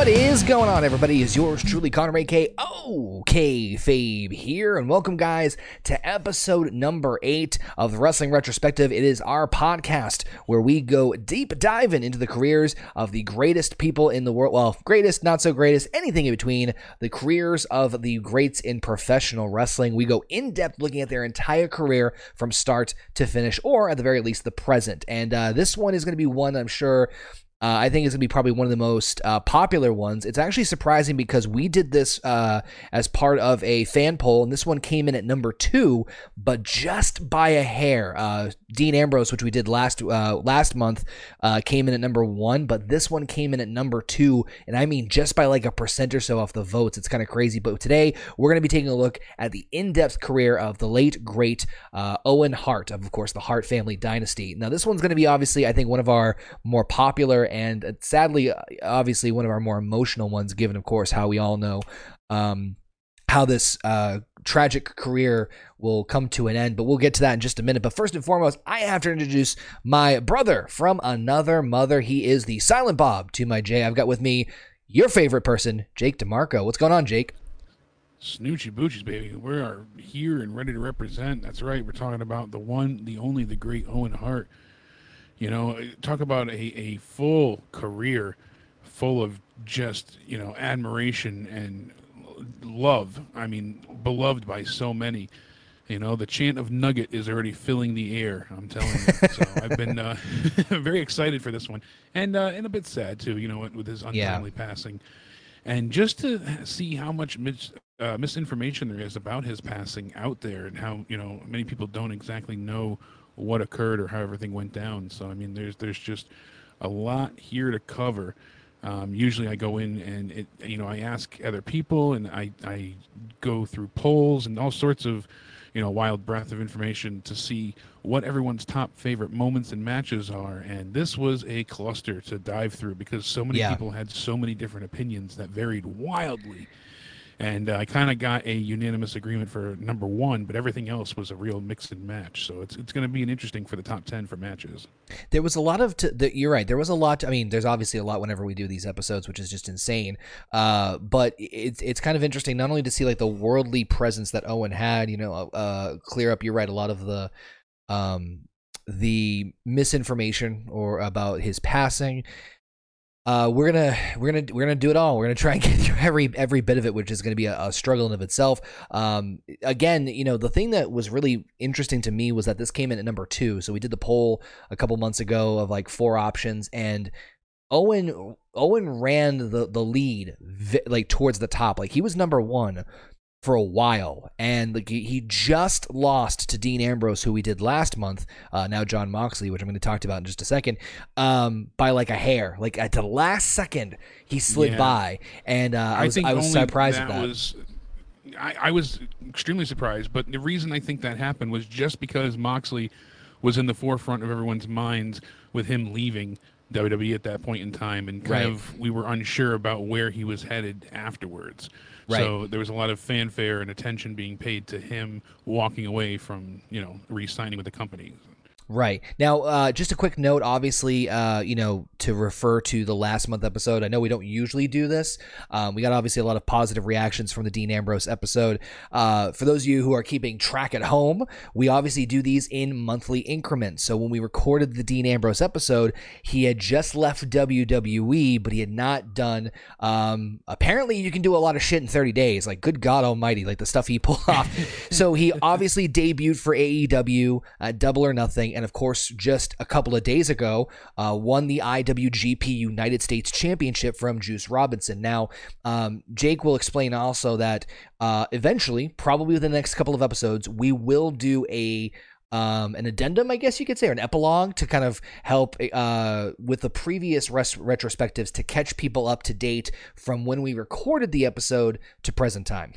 What is going on, everybody? Is yours truly, Connor A.K. OK Fabe here, and welcome, guys, to episode number eight of the Wrestling Retrospective. It is our podcast where we go deep diving into the careers of the greatest people in the world. Well, greatest, not so greatest, anything in between. The careers of the greats in professional wrestling. We go in depth looking at their entire career from start to finish, or at the very least, the present. And uh, this one is going to be one I'm sure uh, I think it's to be probably one of the most uh, popular ones. It's actually surprising because we did this uh, as part of a fan poll, and this one came in at number two, but just by a hair. Uh, Dean Ambrose, which we did last uh, last month, uh, came in at number one, but this one came in at number two, and I mean just by like a percent or so off the votes. It's kind of crazy. But today we're to be taking a look at the in-depth career of the late great Owen Hart, of, of course the Hart family dynasty. Now this one's to be obviously, I think, one of our more popular and uh, sadly, uh, obviously, one of our more emotional ones, given, of course, how we all know um, how this uh, tragic career will come to an end. But we'll get to that in just a minute. But first and foremost, I have to introduce my brother from another mother. He is the Silent Bob to my Jay. I've got with me your favorite person, Jake DeMarco. What's going on, Jake? Snoochie Boochies, baby. We are here and ready to represent. That's right. We're talking about the one, the only, the great Owen Hart. You know, talk about a, a full career full of just, you know, admiration and love. I mean, beloved by so many. You know, the chant of Nugget is already filling the air. I'm telling you. so I've been uh, very excited for this one, and uh, and a bit sad too. You know, with his untimely yeah. passing, and just to see how much mis- uh, misinformation there is about his passing out there, and how you know many people don't exactly know what occurred or how everything went down. So I mean, there's there's just a lot here to cover. Um, usually I go in and it, you know I ask other people and I I go through polls and all sorts of you know wild breath of information to see what everyone's top favorite moments and matches are and this was a cluster to dive through because so many yeah. people had so many different opinions that varied wildly and uh, I kind of got a unanimous agreement for number one, but everything else was a real mix and match. So it's it's going to be an interesting for the top ten for matches. There was a lot of t- the, you're right. There was a lot. To, I mean, there's obviously a lot whenever we do these episodes, which is just insane. Uh, but it's it's kind of interesting not only to see like the worldly presence that Owen had. You know, uh, clear up. You're right. A lot of the um the misinformation or about his passing uh, we're gonna we're gonna we're gonna do it all. We're gonna try and get through every every bit of it, which is gonna be a, a struggle in of itself. Um, again, you know, the thing that was really interesting to me was that this came in at number two. So we did the poll a couple months ago of like four options, and Owen Owen ran the the lead like towards the top. Like he was number one for a while, and like he just lost to Dean Ambrose, who we did last month. Uh, now Jon Moxley, which I'm going to talk about in just a second, um, by like a hair. Like at the last second, he slid yeah. by, and uh, I, I was I was surprised that at that. Was, I, I was extremely surprised, but the reason I think that happened was just because Moxley was in the forefront of everyone's minds with him leaving WWE at that point in time, and kind right. of we were unsure about where he was headed afterwards. Right. So there was a lot of fanfare and attention being paid to him walking away from, you know, re-signing with the company. Right. Now, uh, just a quick note, obviously, uh, you know, to refer to the last month episode. I know we don't usually do this. Um, we got obviously a lot of positive reactions from the Dean Ambrose episode. Uh, for those of you who are keeping track at home, we obviously do these in monthly increments. So when we recorded the Dean Ambrose episode, he had just left WWE, but he had not done. Um, apparently, you can do a lot of shit in 30 days. Like, good God Almighty, like the stuff he pulled off. so he obviously debuted for AEW at Double or Nothing and of course, just a couple of days ago, uh, won the IWGP United States Championship from Juice Robinson. Now, um, Jake will explain also that uh, eventually, probably within the next couple of episodes, we will do a um, an addendum, I guess you could say, or an epilogue to kind of help uh, with the previous res- retrospectives to catch people up to date from when we recorded the episode to present time.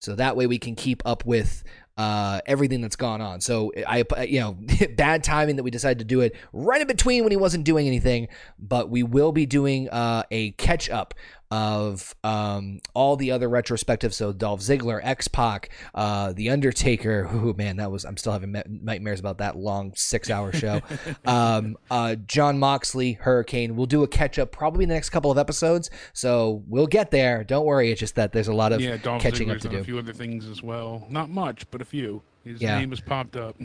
So that way we can keep up with uh, everything that's gone on. So I, you know, bad timing that we decided to do it right in between when he wasn't doing anything. But we will be doing uh, a catch up of um, all the other retrospectives. So Dolph Ziggler, X Pac, uh, The Undertaker. Oh man, that was I'm still having nightmares about that long six hour show. um, uh, Jon Moxley, Hurricane. We'll do a catch up probably in the next couple of episodes. So we'll get there. Don't worry. It's just that there's a lot of yeah, Dolph catching Ziggler's up to do. A few other things as well. Not much, but a few. His Yeah. name has popped up.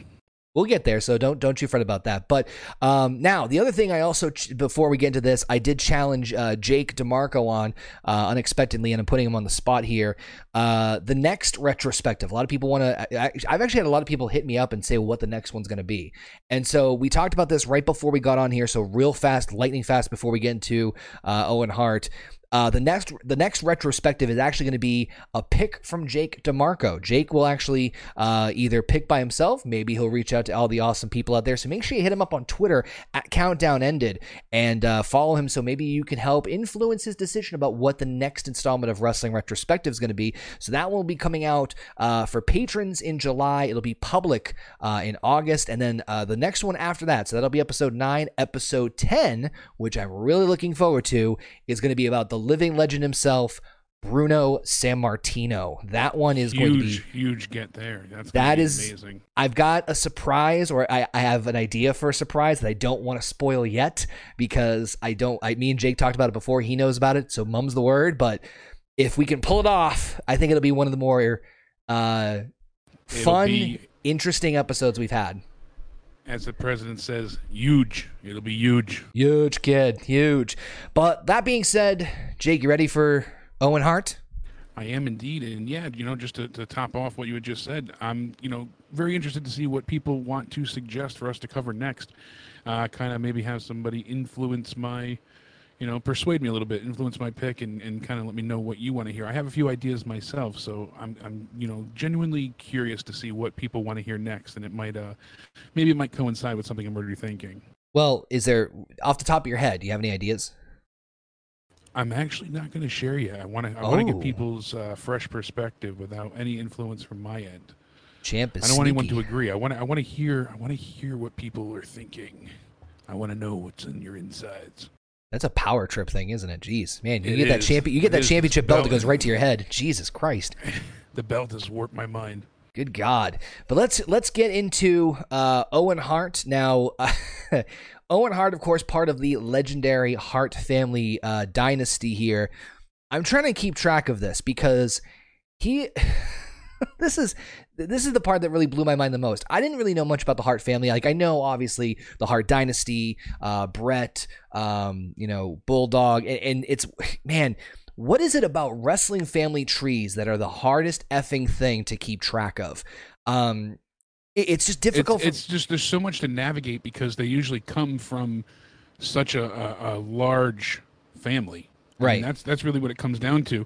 We'll get there, so don't don't you fret about that. But um, now the other thing I also ch- before we get into this, I did challenge uh, Jake Demarco on uh, unexpectedly, and I'm putting him on the spot here. Uh, the next retrospective, a lot of people want to. I've actually had a lot of people hit me up and say what the next one's going to be, and so we talked about this right before we got on here. So real fast, lightning fast, before we get into uh, Owen Hart. Uh, the next the next retrospective is actually going to be a pick from Jake DeMarco. Jake will actually uh, either pick by himself, maybe he'll reach out to all the awesome people out there. So make sure you hit him up on Twitter at Countdown Ended and uh, follow him. So maybe you can help influence his decision about what the next installment of Wrestling Retrospective is going to be. So that will be coming out uh, for patrons in July. It'll be public uh, in August, and then uh, the next one after that. So that'll be episode nine, episode ten, which I'm really looking forward to, is going to be about the living legend himself, Bruno Sammartino. That one is going to be Huge, huge get there. That's gonna be is- amazing. I've got a surprise, or I, I have an idea for a surprise that I don't want to spoil yet because I don't. I me and Jake talked about it before. He knows about it, so mum's the word. But if we can pull it off, I think it'll be one of the more uh, fun, be- interesting episodes we've had. As the president says, huge. It'll be huge. Huge kid, huge. But that being said, Jake, you ready for Owen Hart? I am indeed, and yeah, you know, just to, to top off what you had just said, I'm, you know, very interested to see what people want to suggest for us to cover next. Uh, kind of maybe have somebody influence my, you know, persuade me a little bit, influence my pick, and, and kind of let me know what you want to hear. I have a few ideas myself, so I'm, I'm, you know, genuinely curious to see what people want to hear next, and it might, uh, maybe it might coincide with something I'm already thinking. Well, is there off the top of your head? Do you have any ideas? I'm actually not going to share yet. I want to, I want to Oh. get people's uh, fresh perspective without any influence from my end. Champ is I don't want anyone to agree. I want to, I want to hear I want to hear what people are thinking. I want to know what's in your insides. That's a power trip thing, isn't it? Jeez, man, you It get that is. champion, you get It that championship belt that goes right to your head. Jesus Christ, The belt has warped my mind. good God! But let's let's get into uh, Owen Hart now. Owen Hart, of course, part of the legendary Hart family uh, dynasty here. I'm trying to keep track of this because he. this is this is the part that really blew my mind the most. I didn't really know much about the Hart family. Like I know obviously the Hart dynasty, uh, Bret, um, you know, Bulldog, and, and it's man, what is it about wrestling family trees that are the hardest effing thing to keep track of? Um, it- it's just difficult. It's, it's just there's so much to navigate because they usually come from such a, a, a large family. I mean, Right. that's that's really what it comes down to.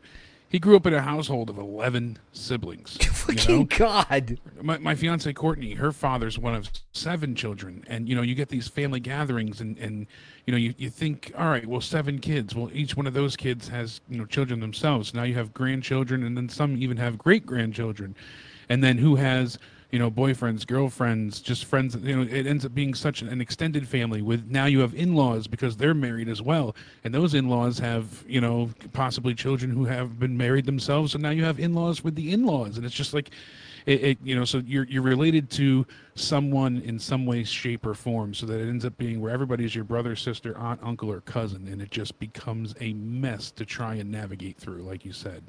He grew up in a household of eleven siblings. you Fucking know? God. my, my fiance Courtney, her father's one of seven children, and you know you get these family gatherings, and and you know you, you think, all right, well seven kids, well each one of those kids has you know children themselves. Now you have grandchildren, and then some even have great grandchildren, and then who has you know boyfriends, girlfriends, just friends. You know it ends up being such an extended family. With now you have in-laws because they're married as well, and those in-laws have you know possibly children who have been married themselves, and now you have in-laws with the in-laws, and it's just like it, it you know so you're you're related to someone in some way shape or form so that it ends up being where everybody's your brother sister aunt uncle or cousin and it just becomes a mess to try and navigate through like you said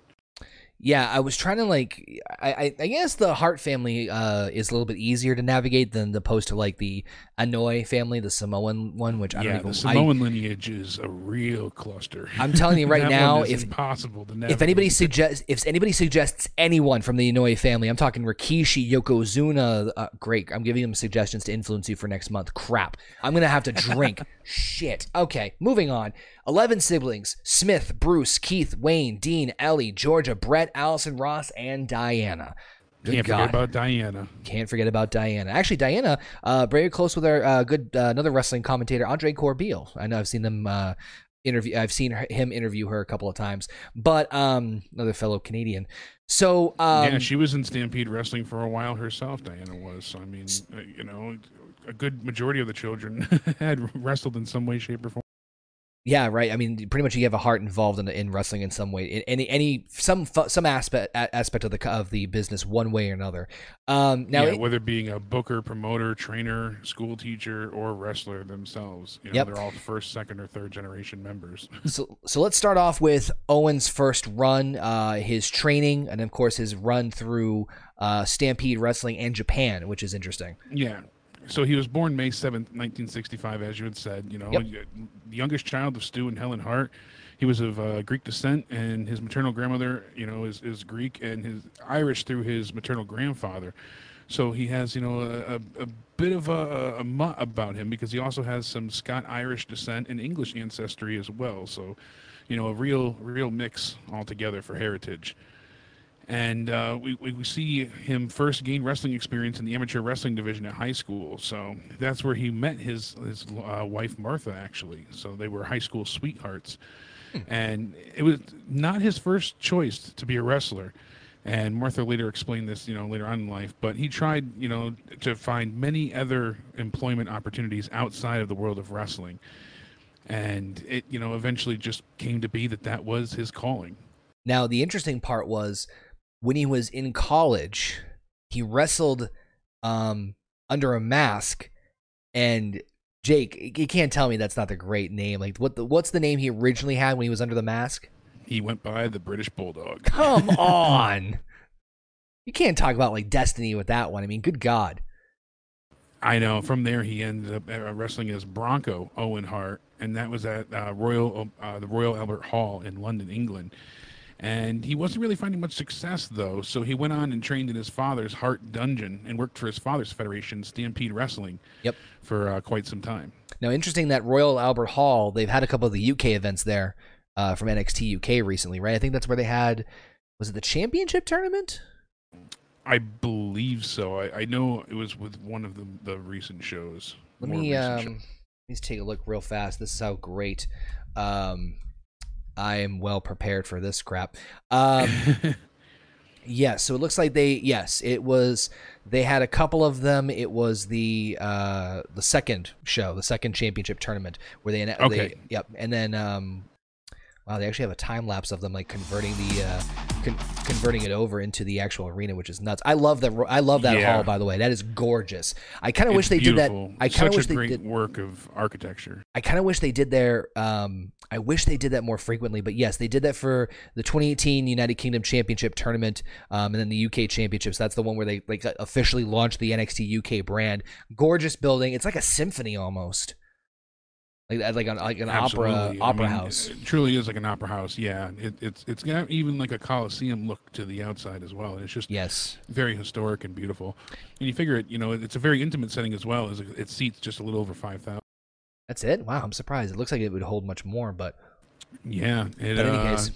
Yeah, I was trying to like. I, I, I guess the Hart family uh, is a little bit easier to navigate than opposed to like the Anoa'i family, the Samoan one, which I yeah don't even. the I- samoan lineage is a real cluster I'm telling you right now, if impossible to navigate if anybody suggests if anybody suggests anyone from the Anoa'i family, I'm talking Rikishi, Yokozuna. Uh, great, I'm giving them suggestions to influence you for next month. Crap, I'm gonna have to drink. Shit. Okay, moving on. Eleven siblings: Smith, Bruce, Keith, Wayne, Dean, Ellie, Georgia, Bret, Alison, Ross, and Diana. Good can't God. forget about diana Can't forget about Diana. Actually, Diana, uh, very close with our uh, good uh, another wrestling commentator, Andre Corbeil. I know I've seen them uh, interview. I've seen her, him interview her a couple of times. But um, another fellow Canadian. So um, yeah she was in stampede wrestling for a while herself diana was so i mean uh, you know a good majority of the children had wrestled in some way shape or form Yeah, right. I mean, pretty much you have a Hart involved in, in wrestling in some way, in any any some some aspect a- aspect of the of the business, one way or another. Um, now, yeah, it- whether being a booker, promoter, trainer, school teacher, or wrestler themselves, you know, Yep. they're all first, second, or third generation members. so so let's start off with Owen's first run, uh, his training, and of course his run through uh, Stampede Wrestling and Japan, which is interesting. yeah. So he was born May seventh, nineteen sixty-five, as you had said. You know, Yep. the youngest child of Stu and Helen Hart. He was of uh, Greek descent, and his maternal grandmother, you know, is, is Greek, and his Irish through his maternal grandfather. So he has, you know, a, a, a bit of a, a mutt about him because he also has some Scott Irish descent and English ancestry as well. So, you know, a real real mix altogether for heritage. And uh, we, we we see him first gain wrestling experience in the amateur wrestling division at high school. So that's where he met his his uh, wife Martha actually. So they were high school sweethearts, and it was not his first choice to be a wrestler. And Martha later explained this, you know, later on in life. But he tried, you know, to find many other employment opportunities outside of the world of wrestling, and it, you know, eventually just came to be that that was his calling. Now, the interesting part was when he was in college, he wrestled um, under a mask. And Jake, you can't tell me that's not the great name. Like, what? The, what's the name he originally had when he was under the mask? He went by the British Bulldog. Come on, you can't talk about like destiny with that one. I mean, good God. I know. From there, he ended up uh, wrestling as Bronco Owen Hart, and that was at uh, Royal uh, the Royal Albert Hall in London, England. And he wasn't really finding much success, though. So he went on and trained in his father's Hart Dungeon and worked for his father's federation, Stampede Wrestling, Yep. for uh, quite some time. Now, interesting that Royal Albert Hall, they've had a couple of the UK events there uh, from NXT UK recently, right? I think that's where they had, was it the championship tournament? I believe so. I, I know it was with one of the, the recent shows. Let me um, shows. let me just take a look real fast. This is how great um, I am well prepared for this crap. Um, yes, so it looks like they yes, it was they had a couple of them. It was the uh, the second show, the second championship tournament where they, they Okay. yep, and then um, wow, they actually have a time lapse of them like converting the uh, con- converting it over into the actual arena, which is nuts. I love that. I love that Yeah. hall, by the way. That is gorgeous. I kind of wish they beautiful. did that. I kind of wish a they great did. work of architecture. I kind of wish they did their. Um, I wish they did that more frequently. But yes, they did that for the 2018 United Kingdom Championship tournament, um, and then the UK Championships. That's the one where they like officially launched the NXT UK brand. Gorgeous building. It's like a symphony almost. Like like an like an opera Absolutely. I opera mean, house. It truly is like an opera house. Yeah, it, it's it's got even like a coliseum look to the outside as well. It's just Yes. very historic and beautiful. And you figure it, you know, it's a very intimate setting as well. As it seats just a little over five thousand. That's it. Wow, I'm surprised. It looks like it would hold much more, but Yeah, it, But in any uh, case-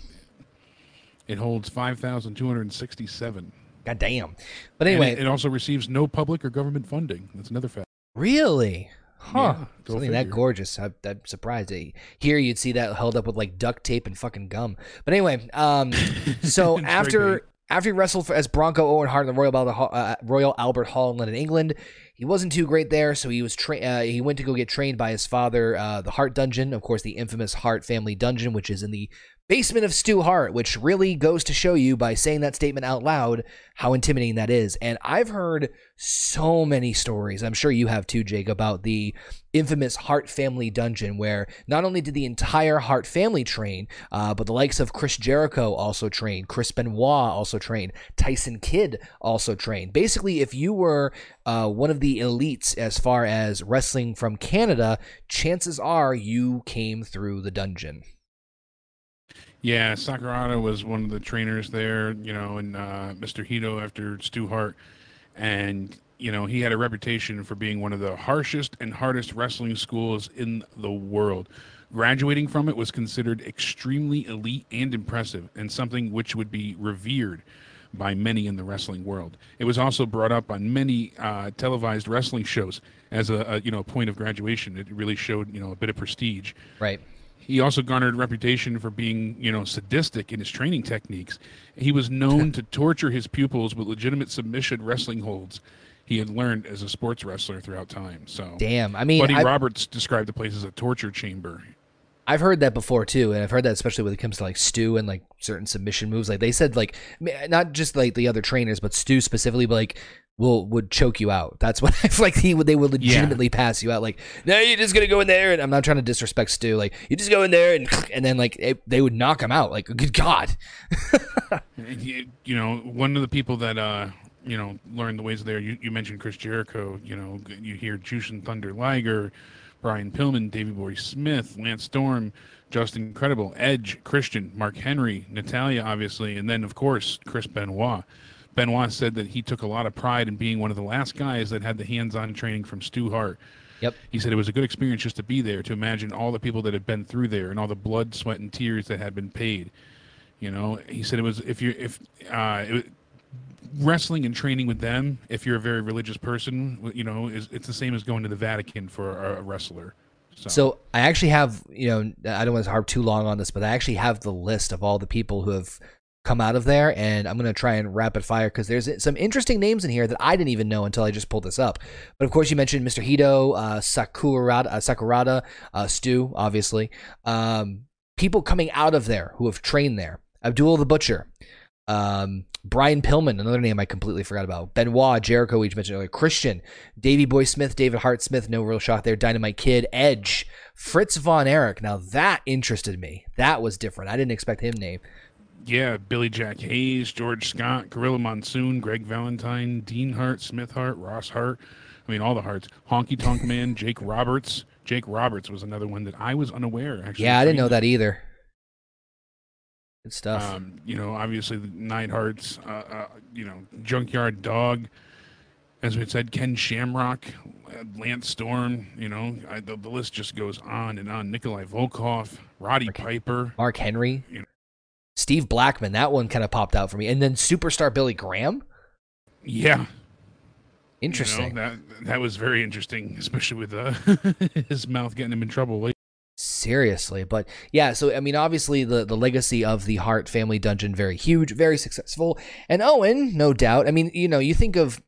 it holds five thousand two hundred sixty-seven. goddamn. But anyway, it, it also receives no public or government funding. That's another fact. really. Huh. Yeah, Something that gorgeous. I, I'm surprised. Here you'd see that held up with like duct tape and fucking gum. But anyway, um, so after after he wrestled for, as Bronco Owen Hart in the Royal Albert, Hall, uh, Royal Albert Hall in London, England, he wasn't too great there. So he was tra- uh, he went to go get trained by his father, uh, the Hart Dungeon, of course, the infamous Hart family dungeon, which is in the basement of Stu Hart, which really goes to show you by saying that statement out loud how intimidating that is. And I've heard so many stories. I'm sure you have too, Jake, about the infamous Hart family dungeon, where not only did the entire Hart family train, uh, but the likes of Chris Jericho also trained, Chris Benoit also trained, Tyson Kidd also trained. Basically, if you were uh, one of the elites as far as wrestling from Canada, chances are you came through the dungeon. Yeah, Sakurada was one of the trainers there, you know, and uh, Mr. Hito after Stu Hart. And, you know, he had a reputation for being one of the harshest and hardest wrestling schools in the world. Graduating from it was considered extremely elite and impressive, and something which would be revered by many in the wrestling world. It was also brought up on many uh, televised wrestling shows as a, a you know point of graduation. It really showed you know a bit of prestige. Right. He also garnered a reputation for being, you know, sadistic in his training techniques. He was known to torture his pupils with legitimate submission wrestling holds he had learned as a sports wrestler throughout time. So, Damn. I mean, Buddy I- Roberts described the place as a torture chamber. I've heard that before too, and I've heard that especially when it comes to like Stu and like certain submission moves. Like they said, like not just like the other trainers, but Stu specifically, but like will would choke you out. That's what I feel like he would they would legitimately yeah. pass you out. Like, no, you're just gonna go in there, and I'm not trying to disrespect Stu. Like, you just go in there and and then like it, they would knock him out. Like, good God. you, you know, one of the people that uh you know learned the ways of there. You, you mentioned Chris Jericho. You know, you hear Jushin Thunder Liger. Brian Pillman, Davey Boy Smith, Lance Storm, Justin Credible, Edge, Christian, Mark Henry, Natalya, obviously, and then, of course, Chris Benoit. Benoit said that he took a lot of pride in being one of the last guys that had the hands on training from Stu Hart. Yep. He said it was a good experience just to be there, to imagine all the people that had been through there and all the blood, sweat, and tears that had been paid. You know, he said it was if you're if uh, it, wrestling and training with them, if you're a very religious person, you know, is it's the same as going to the Vatican for a, wrestler. So. so. I actually have, you know, I don't want to harp too long on this, but I actually have the list of all the people who have come out of there, and I'm going to try and rapid fire because there's some interesting names in here that I didn't even know until I just pulled this up. But of course, you mentioned Mr. Hito, uh, Sakurada, uh, Sakurada, uh, Stu, obviously. Um, people coming out of there who have trained there. Abdul the Butcher, um, Brian Pillman, another name I completely forgot about. Benoit, Jericho, we mentioned earlier. Christian, Davey Boy Smith, David Hart Smith, no real shot there. Dynamite Kid, Edge, Fritz Von Erich. Now that interested me. That was different. I didn't expect him name. Yeah, Billy Jack Hayes, George Scott, Gorilla Monsoon, Greg Valentine, Dean Hart, Smith Hart, Ross Hart. I mean, all the Harts. Honky Tonk Man, Jake Roberts. Jake Roberts was another one that I was unaware. Actually, yeah, I didn't know that either. Good stuff. Um, you know, obviously the Neidharts, uh, uh, you know, Junkyard Dog, as we said, Ken Shamrock, Lance Storm. You know, I, the, the, list just goes on and on. Nikolai Volkov, Roddy Mark, Piper, Mark Henry, you know. Steve Blackman. That one kind of popped out for me, and then superstar Billy Graham. Yeah. Interesting. You know, that that was very interesting, especially with uh, his mouth getting him in trouble Seriously, but yeah, so I mean, obviously the the legacy of the Hart family dungeon very huge, very successful, and Owen, no doubt. I mean, you know, you think of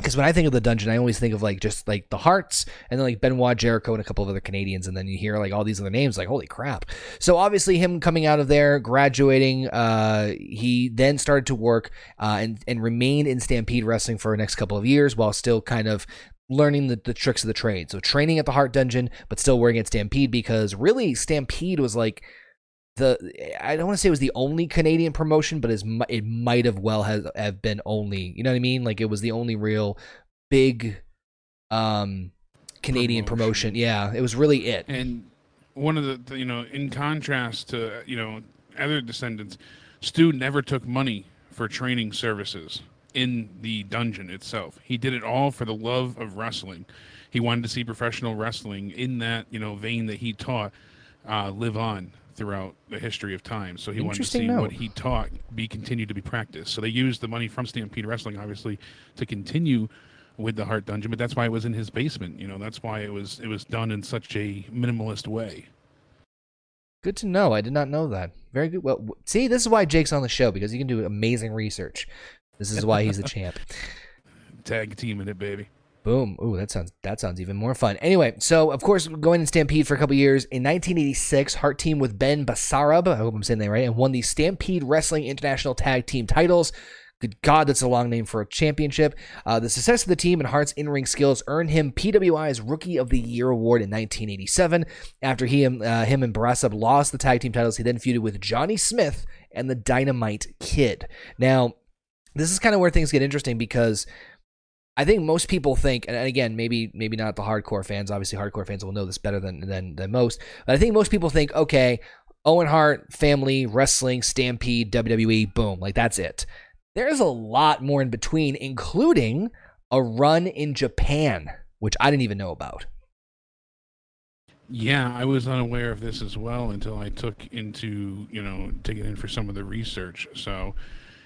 because when I think of the dungeon, I always think of like just like the Harts and then like Benoit Jericho and a couple of other Canadians, and then you hear like all these other names, like holy crap! So obviously, him coming out of there, graduating, uh, he then started to work uh, and and remained in Stampede Wrestling for the next couple of years while still kind of learning the, the tricks of the trade. So training at the Hart Dungeon, but still working at Stampede because really Stampede was like the I don't want to say it was the only Canadian promotion, but it might have well have, have been only. You know what I mean? Like it was the only real big um Canadian promotion. promotion. Yeah, it was really it. And one of the, the you know, in contrast to you know other descendants, Stu never took money for training services in the dungeon itself. He did it all for the love of wrestling. He wanted to see professional wrestling in that you know vein that he taught uh, live on throughout the history of time. So he wanted to see note. what he taught be continued to be practiced. So they used the money from Stampede Wrestling, obviously, to continue with the Hart Dungeon. But that's why it was in his basement. You know, that's why it was it was done in such a minimalist way. Good to know. I did not know that. Very good. Well, see, this is why Jake's on the show because he can do amazing research. This is why he's the champ. Tag teaming it, baby. Boom. Ooh, that sounds that sounds even more fun. Anyway, so of course going in Stampede for a couple years. In 1986, Hart team with Ben Bassarab, I hope I'm saying that right, and won the Stampede Wrestling International Tag Team titles. Good God, that's a long name for a championship. Uh, the success of the team and Hart's in-ring skills earned him PWI's Rookie of the Year award in 1987. After he uh, him and Barasab lost the tag team titles, he then feuded with Johnny Smith and the Dynamite Kid. Now, this is kind of where things get interesting because I think most people think, and again, maybe maybe not the hardcore fans. Obviously, hardcore fans will know this better than than than most. But I think most people think, okay, Owen Hart, family, wrestling, Stampede, WWE, boom, like that's it. There's a lot more in between, including a run in Japan, which I didn't even know about. Yeah, I was unaware of this as well until I took into you know taking in for some of the research. So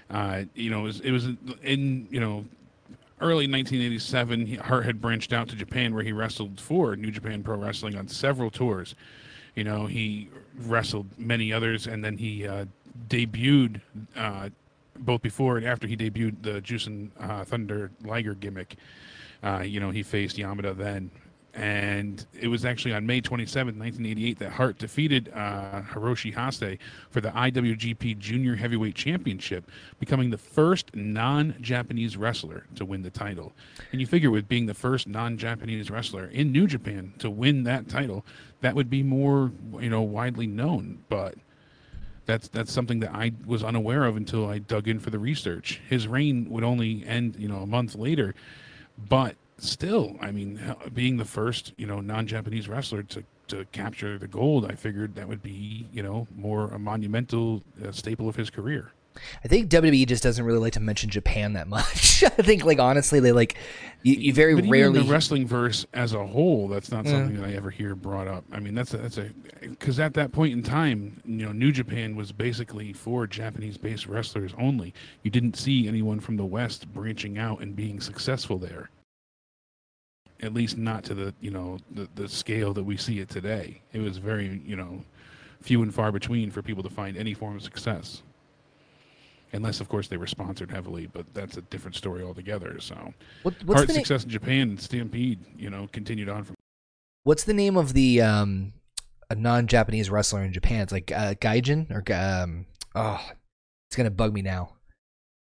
uh, you know, it was, it was in you know early 1987. Hart had branched out to Japan, where he wrestled for New Japan Pro Wrestling on several tours. You know, he wrestled many others, and then he uh, debuted uh, both before and after he debuted the Jushin uh, Thunder Liger gimmick. Uh, you know, he faced Yamada then and it was actually on May 27, 1988, that Hart defeated uh, Hiroshi Hase for the IWGP Junior Heavyweight Championship, becoming the first non-Japanese wrestler to win the title. And you figure, with being the first non-Japanese wrestler in New Japan to win that title, that would be more, you know, widely known. But that's that's something that I was unaware of until I dug in for the research. His reign would only end, you know, a month later, but still, I mean, being the first, you know, non-Japanese wrestler to to capture the gold, I figured that would be, you know, more a monumental uh, staple of his career. I think WWE just doesn't really like to mention Japan that much. I think, like honestly, they like you, you very but rarely the wrestling verse as a whole. That's not something that I ever hear brought up. I mean, that's a, that's a because at that point in time, you know, New Japan was basically for Japanese-based wrestlers only. You didn't see anyone from the West branching out and being successful there. At least not to the you know the the scale that we see it today. It was very you know few and far between for people to find any form of success unless of course they were sponsored heavily but that's a different story altogether so what, the na- success in japan and stampede you know continued on from What's the name of the um a non-Japanese wrestler in Japan? It's like uh, Gaijin or um oh, it's gonna bug me now.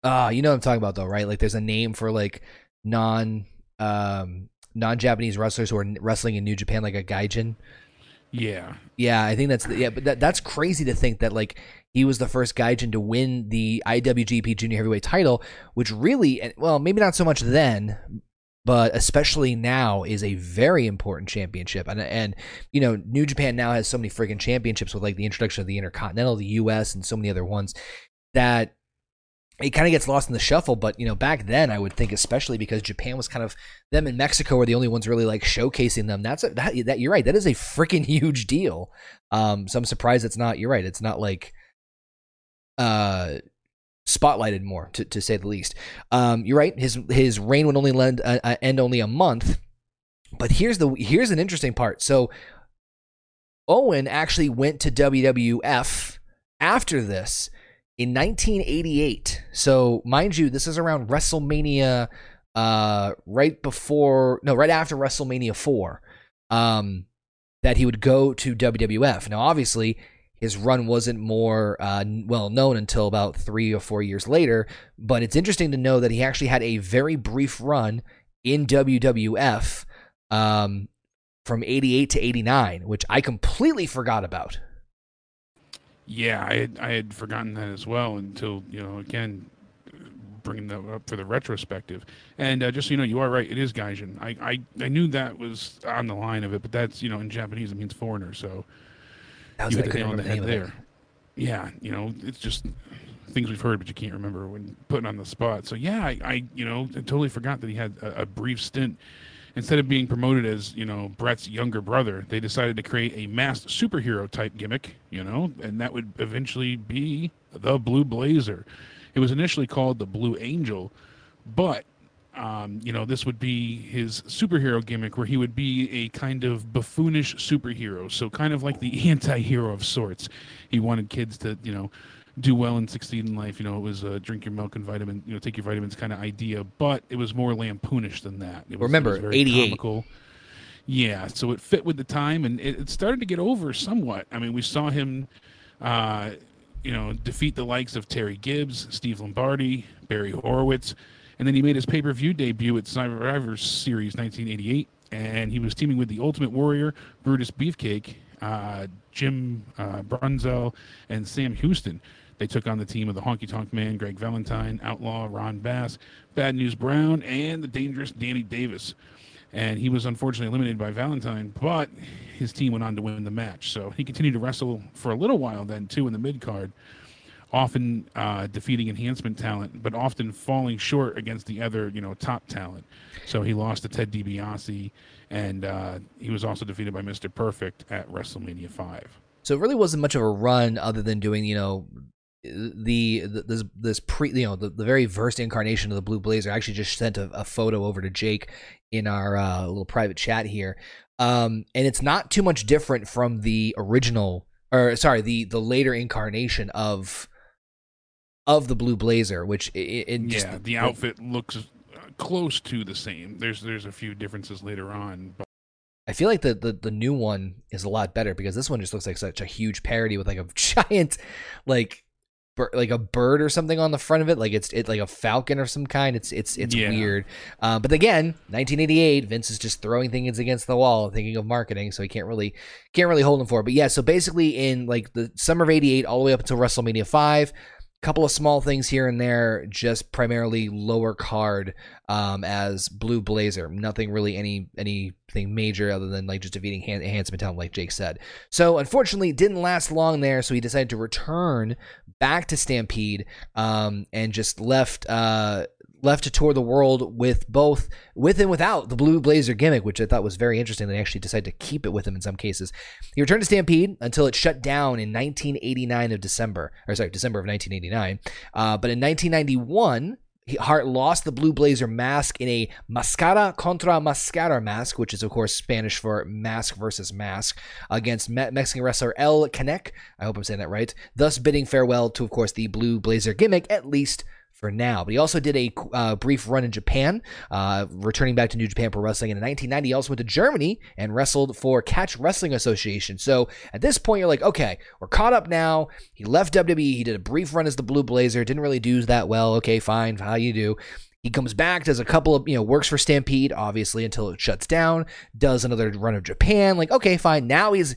Ah, you know what I'm talking about though, right? Like there's a name for like non um non-Japanese wrestlers who are wrestling in New Japan, like a Gaijin. yeah Yeah, I think that's the, yeah, but that, that's crazy to think that like he was the first Gaijin to win the IWGP Junior Heavyweight title, which really, well, maybe not so much then, but especially now is a very important championship. And and you know, New Japan now has so many freaking championships with like the introduction of the Intercontinental, the US, and so many other ones that it kind of gets lost in the shuffle. But you know, back then I would think, especially because Japan was kind of them and Mexico were the only ones really like showcasing them. That's a, that, that you're right. That is a freaking huge deal. Um, so I'm surprised it's not. You're right. It's not like uh spotlighted more to, to say the least um you're right his his reign would only lend, uh, uh, end only a month but here's the here's an interesting part so owen actually went to wwf after this in 1988 so mind you this is around wrestlemania uh right before no right after wrestlemania 4 um that he would go to wwf now obviously his run wasn't more uh, well known until about three or four years later. But it's interesting to know that he actually had a very brief run in WWF um, from 88 to 89, which I completely forgot about. Yeah i had i had forgotten that as well until you know again bringing that up for the retrospective and uh, just so you know you are right it is gaijin I, I i knew that was on the line of it but that's you know in japanese it means foreigner so was you hit the nail on the head of it. there. Yeah, you know, it's just things we've heard, but you can't remember when putting on the spot. So yeah, I, I you know, I totally forgot that he had a, a brief stint. Instead of being promoted as you know Bret's younger brother, they decided to create a masked superhero type gimmick. You know, and that would eventually be the Blue Blazer. It was initially called the Blue Angel, but um, you know, this would be his superhero gimmick where he would be a kind of buffoonish superhero. So, kind of like the anti hero of sorts. He wanted kids to, you know, do well and succeed in life. You know, it was a drink your milk and vitamin, you know, take your vitamins kind of idea, but it was more lampoonish than that. It was, Remember, it was very 88. comical. Yeah, so it fit with the time and it, it started to get over somewhat. I mean, we saw him, uh, you know, defeat the likes of Terry Gibbs, Steve Lombardi, Barry Horowitz. And then he made his pay per view debut at Survivor Series 1988. And he was teaming with the Ultimate Warrior, Brutus Beefcake, uh, Jim uh, Brunzell, and Sam Houston. They took on the team of the Honky Tonk Man, Greg Valentine, Outlaw, Ron Bass, Bad News Brown, and the dangerous Danny Davis. And he was unfortunately eliminated by Valentine, but his team went on to win the match. So he continued to wrestle for a little while then, too, in the mid card often uh, defeating enhancement talent, but often falling short against the other, you know, top talent. So he lost to Ted DiBiase, and uh, he was also defeated by Mr. Perfect at WrestleMania Five. So it really wasn't much of a run other than doing, you know, the, the this this pre you know the, the very first incarnation of the blue blazer I actually just sent a, a photo over to jake in our uh, little private chat here um and it's not too much different from the original or sorry the the later incarnation of of the blue blazer which just yeah, the outfit looks uh, close to the same. There's there's a few differences later on, but I feel like the, the the new one is a lot better because this one just looks like such a huge parody with like a giant like like a bird or something on the front of it like it's it like a falcon or some kind it's it's it's yeah. weird uh, but again 1988 vince is just throwing things against the wall thinking of marketing so he can't really can't really hold him for it but yeah so basically in like the summer of 88 all the way up until wrestlemania 5 couple of small things here and there, just primarily lower card um, as Blue Blazer. Nothing really any anything major other than like just defeating Han- Handsome Talent, like Jake said. So unfortunately, it didn't last long there. So he decided to return back to Stampede um, and just left uh, left to tour the world with both with and without the blue blazer gimmick, which I thought was very interesting. They actually decided to keep it with him in some cases. He returned to Stampede until it shut down in 1989 of December, or sorry, December of 1989. Uh, but in 1991. Hart lost the blue blazer mask in a mascara contra mascara mask, which is of course Spanish for mask versus mask, against Me- Mexican wrestler El Canek. I hope I'm saying that right. Thus bidding farewell to, of course, the blue blazer gimmick, at least for now. But he also did a uh, brief run in Japan, uh, returning back to New Japan Pro Wrestling. in 1990, he also went to Germany and wrestled for Catch Wrestling Association. So at this point, you're like, okay, we're caught up now. He left WWE. He did a brief run as the Blue Blazer. Didn't really do that well. Okay, fine. How you do? He comes back, does a couple of, you know, works for Stampede, obviously, until it shuts down, does another run of Japan. Like, okay, fine. Now he's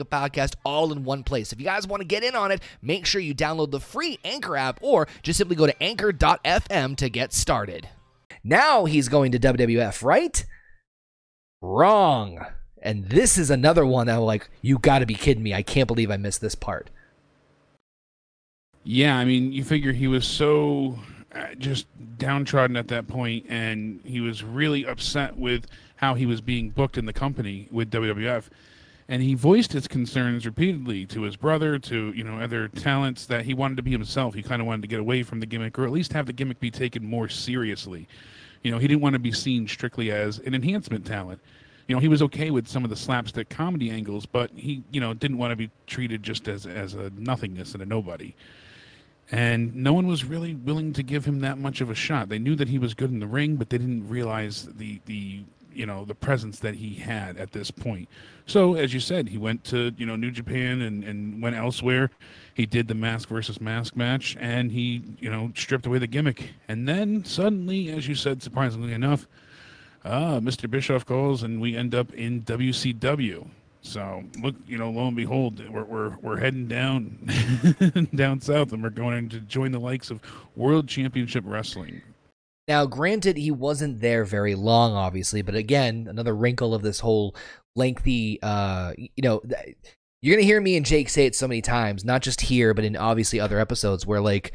a podcast all in one place. If you guys want to get in on it, make sure you download the free Anchor app or just simply go to anchor.fm to get started. Now he's going to WWF, right? Wrong. And this is another one that I'm like, you got to be kidding me. I can't believe I missed this part. Yeah, I mean, you figure he was so uh, just downtrodden at that point, and he was really upset with how he was being booked in the company with WWF and he voiced his concerns repeatedly to his brother, to you know other talents that he wanted to be himself. He kind of wanted to get away from the gimmick, or at least have the gimmick be taken more seriously. You know, he didn't want to be seen strictly as an enhancement talent. You know, he was okay with some of the slapstick comedy angles, but he, you know, didn't want to be treated just as as a nothingness and a nobody. And no one was really willing to give him that much of a shot. They knew that he was good in the ring, but they didn't realize the the you know the presence that he had at this point. So as you said, he went to you know New Japan and, and went elsewhere. He did the mask versus mask match, and he you know stripped away the gimmick. And then suddenly, as you said, surprisingly enough, uh, Mr. Bischoff calls, and we end up in WCW. So look, you know, lo and behold, we're we're, we're heading down down south, and we're going to join the likes of World Championship Wrestling. Now, granted, he wasn't there very long, obviously, but again, another wrinkle of this whole lengthy, uh, you know, you're gonna hear me and Jake say it so many times, not just here, but in obviously other episodes, where like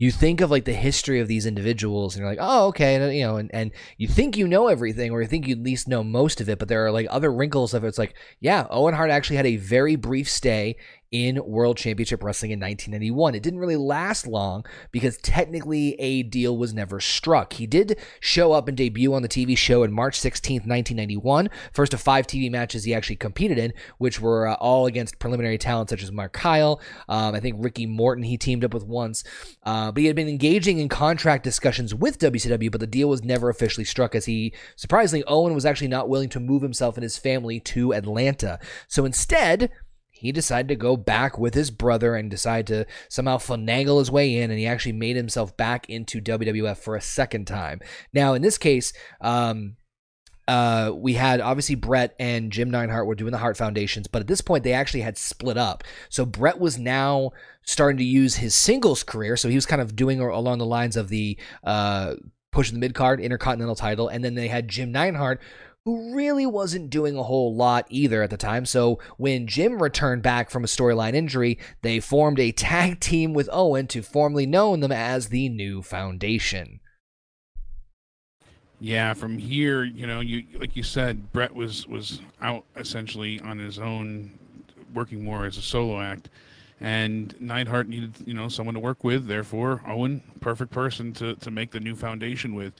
you think of like the history of these individuals and you're like oh okay and you know and, and you think you know everything or you think you at least know most of it but there are like other wrinkles of it. It's like yeah owen hart actually had a very brief stay in World Championship Wrestling in 1991. It didn't really last long because technically a deal was never struck. He did show up and debut on the TV show in March 16th, 1991, first of five TV matches he actually competed in, which were uh, all against preliminary talent such as Mark Kyle. Um, I think Ricky Morton he teamed up with once. Uh, but he had been engaging in contract discussions with WCW, but the deal was never officially struck as he, surprisingly, Owen was actually not willing to move himself and his family to Atlanta. So instead, he decided to go back with his brother and decide to somehow finagle his way in, and he actually made himself back into WWF for a second time. Now, in this case, um, uh, we had obviously Bret and Jim Neidhart were doing the Hart Foundations, but at this point they actually had split up. So Bret was now starting to use his singles career. So he was kind of doing along the lines of the uh, pushing the mid card Intercontinental title, and then they had Jim Neidhart who really wasn't doing a whole lot either at the time. So when Jim returned back from a storyline injury, they formed a tag team with Owen to formally known them as the New Foundation. Yeah, from here, you know, you like you said, Bret was was out essentially on his own, working more as a solo act, and Neidhart needed you know someone to work with. Therefore, Owen, perfect person to to make the new foundation with.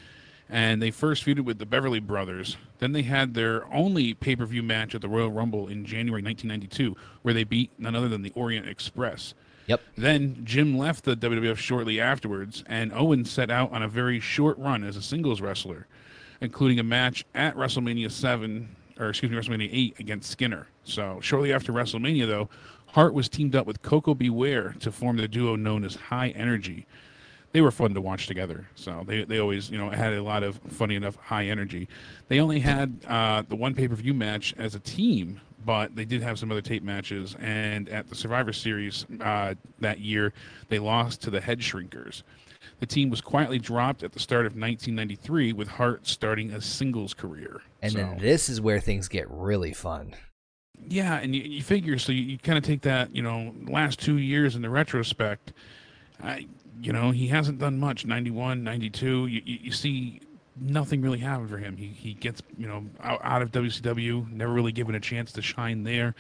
And they first feuded with the Beverly Brothers. Then they had their only pay per view match at the Royal Rumble in January 1992, where they beat none other than the Orient Express. Yep. Then Jim left the WWF shortly afterwards, and Owen set out on a very short run as a singles wrestler, including a match at WrestleMania 7, or excuse me, WrestleMania 8 against Skinner. So shortly after WrestleMania, though, Hart was teamed up with Koko B. Ware to form the duo known as High Energy. They were fun to watch together, so they, they always you know had a lot of funny enough high energy. They only had uh, the one pay per view match as a team but they did have some other tape matches. And at the Survivor Series uh, that year, they lost to the Head Shrinkers. The team was quietly dropped at the start of 1993, with Hart starting a singles career. And so, then this is where things get really fun. Yeah, and you, you figure so you, you kind of take that, you know, last two years in the retrospect. I, you know, he hasn't done much. 91, 92. You, you, you see nothing really happened for him. He he gets you know out, out, of WCW, never really given a chance to shine there,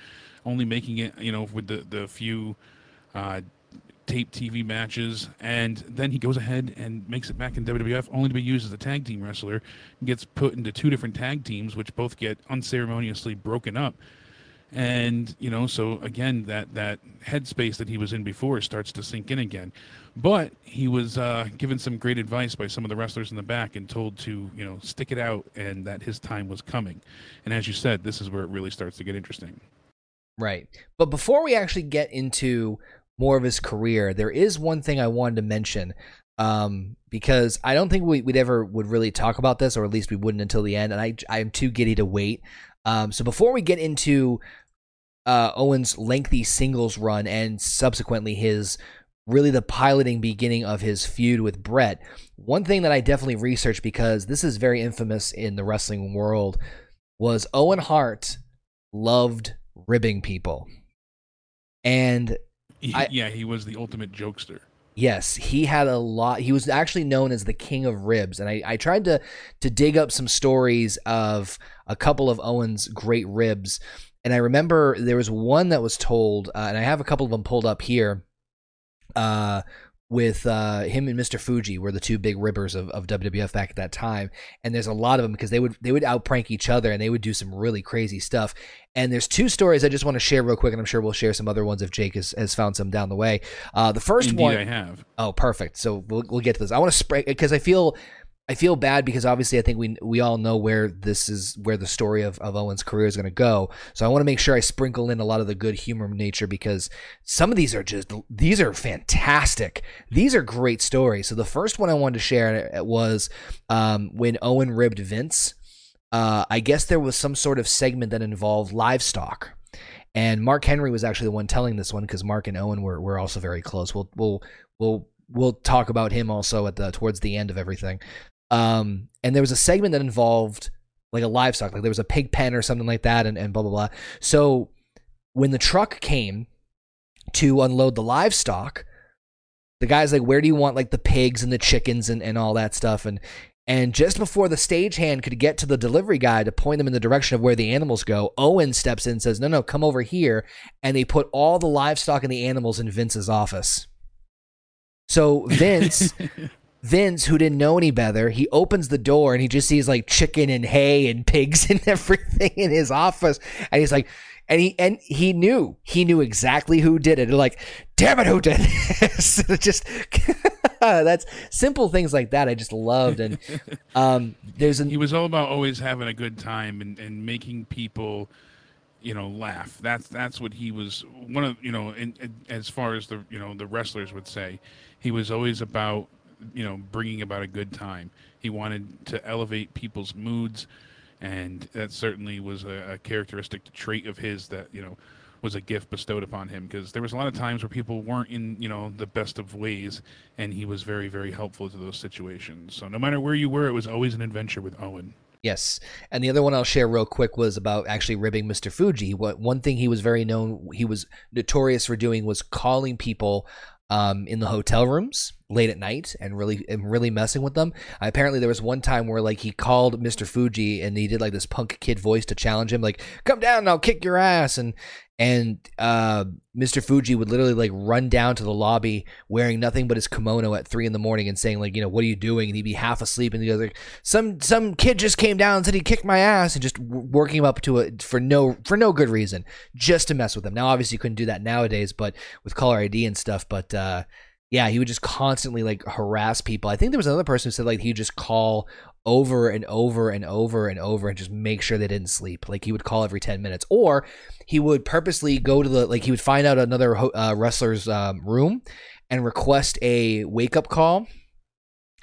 only making it you know with the the few uh, tape TV matches, and then he goes ahead and makes it back in WWF, only to be used as a tag team wrestler. Gets put into two different tag teams, which both get unceremoniously broken up and you know so again that that headspace that he was in before starts to sink in again but he was uh, given some great advice by some of the wrestlers in the back and told to you know stick it out and that his time was coming and as you said this is where it really starts to get interesting right but before we actually get into more of his career there is one thing i wanted to mention um, because I don't think we, would ever would really talk about this, or at least we wouldn't until the end. And I I am too giddy to wait. Um, so before we get into uh, Owen's lengthy singles run and subsequently his really the piloting beginning of his feud with Bret, one thing that I definitely researched because this is very infamous in the wrestling world was Owen Hart loved ribbing people. And I, yeah, he was the ultimate jokester. Yes, he had a lot. He was actually known as the king of ribs, and I, I tried to to dig up some stories of a couple of Owen's great ribs, and I remember there was one that was told, uh, and I have a couple of them pulled up here. Uh, with uh, him and Mr. Fuji were the two big ribbers of, of WWF back at that time, and there's a lot of them because they would they would outprank each other and they would do some really crazy stuff. And there's two stories I just want to share real quick, and I'm sure we'll share some other ones if Jake has, has found some down the way. Uh, the first Indeed one I have. Oh, perfect. So we'll we'll get to this. I want to spray because I feel I feel bad because obviously I think we we all know where this is where the story of, of Owen's career is going to go. So I want to make sure I sprinkle in a lot of the good humor nature because some of these are just these are fantastic. These are great stories. So the first one I wanted to share uh, was um, when Owen ribbed Vince. Uh, I guess there was some sort of segment that involved livestock. And Mark Henry was actually the one telling this one because Mark and Owen were, were also very close. We'll we'll we'll we'll talk about him also at the towards the end of everything. Um, and there was a segment that involved like a livestock, like there was a pig pen or something like that, and, and blah blah blah. So when the truck came to unload the livestock, the guy's like, "Where do you want like the pigs and the chickens and, and all that stuff?" And and just before the stagehand could get to the delivery guy to point them in the direction of where the animals go, Owen steps in and says, No, no, come over here. And they put all the livestock and the animals in Vince's office. So Vince Vince, who didn't know any better, he opens the door and he just sees like chicken and hay and pigs and everything in his office. And he's like, and he and he knew he knew exactly who did it. Like, damn it, who did this? just that's simple things like that. I just loved. And um, there's an, he was all about always having a good time and, and making people you know laugh that's that's what he was one of you know in, in, as far as the you know the wrestlers would say he was always about you know, bringing about a good time. He wanted to elevate people's moods, and that certainly was a, a characteristic trait of his that you know was a gift bestowed upon him because there was a lot of times where people weren't in you know the best of ways and he was very very helpful to those situations so no matter where you were it was always an adventure with owen Yes, and the other one I'll share real quick was about actually ribbing Mr. Fuji. What one thing he was very known, he was notorious for doing was calling people um, in the hotel rooms late at night and really and really messing with them. apparently, there was one time where like he called Mr. Fuji and he did like this punk kid voice to challenge him, like "Come down, and I'll kick your ass." And and uh, Mr. Fuji would literally like run down to the lobby wearing nothing but his kimono at three in the morning and saying like, you know, what are you doing? And he'd be half asleep and he goes like, some some kid just came down and said he kicked my ass and just working him up to it for no for no good reason, just to mess with him. Now, obviously, you couldn't do that nowadays, but with caller ID and stuff, but. uh yeah, he would just constantly like harass people. I think there was another person who said like he'd just call over and over and over and over and just make sure they didn't sleep. Like he would call every 10 minutes or he would purposely go to the like he would find out another uh, wrestler's um, room and request a wake up call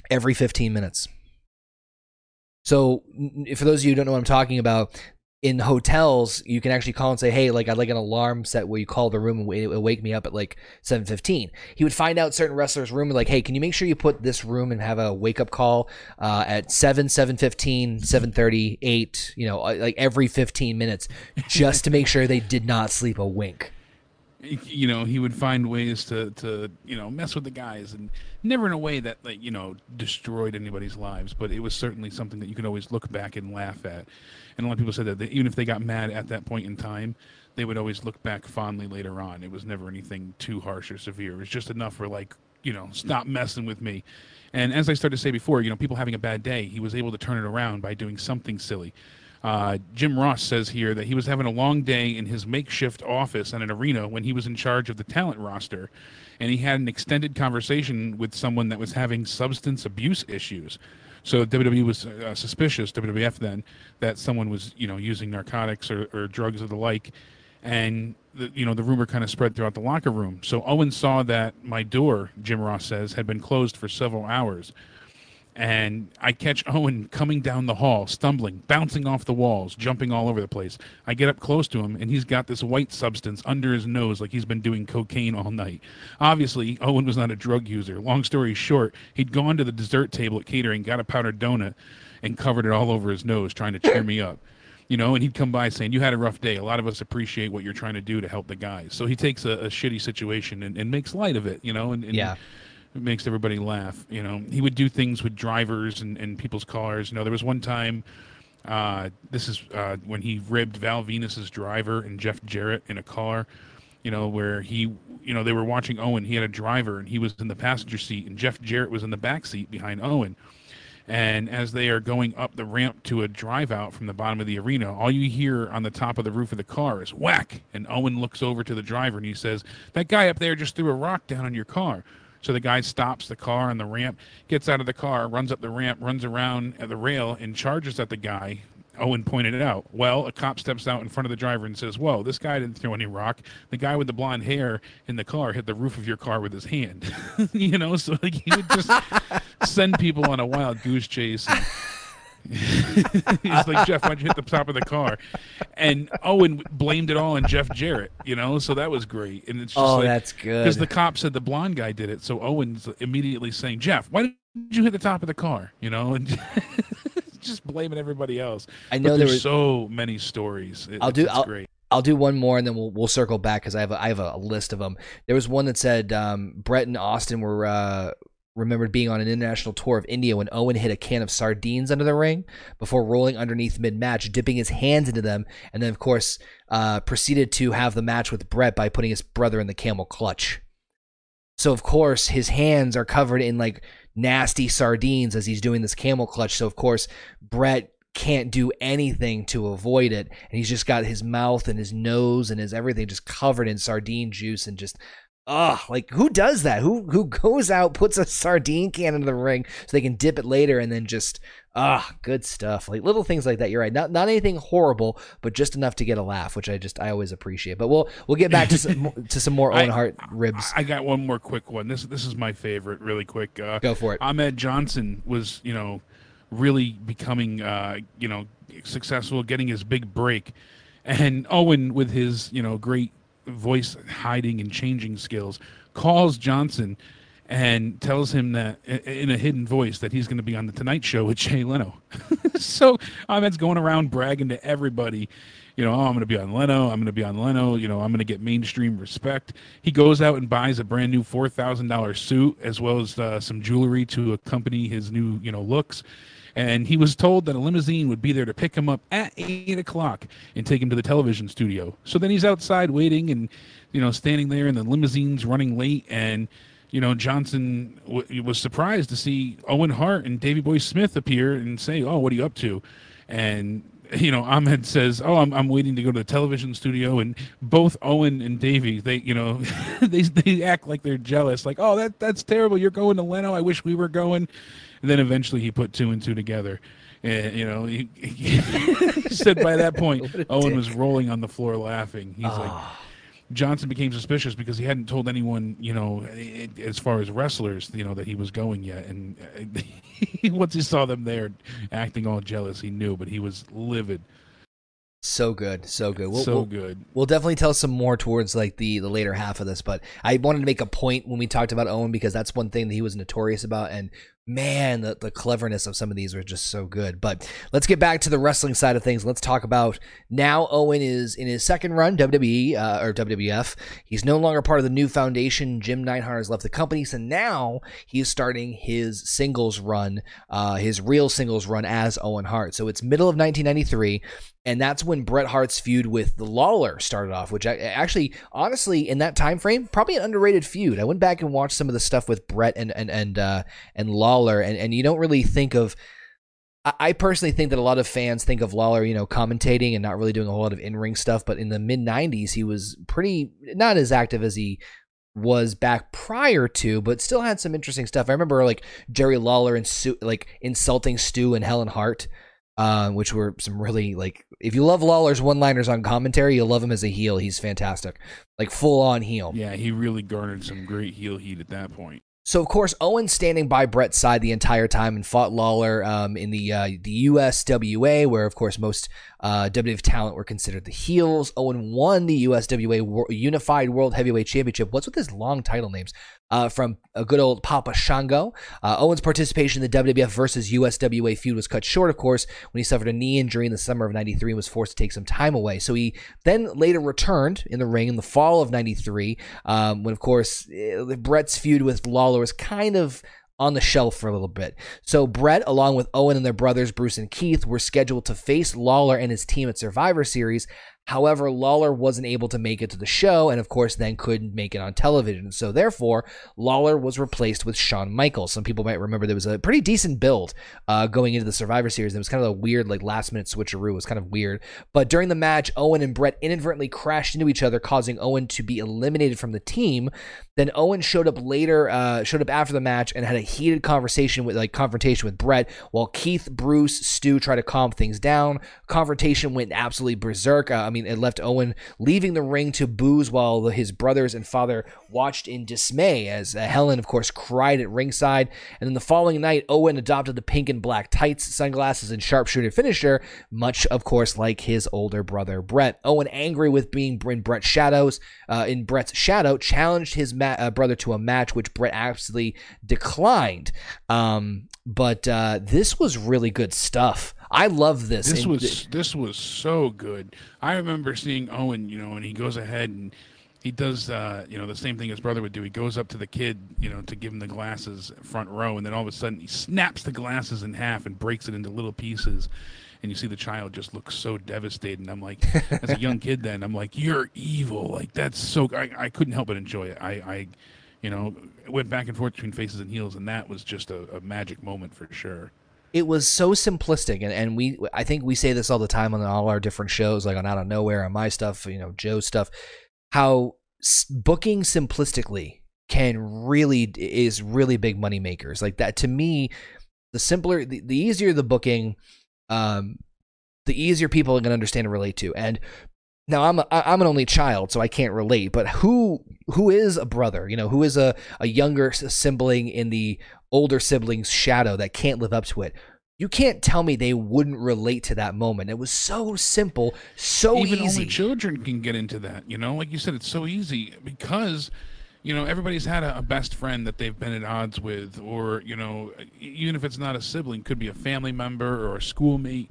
every 15 minutes. So, for those of you who don't know what I'm talking about, in hotels you can actually call and say hey like i'd like an alarm set where you call the room and it'll wake me up at like 7.15 he would find out certain wrestlers room and like hey can you make sure you put this room and have a wake up call uh, at 7 7.15 7.30 8 you know uh, like every 15 minutes just to make sure they did not sleep a wink. You know he would find ways to to you know mess with the guys and never in a way that like you know destroyed anybody's lives but it was certainly something that you could always look back and laugh at and a lot of people said that even if they got mad at that point in time, they would always look back fondly later on. It was never anything too harsh or severe. It was just enough for like, you know, stop messing with me. And as I started to say before, you know, people having a bad day, he was able to turn it around by doing something silly. Uh, Jim Ross says here that he was having a long day in his makeshift office at an arena when he was in charge of the talent roster, and he had an extended conversation with someone that was having substance abuse issues. So WWE was uh, suspicious, WWF then, that someone was you know using narcotics or, or drugs or the like, and the, you know the rumor kind of spread throughout the locker room. So Owen saw that my door, Jim Ross says, had been closed for several hours and I catch Owen coming down the hall, stumbling, bouncing off the walls, jumping all over the place. I get up close to him, and he's got this white substance under his nose like he's been doing cocaine all night. Obviously, Owen was not a drug user. Long story short, he'd gone to the dessert table at catering, got a powdered donut, and covered it all over his nose, trying to cheer me up. You know, and he'd come by saying, You had a rough day. A lot of us appreciate what you're trying to do to help the guys. So he takes a, a shitty situation and, and makes light of it, you know, and, and yeah makes everybody laugh. You know, he would do things with drivers and, and people's cars. You know, there was one time, uh, this is uh, when he ribbed Val Venis's driver and Jeff Jarrett in a car. You know, where he, you know, they were watching Owen. He had a driver and he was in the passenger seat, and Jeff Jarrett was in the back seat behind Owen. And as they are going up the ramp to a drive out from the bottom of the arena, all you hear on the top of the roof of the car is whack. And Owen looks over to the driver and he says, That guy up there just threw a rock down on your car. So the guy stops the car on the ramp, gets out of the car, runs up the ramp, runs around at the rail, and charges at the guy. Owen pointed it out. Well, a cop steps out in front of the driver and says, Whoa, this guy didn't throw any rock. The guy with the blonde hair in the car hit the roof of your car with his hand. you know, so like he would just send people on a wild goose chase. And, He's like, Jeff, why'd you hit the top of the car? And Owen blamed it all on Jeff Jarrett, you know, so that was great. And it's just oh, like, that's good. Because the cop said the blonde guy did it. So Owen's immediately saying, Jeff, why did you hit the top of the car? You know, and just blaming everybody else. I know but there there's was so many stories. It, I'll do. I'll, great. I'll do one more and then we'll we'll circle back because I have a, I have a list of them. There was one that said um, Bret and Austin were uh, remembered being on an international tour of India when Owen hit a can of sardines under the ring before rolling underneath mid match, dipping his hands into them, and then, of course, uh, proceeded to have the match with Bret by putting his brother in the camel clutch. So, of course, his hands are covered in like nasty sardines as he's doing this camel clutch. So, of course, Bret can't do anything to avoid it. And he's just got his mouth and his nose and his everything just covered in sardine juice and just Ugh, like who does that? Who who goes out, puts a sardine can into the ring so they can dip it later and then just ah, good stuff. Like little things like that. You're right. Not not anything horrible, but just enough to get a laugh, which I just I always appreciate. But we'll we'll get back to some to some more Owen Hart ribs. I got one more quick one. This this is my favorite, really quick. Uh, Go for it. Ahmed Johnson was, you know, really becoming, uh, you know, successful, getting his big break, and Owen with his, you know, great voice hiding and changing skills, calls Johnson and tells him that in a hidden voice that he's going to be on the Tonight Show with Jay Leno. so Ahmed's going around bragging to everybody, you know, oh, I'm going to be on Leno. I'm going to be on Leno. You know, I'm going to get mainstream respect. He goes out and buys a brand new four thousand dollars suit as well as uh, some jewelry to accompany his new, you know, looks. And he was told that a limousine would be there to pick him up at eight o'clock and take him to the television studio. So then he's outside waiting and, you know, standing there, and the limousine's running late and you know, Johnson w- was surprised to see Owen Hart and Davy Boy Smith appear and say, "Oh, what are you up to?" And you know, Ahmed says, "Oh, I'm, I'm waiting to go to the television studio," and both Owen and Davy, they, you know, they they act like they're jealous, like, "Oh, that that's terrible. You're going to Leno. I wish we were going." And then eventually he put two and two together. And, you know, he, he said by that point, Owen dick. was rolling on the floor laughing. He's oh. like, ah. Johnson became suspicious because he hadn't told anyone, you know, as far as wrestlers, you know, that he was going yet. And once he saw them there acting all jealous, he knew, but he was livid. So good, so good. We'll, so we'll, good. We'll definitely tell some more towards like the the later half of this, but I wanted to make a point when we talked about Owen because that's one thing that he was notorious about, and man, the, the cleverness of some of these are just so good. But let's get back to the wrestling side of things. Let's talk about now Owen is in his second run, WWE uh, or WWF. He's no longer part of the new foundation. Jim Neidhart has left the company. So now he's starting his singles run, uh, his real singles run as Owen Hart. So it's middle of 1993 and that's when Bret Hart's feud with the Lawler started off, which I, actually, honestly, in that time frame, probably an underrated feud. I went back and watched some of the stuff with Bret and and and uh, and Lawler, and and you don't really think of. I personally think that a lot of fans think of Lawler, you know, commentating and not really doing a whole lot of in ring stuff. But in the mid '90s, he was pretty not as active as he was back prior to, but still had some interesting stuff. I remember like Jerry Lawler and Sue, like insulting Stu and Helen Hart uh, which were some really like if you love Lawler's one-liners on commentary, you'll love him as a heel. He's fantastic, like full on heel. Yeah, he really garnered some great heel heat at that point. So of course, Owen standing by Bret's side the entire time and fought Lawler um, in the uh, the USWA, where of course most uh, talent were considered the heels. Owen won the USWA Unified World Heavyweight Championship. What's with his long title names? Uh, from a good old Papa Shango. Uh, Owen's participation in the WWF versus USWA feud was cut short, of course, when he suffered a knee injury in the summer of 93 and was forced to take some time away. So he then later returned in the ring in the fall of 93, um, when, of course, eh, Bret's feud with Lawler was kind of on the shelf for a little bit. So Bret, along with Owen and their brothers Bruce and Keith, were scheduled to face Lawler and his team at Survivor Series. However, Lawler wasn't able to make it to the show and, of course, then couldn't make it on television. So, therefore, Lawler was replaced with Shawn Michaels. Some people might remember there was a pretty decent build uh, going into the Survivor Series. It was kind of a weird, like, last minute switcheroo. It was kind of weird. But during the match, Owen and Bret inadvertently crashed into each other, causing Owen to be eliminated from the team. Then Owen showed up later, uh, showed up after the match and had a heated conversation with, like, confrontation with Bret, while Keith, Bruce, Stu tried to calm things down. Confrontation went absolutely berserk. Uh, I mean, mean, it left Owen leaving the ring to boos while his brothers and father watched in dismay as uh, Helen, of course, cried at ringside. And then the following night, Owen adopted the pink and black tights, sunglasses, and sharpshooter finisher, much, of course, like his older brother Bret. Owen, angry with being in Bret's shadows, uh, in Bret's shadow, challenged his ma- uh, brother to a match, which Bret absolutely declined. Um, but uh, this was really good stuff. I love this. This was this was so good. I remember seeing Owen, you know, and he goes ahead and he does uh, you know the same thing his brother would do. He goes up to the kid, you know, to give him the glasses front row, and then all of a sudden he snaps the glasses in half and breaks it into little pieces. And you see the child just looks so devastated. And I'm like, as a young kid, then I'm like, you're evil. Like that's so. I, I couldn't help but enjoy it. I, I, you know, went back and forth between faces and heels, and that was just a, a magic moment for sure it was so simplistic and, and we i think we say this all the time on all our different shows like on out of nowhere on my stuff you know joe's stuff how booking simplistically can really is really big money makers. Like that to me the simpler the, the easier the booking um the easier people can understand and relate to. And now I'm a, I'm an only child, so I can't relate. But who who is a brother? You know, who is a, a younger sibling in the older sibling's shadow that can't live up to it? You can't tell me they wouldn't relate to that moment. It was so simple, so Even easy. only children can get into that. You know, like you said, it's so easy because you know everybody's had a, a, best friend that they've been at odds with, or you know, even if it's not a sibling, could be a family member or a schoolmate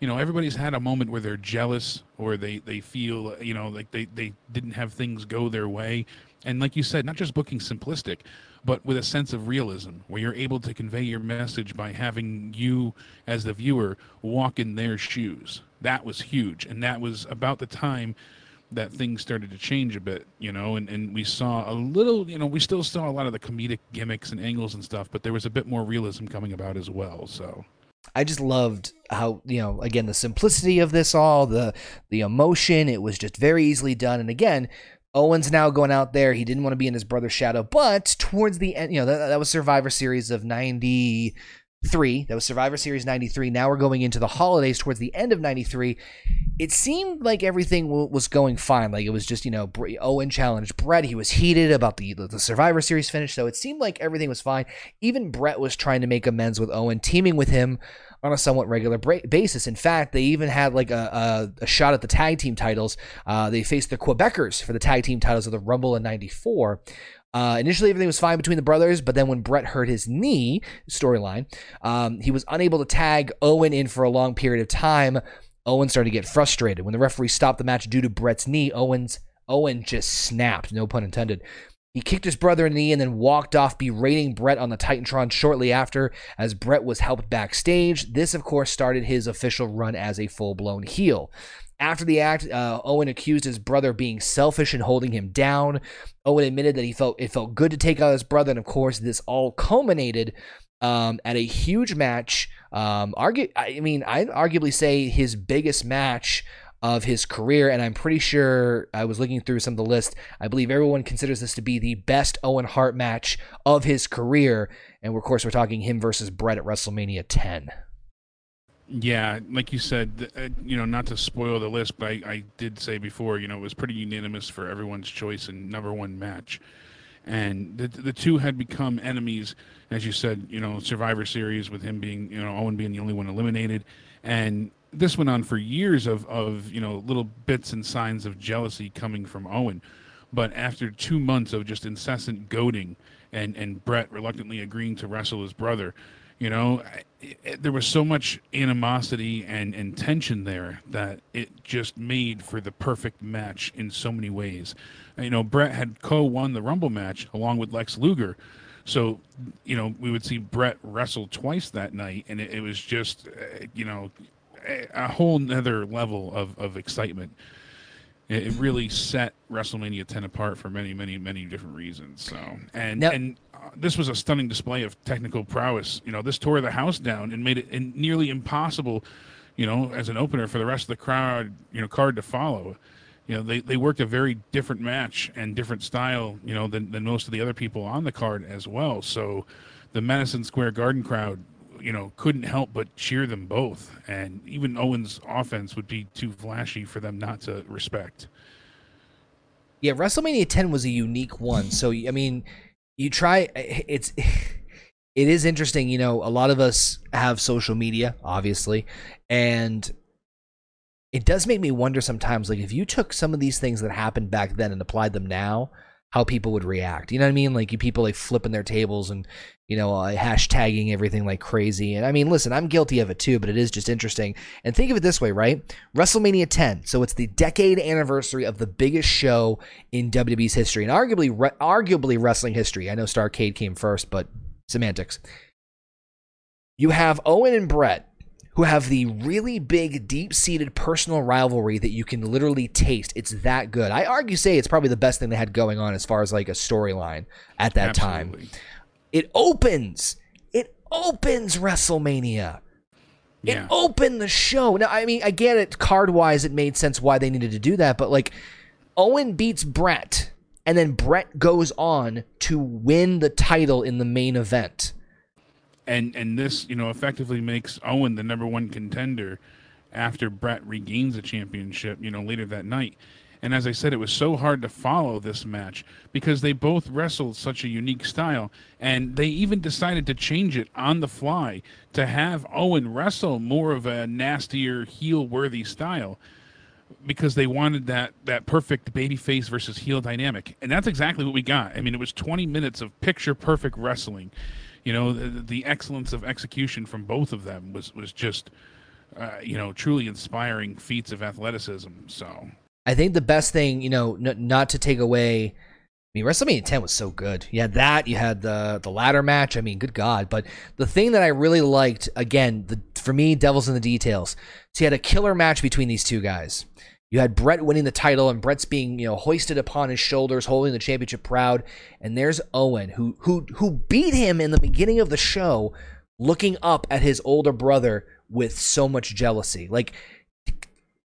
you know, everybody's had a moment where they're jealous or they, they feel, you know, like they, they didn't have things go their way. And like you said, not just booking simplistic, but with a sense of realism where you're able to convey your message by having you as the viewer walk in their shoes. That was huge. And that was about the time that things started to change a bit, you know, and, and we saw a little, you know, we still saw a lot of the comedic gimmicks and angles and stuff, but there was a bit more realism coming about as well. So I just loved how you know again the simplicity of this all the the emotion it was just very easily done. And again Owen's now going out there. He didn't want to be in his brother's shadow but towards the end you know that, that was Survivor Series of 93 that was Survivor Series 93 now we're going into the holidays towards the end of 93 it seemed like everything w- was going fine like it was just you know Owen challenged Bret he was heated about the the Survivor Series finish so it seemed like everything was fine even Bret was trying to make amends with Owen teaming with him on a somewhat regular bra- basis. In fact, they even had like a, a, a shot at the tag team titles. Uh, they faced the Quebecers for the tag team titles of the Rumble in '94. Uh, initially, everything was fine between the brothers, but then when Bret hurt his knee, storyline, um, he was unable to tag Owen in for a long period of time. Owen started to get frustrated. When the referee stopped the match due to Bret's knee, Owens Owen just snapped, no pun intended. He kicked his brother in the knee and then walked off, berating Bret on the Titantron shortly after, as Bret was helped backstage. This, of course, started his official run as a full blown heel. After the act, uh, Owen accused his brother being selfish and holding him down. Owen admitted that he felt it felt good to take out his brother, and of course, this all culminated um, at a huge match. Um, argue, I mean, I'd arguably say his biggest match of his career. And I'm pretty sure I was looking through some of the list. I believe everyone considers this to be the best Owen Hart match of his career. And of course, we're talking him versus Bret at WrestleMania 10. Yeah, like you said, uh, you know, not to spoil the list, but I, I did say before, you know, it was pretty unanimous for everyone's choice and number one match. And the the two had become enemies, as you said, you know, Survivor Series with him being, you know, Owen being the only one eliminated, and this went on for years of, of you know little bits and signs of jealousy coming from Owen, but after two months of just incessant goading and and Bret reluctantly agreeing to wrestle his brother, you know, it, it, there was so much animosity and, and tension there that it just made for the perfect match in so many ways. You know, Bret had co-won the Rumble match along with Lex Luger. So, you know, we would see Bret wrestle twice that night, and it, it was just, uh, you know, a whole nother level of, of excitement. It, really set WrestleMania 10 apart for many, many, many different reasons. So, and now, and this was a stunning display of technical prowess. You know, this tore the house down and made it nearly impossible, you know, as an opener for the rest of the crowd, you know, card to follow. You know, they, they worked a very different match and different style, you know, than, than most of the other people on the card as well. So the Madison Square Garden crowd you know, couldn't help but cheer them both. And even Owens' offense would be too flashy for them not to respect. Yeah, WrestleMania 10 was a unique one. So, I mean, you try, eh, it's. It is interesting, you know, a lot of us have social media, obviously, and it does make me wonder sometimes like if you took some of these things that happened back then and applied them now, how people would react. You know what I mean? Like you people like flipping their tables and you know uh, hashtagging everything like crazy. And I mean, listen, I'm guilty of it too, but it is just interesting. And think of it this way, right? WrestleMania 10. So it's the decade anniversary of the biggest show in WWE's history and arguably re- arguably wrestling history. I know Starcade came first, but semantics. You have Owen and Bret who have the really big, deep seated personal rivalry that you can literally taste. It's that good. I argue say it's probably the best thing they had going on as far as like a storyline at that Absolutely. time. It opens. It opens WrestleMania. Yeah. It opened the show. Now, I mean, I get it card wise, it made sense why they needed to do that, but like Owen beats Bret, and then Bret goes on to win the title in the main event and and this you know effectively makes Owen the number one contender after Bret regains the championship. You know later that night. And as I said, it was so hard to follow this match because they both wrestled such a unique style. And they even decided to change it on the fly to have Owen wrestle more of a nastier, heel worthy style because they wanted that, that perfect babyface versus heel dynamic. And that's exactly what we got. I mean, it was 20 minutes of picture perfect wrestling you know the, the excellence of execution from both of them was was just uh, you know, truly inspiring feats of athleticism. So I think the best thing, you know, n- not to take away. I mean, WrestleMania 10 was so good. You had that. You had the the ladder match. I mean, good God! But the thing that I really liked, again, the for me, Devil's in the details. So you had a killer match between these two guys. You had Bret winning the title, and Bret's being you know hoisted upon his shoulders, holding the championship proud. And there's Owen, who who who beat him in the beginning of the show, looking up at his older brother with so much jealousy. Like,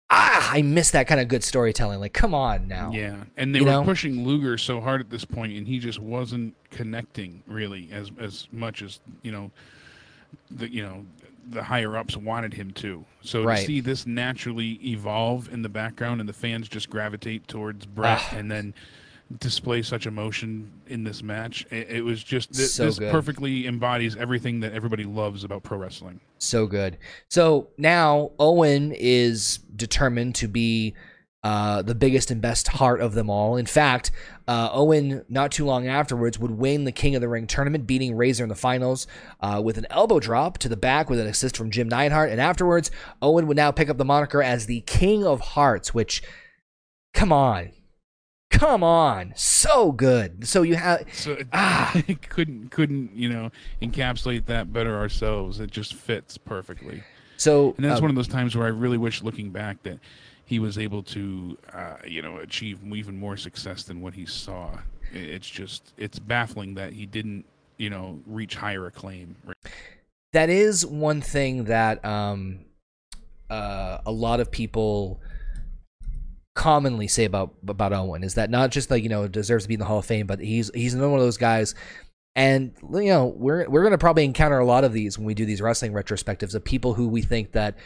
ah, I miss that kind of good storytelling. Like, come on now. Yeah, and they You were know? pushing Luger so hard at this point, and he just wasn't connecting really as as much as you know the you know the higher ups wanted him to. So Right. to see this naturally evolve in the background, and the fans just gravitate towards Bret, Ah. and then display such emotion in this match, it, it was just th- So this good. perfectly embodies everything that everybody loves about pro wrestling. So good. So now Owen is determined to be uh, the biggest and best Hart of them all. In fact, uh, Owen, not too long afterwards, would win the King of the Ring tournament, beating Razor in the finals uh, with an elbow drop to the back with an assist from Jim Neidhart. And afterwards, Owen would now pick up the moniker as the King of Hearts, which, come on. Come on. So good. So you have. So Ah. couldn't couldn't you know encapsulate that better ourselves. It just fits perfectly. So. And that's uh, one of those times where I really wish, looking back, that he was able to, uh, you know, achieve even more success than what he saw. It's just, it's baffling that he didn't, you know, reach higher acclaim. that is one thing that um, uh, a lot of people commonly say about about Owen is that not just like you know deserves to be in the Hall of Fame, but he's he's another one of those guys. And you know we're we're gonna probably encounter a lot of these when we do these wrestling retrospectives of people who we think that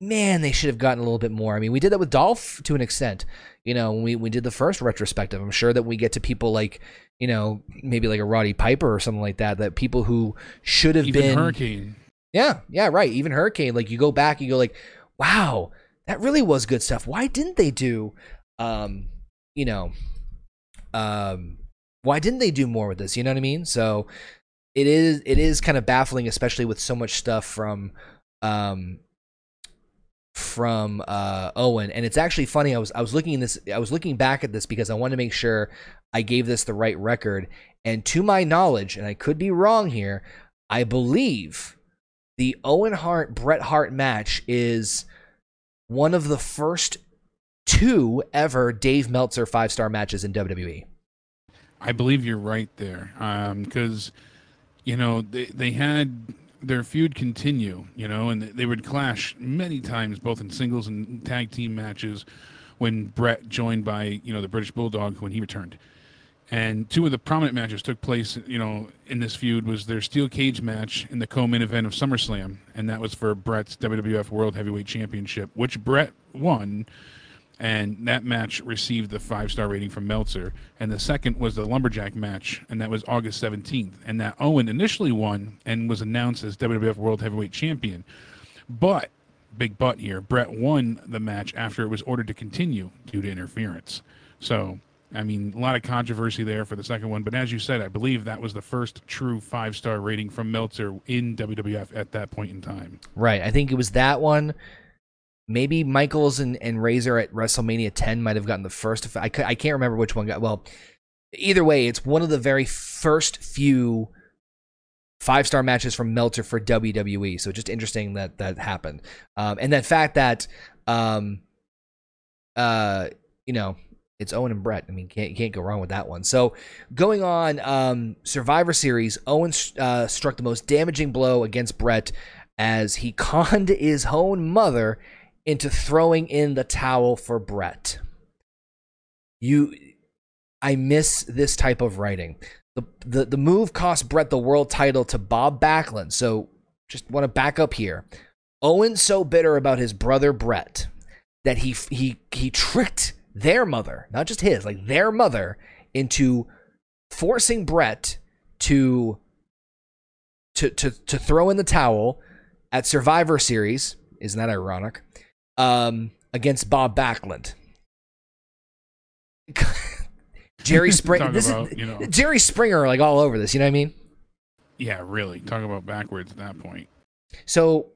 man they should have gotten a little bit more. I mean we did that with Dolph to an extent. You know when we we did the first retrospective. I'm sure that we get to people like you know maybe like a Roddy Piper or something like that that people who should have Even been Hurricane. yeah, yeah, right. Even Hurricane, like you go back, you go like, wow, that really was good stuff. Why didn't they do, um, you know, um, why didn't they do more with this? You know what I mean? So it is, it is kind of baffling, especially with so much stuff from, um, from uh Owen and it's actually funny I was I was looking in this I was looking back at this because I wanted to make sure I gave this the right record and to my knowledge and I could be wrong here I believe the Owen Hart Bret Hart match is one of the first two ever Dave Meltzer five star matches in. WWE. I believe you're right there. Because, you know, they, they had their feud continue, you know, and they would clash many times, both in singles and tag team matches when Bret joined by, you know, the British Bulldog when he returned. And two of the prominent matches took place, you know, in this feud was their steel cage match in the co-main event of SummerSlam, and that was for Bret's WWF World Heavyweight Championship, which Bret won, and that match received the five-star rating from Meltzer. And the second was the lumberjack match, and that was August 17th, and that Owen initially won and was announced as WWF World Heavyweight Champion, but big but here, Bret won the match after it was ordered to continue due to interference. So. I mean, a lot of controversy there for the second one, but as you said, I believe that was the first true five star rating from Meltzer in WWF at that point in time. Right. I think it was that one. Maybe Michaels and, and Razor at WrestleMania 10 might have gotten the first. I, I can't remember which one got. Well, either way, it's one of the very first few five star matches from Meltzer for WWE. So just interesting that that happened. Um, and that fact that, um, uh, you know, it's Owen and Bret. I mean, can't, you can't go wrong with that one. So going on, um, Survivor Series, Owen uh, struck the most damaging blow against Bret as he conned his own mother into throwing in the towel for Bret. You, I miss this type of writing. The, the, the move cost Bret the world title to Bob Backlund. So just want to back up here. Owen's so bitter about his brother Bret that he he he tricked their mother, not just his, like their mother, into forcing Bret to to to to throw in the towel at Survivor Series. Isn't that ironic? Um, against Bob Backlund. Jerry Springer. This about, is you know- Jerry Springer, like all over this. You know what I mean? Yeah, really. Talk about backwards at that point. So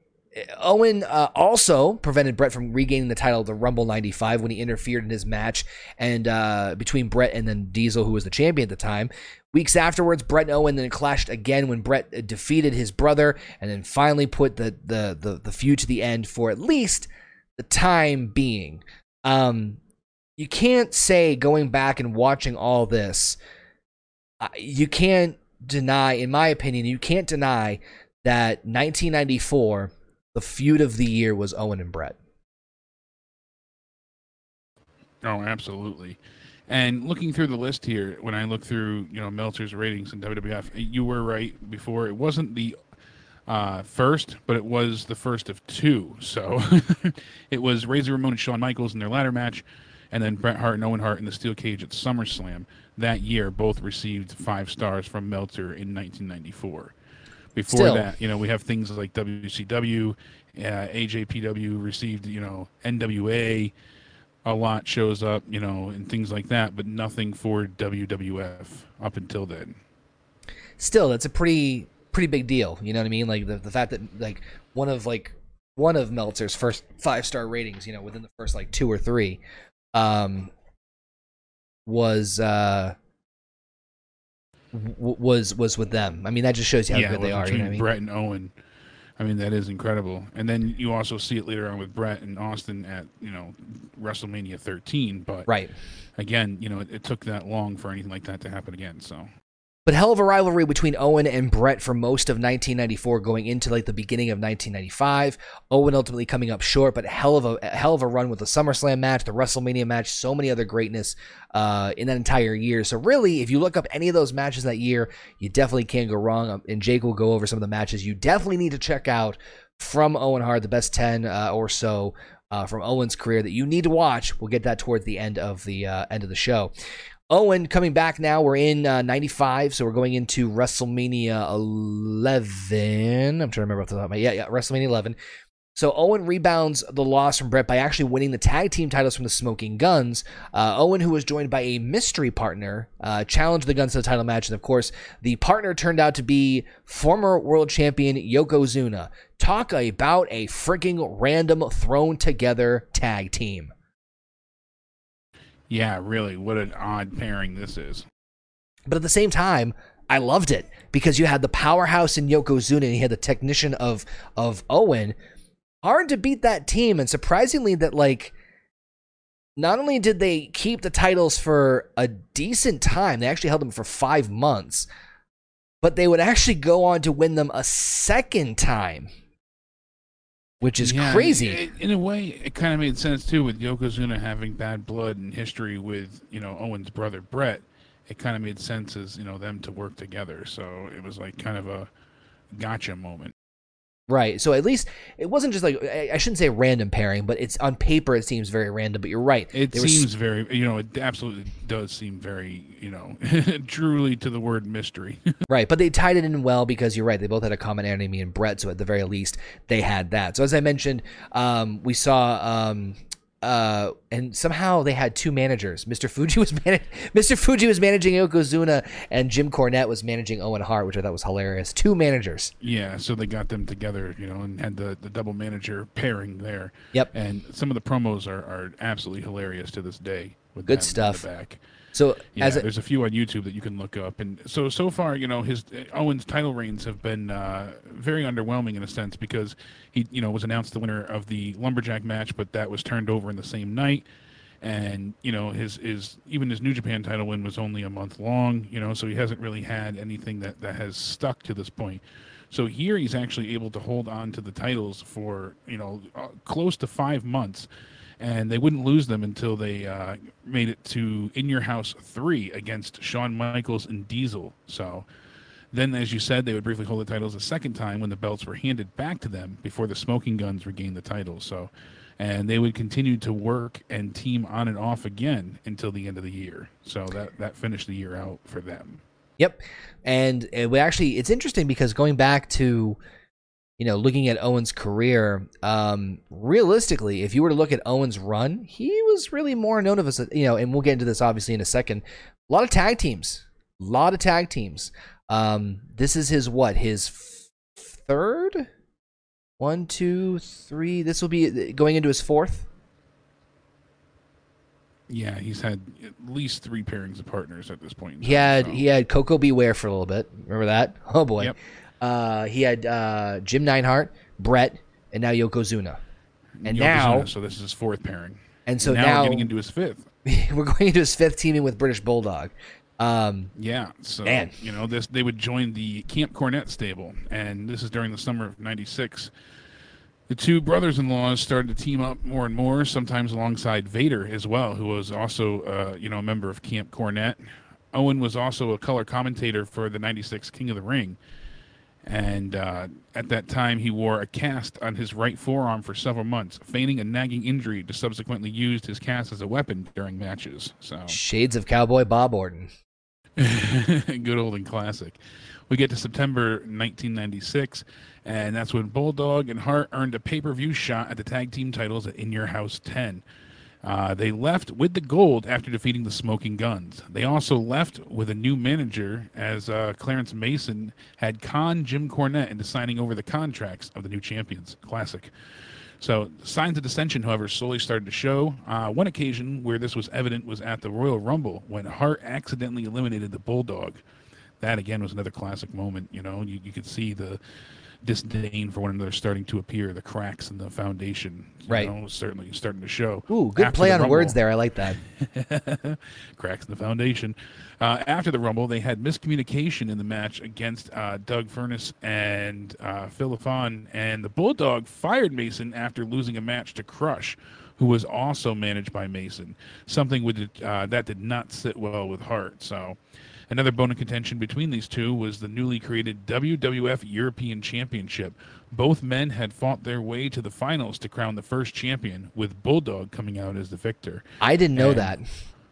Owen uh, also prevented Bret from regaining the title of the Rumble 95 when he interfered in his match and uh, between Bret and then Diesel, who was the champion at the time. Weeks afterwards, Bret and Owen then clashed again when Bret defeated his brother and then finally put the, the, the, the feud to the end for at least the time being. Um, you can't say going back and watching all this, uh, you can't deny, in my opinion, you can't deny that 1994, the feud of the year was Owen and Bret. Oh, absolutely. And looking through the list here, when I look through, you know, Meltzer's ratings in WWF, you were right before. It wasn't the uh, first, but it was the first of two. So it was Razor Ramon and Shawn Michaels in their ladder match, and then Bret Hart and Owen Hart in the steel cage at SummerSlam that year. Both received five stars from Meltzer in 1994. Before Still. that, you know, we have things like WCW, uh, AJPW received, you know, NWA. A lot shows up, you know, and things like that, but nothing for WWF up until then. Still, that's a pretty pretty big deal. You know what I mean? Like the, the fact that like one of like one of Meltzer's first five star ratings, you know, within the first like two or three, um, was uh was was with them. I mean, that just shows you how yeah, good they are. You know I mean? Bret and Owen, I mean that is incredible. And then you also see it later on with Bret and Austin at you know WrestleMania 13. But right, again, you know it, it took that long for anything like that to happen again. So but hell of a rivalry between Owen and Bret for most of 1994, going into like the beginning of 1995. Owen ultimately coming up short, but hell of a hell of a run with the SummerSlam match, the WrestleMania match, so many other greatness uh, in that entire year. So really, if you look up any of those matches that year, you definitely can't go wrong. Um, and Jake will go over some of the matches you definitely need to check out from Owen Hart, the best 10 uh, or so uh, from Owen's career that you need to watch. We'll get that towards the end of the uh, end of the show. Owen coming back now. We're in uh, 95, so we're going into WrestleMania 11. I'm trying to remember off the top of my Yeah, yeah, WrestleMania 11. So Owen rebounds the loss from Bret by actually winning the tag team titles from the Smoking Gunns. Uh, Owen, who was joined by a mystery partner, uh, challenged the Gunns to the title match, and of course, the partner turned out to be former world champion Yokozuna. Talk about a freaking random thrown together tag team. Yeah, really, what an odd pairing this is. But at the same time, I loved it because you had the powerhouse in Yokozuna and you had the technician of of Owen. Hard to beat that team, and surprisingly, that like not only did they keep the titles for a decent time, they actually held them for five months, but they would actually go on to win them a second time which is yeah, crazy. It, in a way, it kind of made sense too with Yokozuna having bad blood and history with you know Owen's brother Bret. It kind of made sense as you know them to work together. So it was like kind of a gotcha moment. Right. So at least it wasn't just like I shouldn't say random pairing, but it's on paper it seems very random. But you're right. It seems very you know it absolutely does seem very you know truly to the word mystery. right. But they tied it in well because you're right. They both had a common enemy in Bret, so at the very least they had that. So as I mentioned, um, we saw um, uh, and somehow they had two managers. Mr. Fuji was man- Mr. Fuji was managing Yokozuna, and Jim Cornette was managing Owen Hart, which I thought was hilarious. Two managers. Yeah, so they got them together, you know, and had the, the double manager pairing there. Yep. And some of the promos are, are absolutely hilarious to this day. With Good stuff. back. So yeah, a, there's a few on YouTube that you can look up, and so so far, you know, his Owens title reigns have been uh, very underwhelming in a sense because he, you know, was announced the winner of the lumberjack match, but that was turned over in the same night, and you know, his his even his New Japan title win was only a month long, you know, so he hasn't really had anything that that has stuck to this point. So here he's actually able to hold on to the titles for you know uh, close to five months and they wouldn't lose them until they uh, made it to In Your House 3 against Shawn Michaels and Diesel. So then, as you said, they would briefly hold the titles a second time when the belts were handed back to them before the Smoking Gunns regained the titles. So, and they would continue to work and team on and off again until the end of the year. So that that finished the year out for them. Yep, and we actually it's interesting because going back to you know, looking at Owen's career, um, realistically, if you were to look at Owen's run, he was really more known of as, a, you know, and we'll get into this obviously in a second. A lot of tag teams, a lot of tag teams. Um, this is his what? His third? One, two, three. This will be going into his fourth. Yeah, he's had at least three pairings of partners at this point. in He had so- he had Koko B. Ware for a little bit. Remember that? Oh boy. Yep. Uh, he had uh, Jim Neidhart, Bret, and now Yokozuna. And Yokozuna, now, so this is his fourth pairing. and so now, now, we're getting into his fifth. we're going into his fifth teaming with British Bulldog. Um, Yeah, so Man. you know this they would join the Camp Cornette stable, and this is during the summer of '96. The two brothers-in-laws started to team up more and more, sometimes alongside Vader as well, who was also uh, you know a member of Camp Cornette. Owen was also a color commentator for the '96 King of the Ring, and uh, at that time he wore a cast on his right forearm for several months, feigning a nagging injury to subsequently used his cast as a weapon during matches. So shades of Cowboy Bob Orton. Good old and classic. We get to September 1996, and that's when Bulldog and Hart earned a pay per view shot at the tag team titles at In Your House 10. Uh, they left with the gold after defeating the Smoking Gunns. They also left with a new manager, as uh, Clarence Mason had conned Jim Cornette into signing over the contracts of the new champions. Classic. So signs of dissension, however, slowly started to show. Uh, one occasion where this was evident was at the Royal Rumble when Hart accidentally eliminated the Bulldog. That again was another classic moment. You know, you, you could see the disdain for one another starting to appear, the cracks in the foundation. You Right. know, certainly starting to show. Ooh, good After play on Rumble- words there. I like that. cracks in the foundation. Uh, after the Rumble, they had miscommunication in the match against uh, Doug Furnas and uh, Phil Lafon, and the Bulldog fired Mason after losing a match to Crush, who was also managed by Mason. Something with uh, that did not sit well with Hart. So. Another bone of contention between these two was the newly created WWF European Championship. Both men had fought their way to the finals to crown the first champion, with Bulldog coming out as the victor. I didn't know And- that.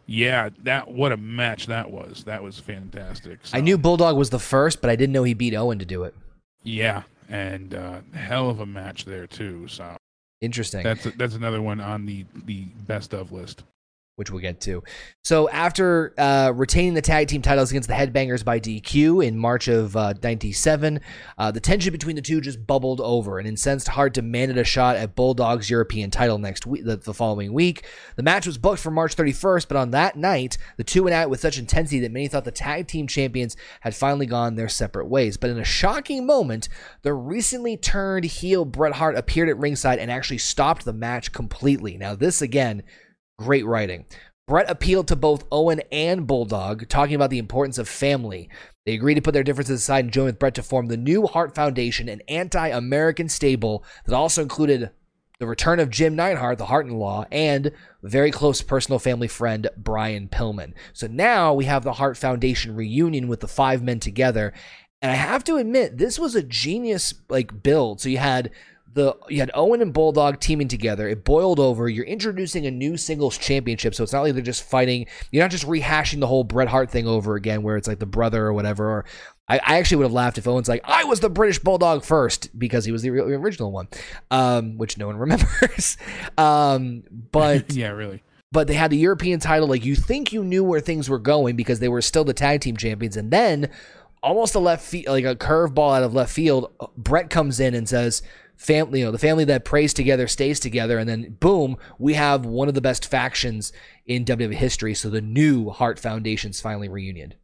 Yeah, that what a match that was. That was fantastic. I knew Bulldog was the first, but I didn't know he beat Owen to do it. Yeah, and uh, hell of a match there too. So Interesting. that's that's another one on the the best of list. Which we'll get to. So after uh, retaining the tag team titles against the Headbangers by DQ in March of uh, '97, uh, the tension between the two just bubbled over, and incensed Hart demanded a shot at Bulldog's European title next week, the, the following week. The match was booked for March 31st, but on that night, the two went it with such intensity that many thought the tag team champions had finally gone their separate ways. But in a shocking moment, the recently turned heel Bret Hart appeared at ringside and actually stopped the match completely. Now, this again Great writing. Bret appealed to both Owen and Bulldog, talking about the importance of family. They agreed to put their differences aside and join with Bret to form the new Hart Foundation, an anti American stable that also included the return of Jim Neidhart, the Hart in law, and very close personal family friend Brian Pillman. So now we have the Hart Foundation reunion with the five men together. And I have to admit, this was a genius like build. So you had the you had Owen and Bulldog teaming together. It boiled over. You're introducing a new singles championship, so it's not like they're just fighting. You're not just rehashing the whole Bret Hart thing over again, where it's like the brother or whatever. Or I, I actually would have laughed if Owen's like, I was the British Bulldog first because he was the original one, um, which no one remembers. um, but yeah, really. but they had the European title. Like you think you knew where things were going because they were still the tag team champions, and then almost a left field, like a curveball out of left field, Bret comes in and says, "Family, you know, the family that prays together stays together." And then boom, we have one of the best factions in WWE history. So the new Hart Foundation's finally reunion.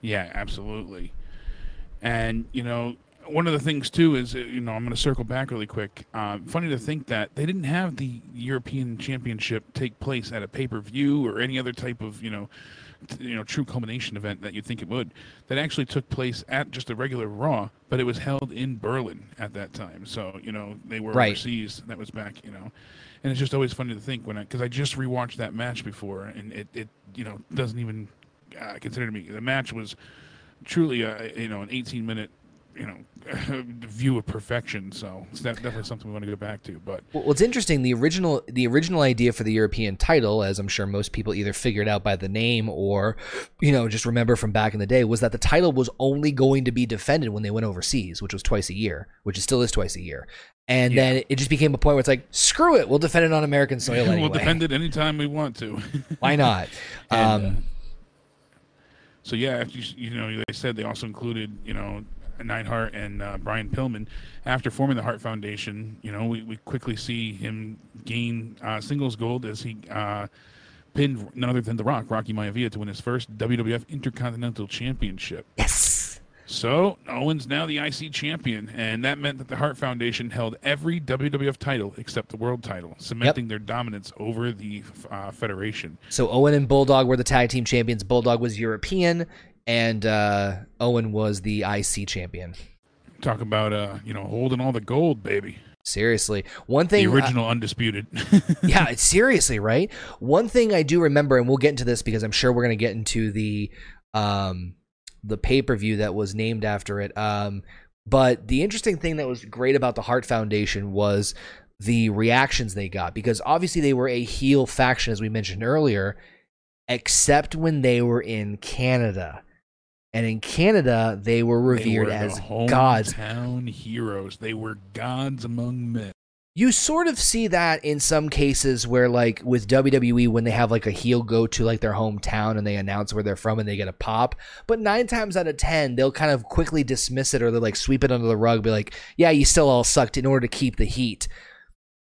Yeah, absolutely. And you know, one of the things too is uh, you know I'm going to circle back really quick. Uh, funny to think that they didn't have the European Championship take place at a pay per view or any other type of you know you know true culmination event that you'd think it would. That actually took place at just a regular Raw, but it was held in Berlin at that time. So you know they were Right. overseas. That was back you know. And it's just always funny to think when I, because I just rewatched that match before, and it, it you know doesn't even uh, consider to me the match was truly a you know an 18 minute you know view of perfection. So it's definitely something we want to go back to. But Well, what's interesting, the original the original idea for the European title, as I'm sure most people either figured out by the name or, you know, just remember from back in the day, was that the title was only going to be defended when they went overseas, which was twice a year, which it still is twice a year. And Yeah. then it just became a point where it's like, screw it, we'll defend it on American soil anyway. we'll defend it anytime we want to. Why not? And, um, uh, so yeah, after you, you know they said they also included you know Neidhart and uh, Brian Pillman, after forming the Hart Foundation, you know, we, we quickly see him gain uh, singles gold as he uh, pinned none other than The Rock, Rocky Maivia, to win his first WWF Intercontinental Championship. Yes. So Owens now the IC champion, and that meant that the Hart Foundation held every WWF title except the World title, cementing their dominance over the uh, Federation. So Owen and Bulldog were the tag team champions. Bulldog was European, and uh, Owen was the IC champion. Talk about uh, you know holding all the gold, baby. Seriously, one thing the original uh, undisputed. yeah, seriously, right? One thing I do remember, and we'll get into this because I'm sure we're going to get into the um, the pay per view that was named after it. Um, but the interesting thing that was great about the Hart Foundation was the reactions they got because obviously they were a heel faction, as we mentioned earlier, except when they were in Canada. And in Canada, they were revered they were as gods. Town heroes. They were gods among men. You sort of see that in some cases where, like with WWE, when they have like a heel go to like their hometown and they announce where they're from and they get a pop. But nine times out of ten, they'll kind of quickly dismiss it or they'll like sweep it under the rug, be like, "Yeah, you still all sucked" in order to keep the heat.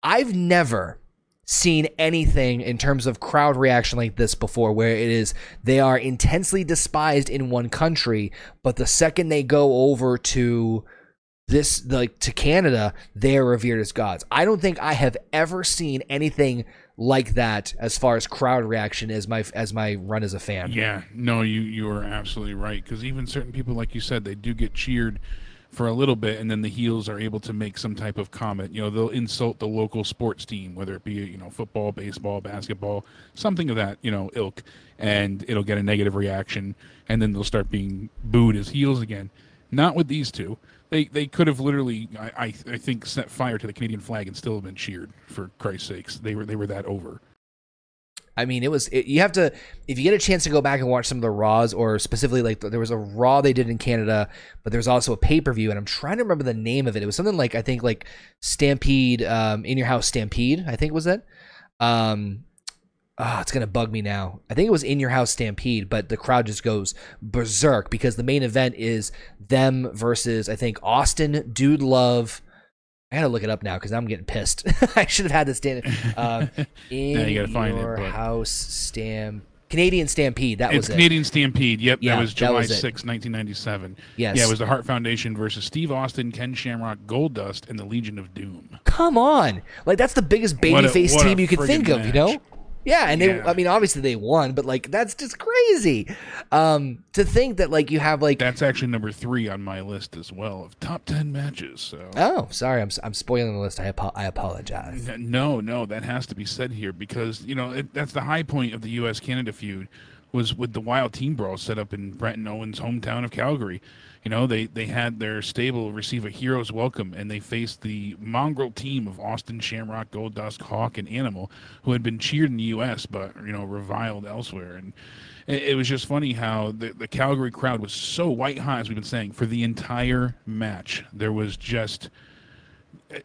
I've never seen anything in terms of crowd reaction like this before where it is they are intensely despised in one country but the second they go over to this like to Canada they are revered as gods. I don't think I have ever seen anything like that as far as crowd reaction as my as my run as a fan. Yeah, no, you you are absolutely right because even certain people, like you said, they do get cheered for a little bit, and then the heels are able to make some type of comment. You know, they'll insult the local sports team, whether it be you know football, baseball, basketball, something of that you know ilk, and it'll get a negative reaction, and then they'll start being booed as heels again. Not with these two. They they could have literally, I, I I think, set fire to the Canadian flag and still have been cheered. For Christ's sakes, they were they were that over. I mean, it was it, you have to if you get a chance to go back and watch some of the Raws, or specifically like there was a Raw they did in Canada, but there was also a pay per view, and I'm trying to remember the name of it. It was something like I think like Stampede, um, in your house Stampede, I think was it. Um, oh, it's gonna bug me now. I think it was in your house Stampede, but the crowd just goes berserk because the main event is them versus I think Austin, Dude Love. I gotta look it up now because I'm getting pissed. I should have had this stand. Uh, in you gotta find it, your but- house stamp Canadian Stampede. That it's was Canadian Stampede. Yep, Yeah, that was that July was 6, 1997. Yes. Yeah, it was the Hart Foundation versus Steve Austin, Ken Shamrock, Goldust, and the Legion of Doom. Come on, like that's the biggest babyface team you could think of. You know? Yeah, and they. I mean, obviously they won, but like that's just crazy. Um, to think that like you have like. That's actually number three on my list as well of top 10 matches. So. Oh, sorry, I'm I'm spoiling the list. I apo- I apologize. No, no, that has to be said here because you know it, that's the high point of the U.S. Canada feud was with the Wild Team Brawl set up in Bret and Owen's hometown of Calgary. You know they they had their stable receive a hero's welcome and they faced the mongrel team of Austin Shamrock, Goldust, Hawk, and Animal, who had been cheered in the U.S. but you know reviled elsewhere and. It it was just funny how the, the Calgary crowd was so white hot, as we've been saying, for the entire match. There was just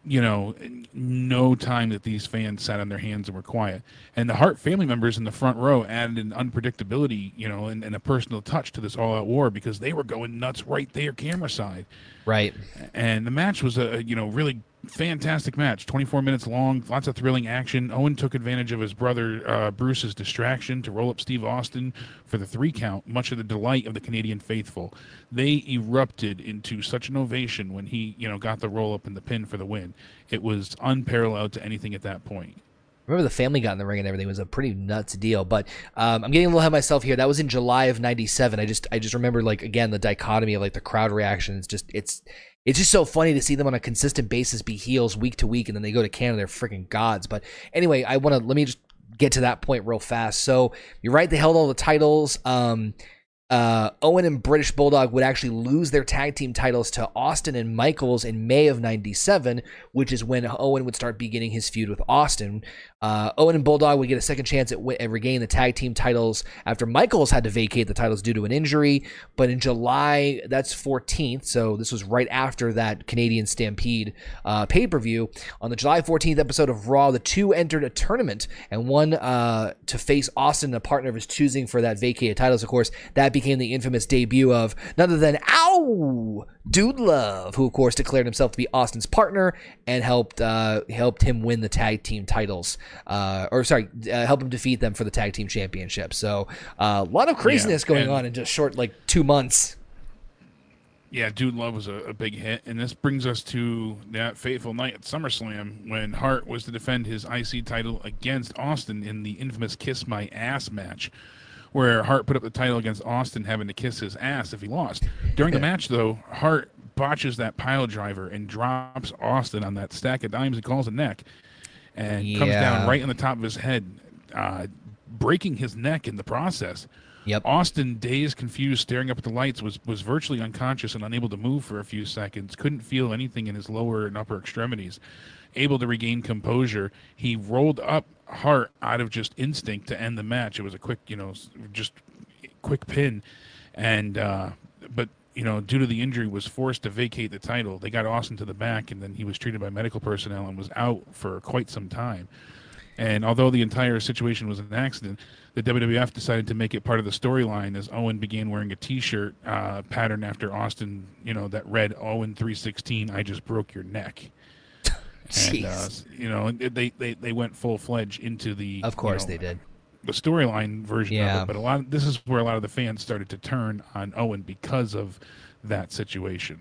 you know, no time that these fans sat on their hands and were quiet. And the Hart family members in the front row added an unpredictability, you know, and, and a personal touch to this all out war because they were going nuts right there, camera side. Right. And the match was a, you know, really fantastic match. 24 minutes long. Lots of thrilling action. Owen took advantage of his brother uh, bruce's distraction to roll up steve austin for the three count much to the delight of the canadian faithful. They erupted into such an ovation when he you know got the roll up and the pin for the win. It was unparalleled to anything at that point. Remember the family got in the ring and everything. It was a pretty nuts deal. But um, i'm getting a little ahead of myself here. That was in july of 97 i just i just remember like again the dichotomy of like the crowd reaction. It's just it's it's just so funny to see them on a consistent basis be heels week to week and then they go to canada they're freaking gods. But anyway i want to let me just get to that point real fast. So you're right they held all the titles. Um uh, Owen and British Bulldog would actually lose their tag team titles to Austin and Michaels in May of 97, which is when Owen would start beginning his feud with Austin. Uh, Owen and Bulldog would get a second chance at, wi- at regaining the tag team titles after Michaels had to vacate the titles due to an injury. But in July, that's 14th, so this was right after that Canadian Stampede uh, pay per view. On the July 14th episode of Raw, the two entered a tournament and one uh, to face Austin, a partner of his choosing for that vacated titles. Of course, that became the infamous debut of none other than Ow Dude Love, who of course declared himself to be Austin's partner and helped uh, helped him win the tag team titles, uh, or sorry, uh, help him defeat them for the tag team championship. So uh, a lot of craziness Yeah, going on in just short like two months. Yeah, Dude Love was a, a big hit, and this brings us to that fateful night at SummerSlam when Hart was to defend his IC title against Austin in the infamous "Kiss My Ass" match, where Hart put up the title against Austin, having to kiss his ass if he lost. During the match, though, Hart botches that pile driver and drops Austin on that stack of dimes and calls a neck, and comes down right on the top of his head, uh, breaking his neck in the process. Yep. Austin, dazed, confused, staring up at the lights, was was virtually unconscious and unable to move for a few seconds. Couldn't feel anything in his lower and upper extremities. Able to regain composure, he rolled up Hart out of just instinct to end the match. It was a quick, you know, just quick pin, and uh, but you know, due to the injury, was forced to vacate the title. They got Austin to the back, and then he was treated by medical personnel and was out for quite some time. And although the entire situation was an accident, the WWF decided to make it part of the storyline as Owen began wearing a T-shirt uh, patterned after Austin, you know, that read "Owen 316, I just broke your neck." And uh, Jeez. you know, they they they went full fledged into the. Of course you know, they did. the storyline version Yeah. of it, but a lot. this is where a lot of the fans started to turn on Owen because of that situation.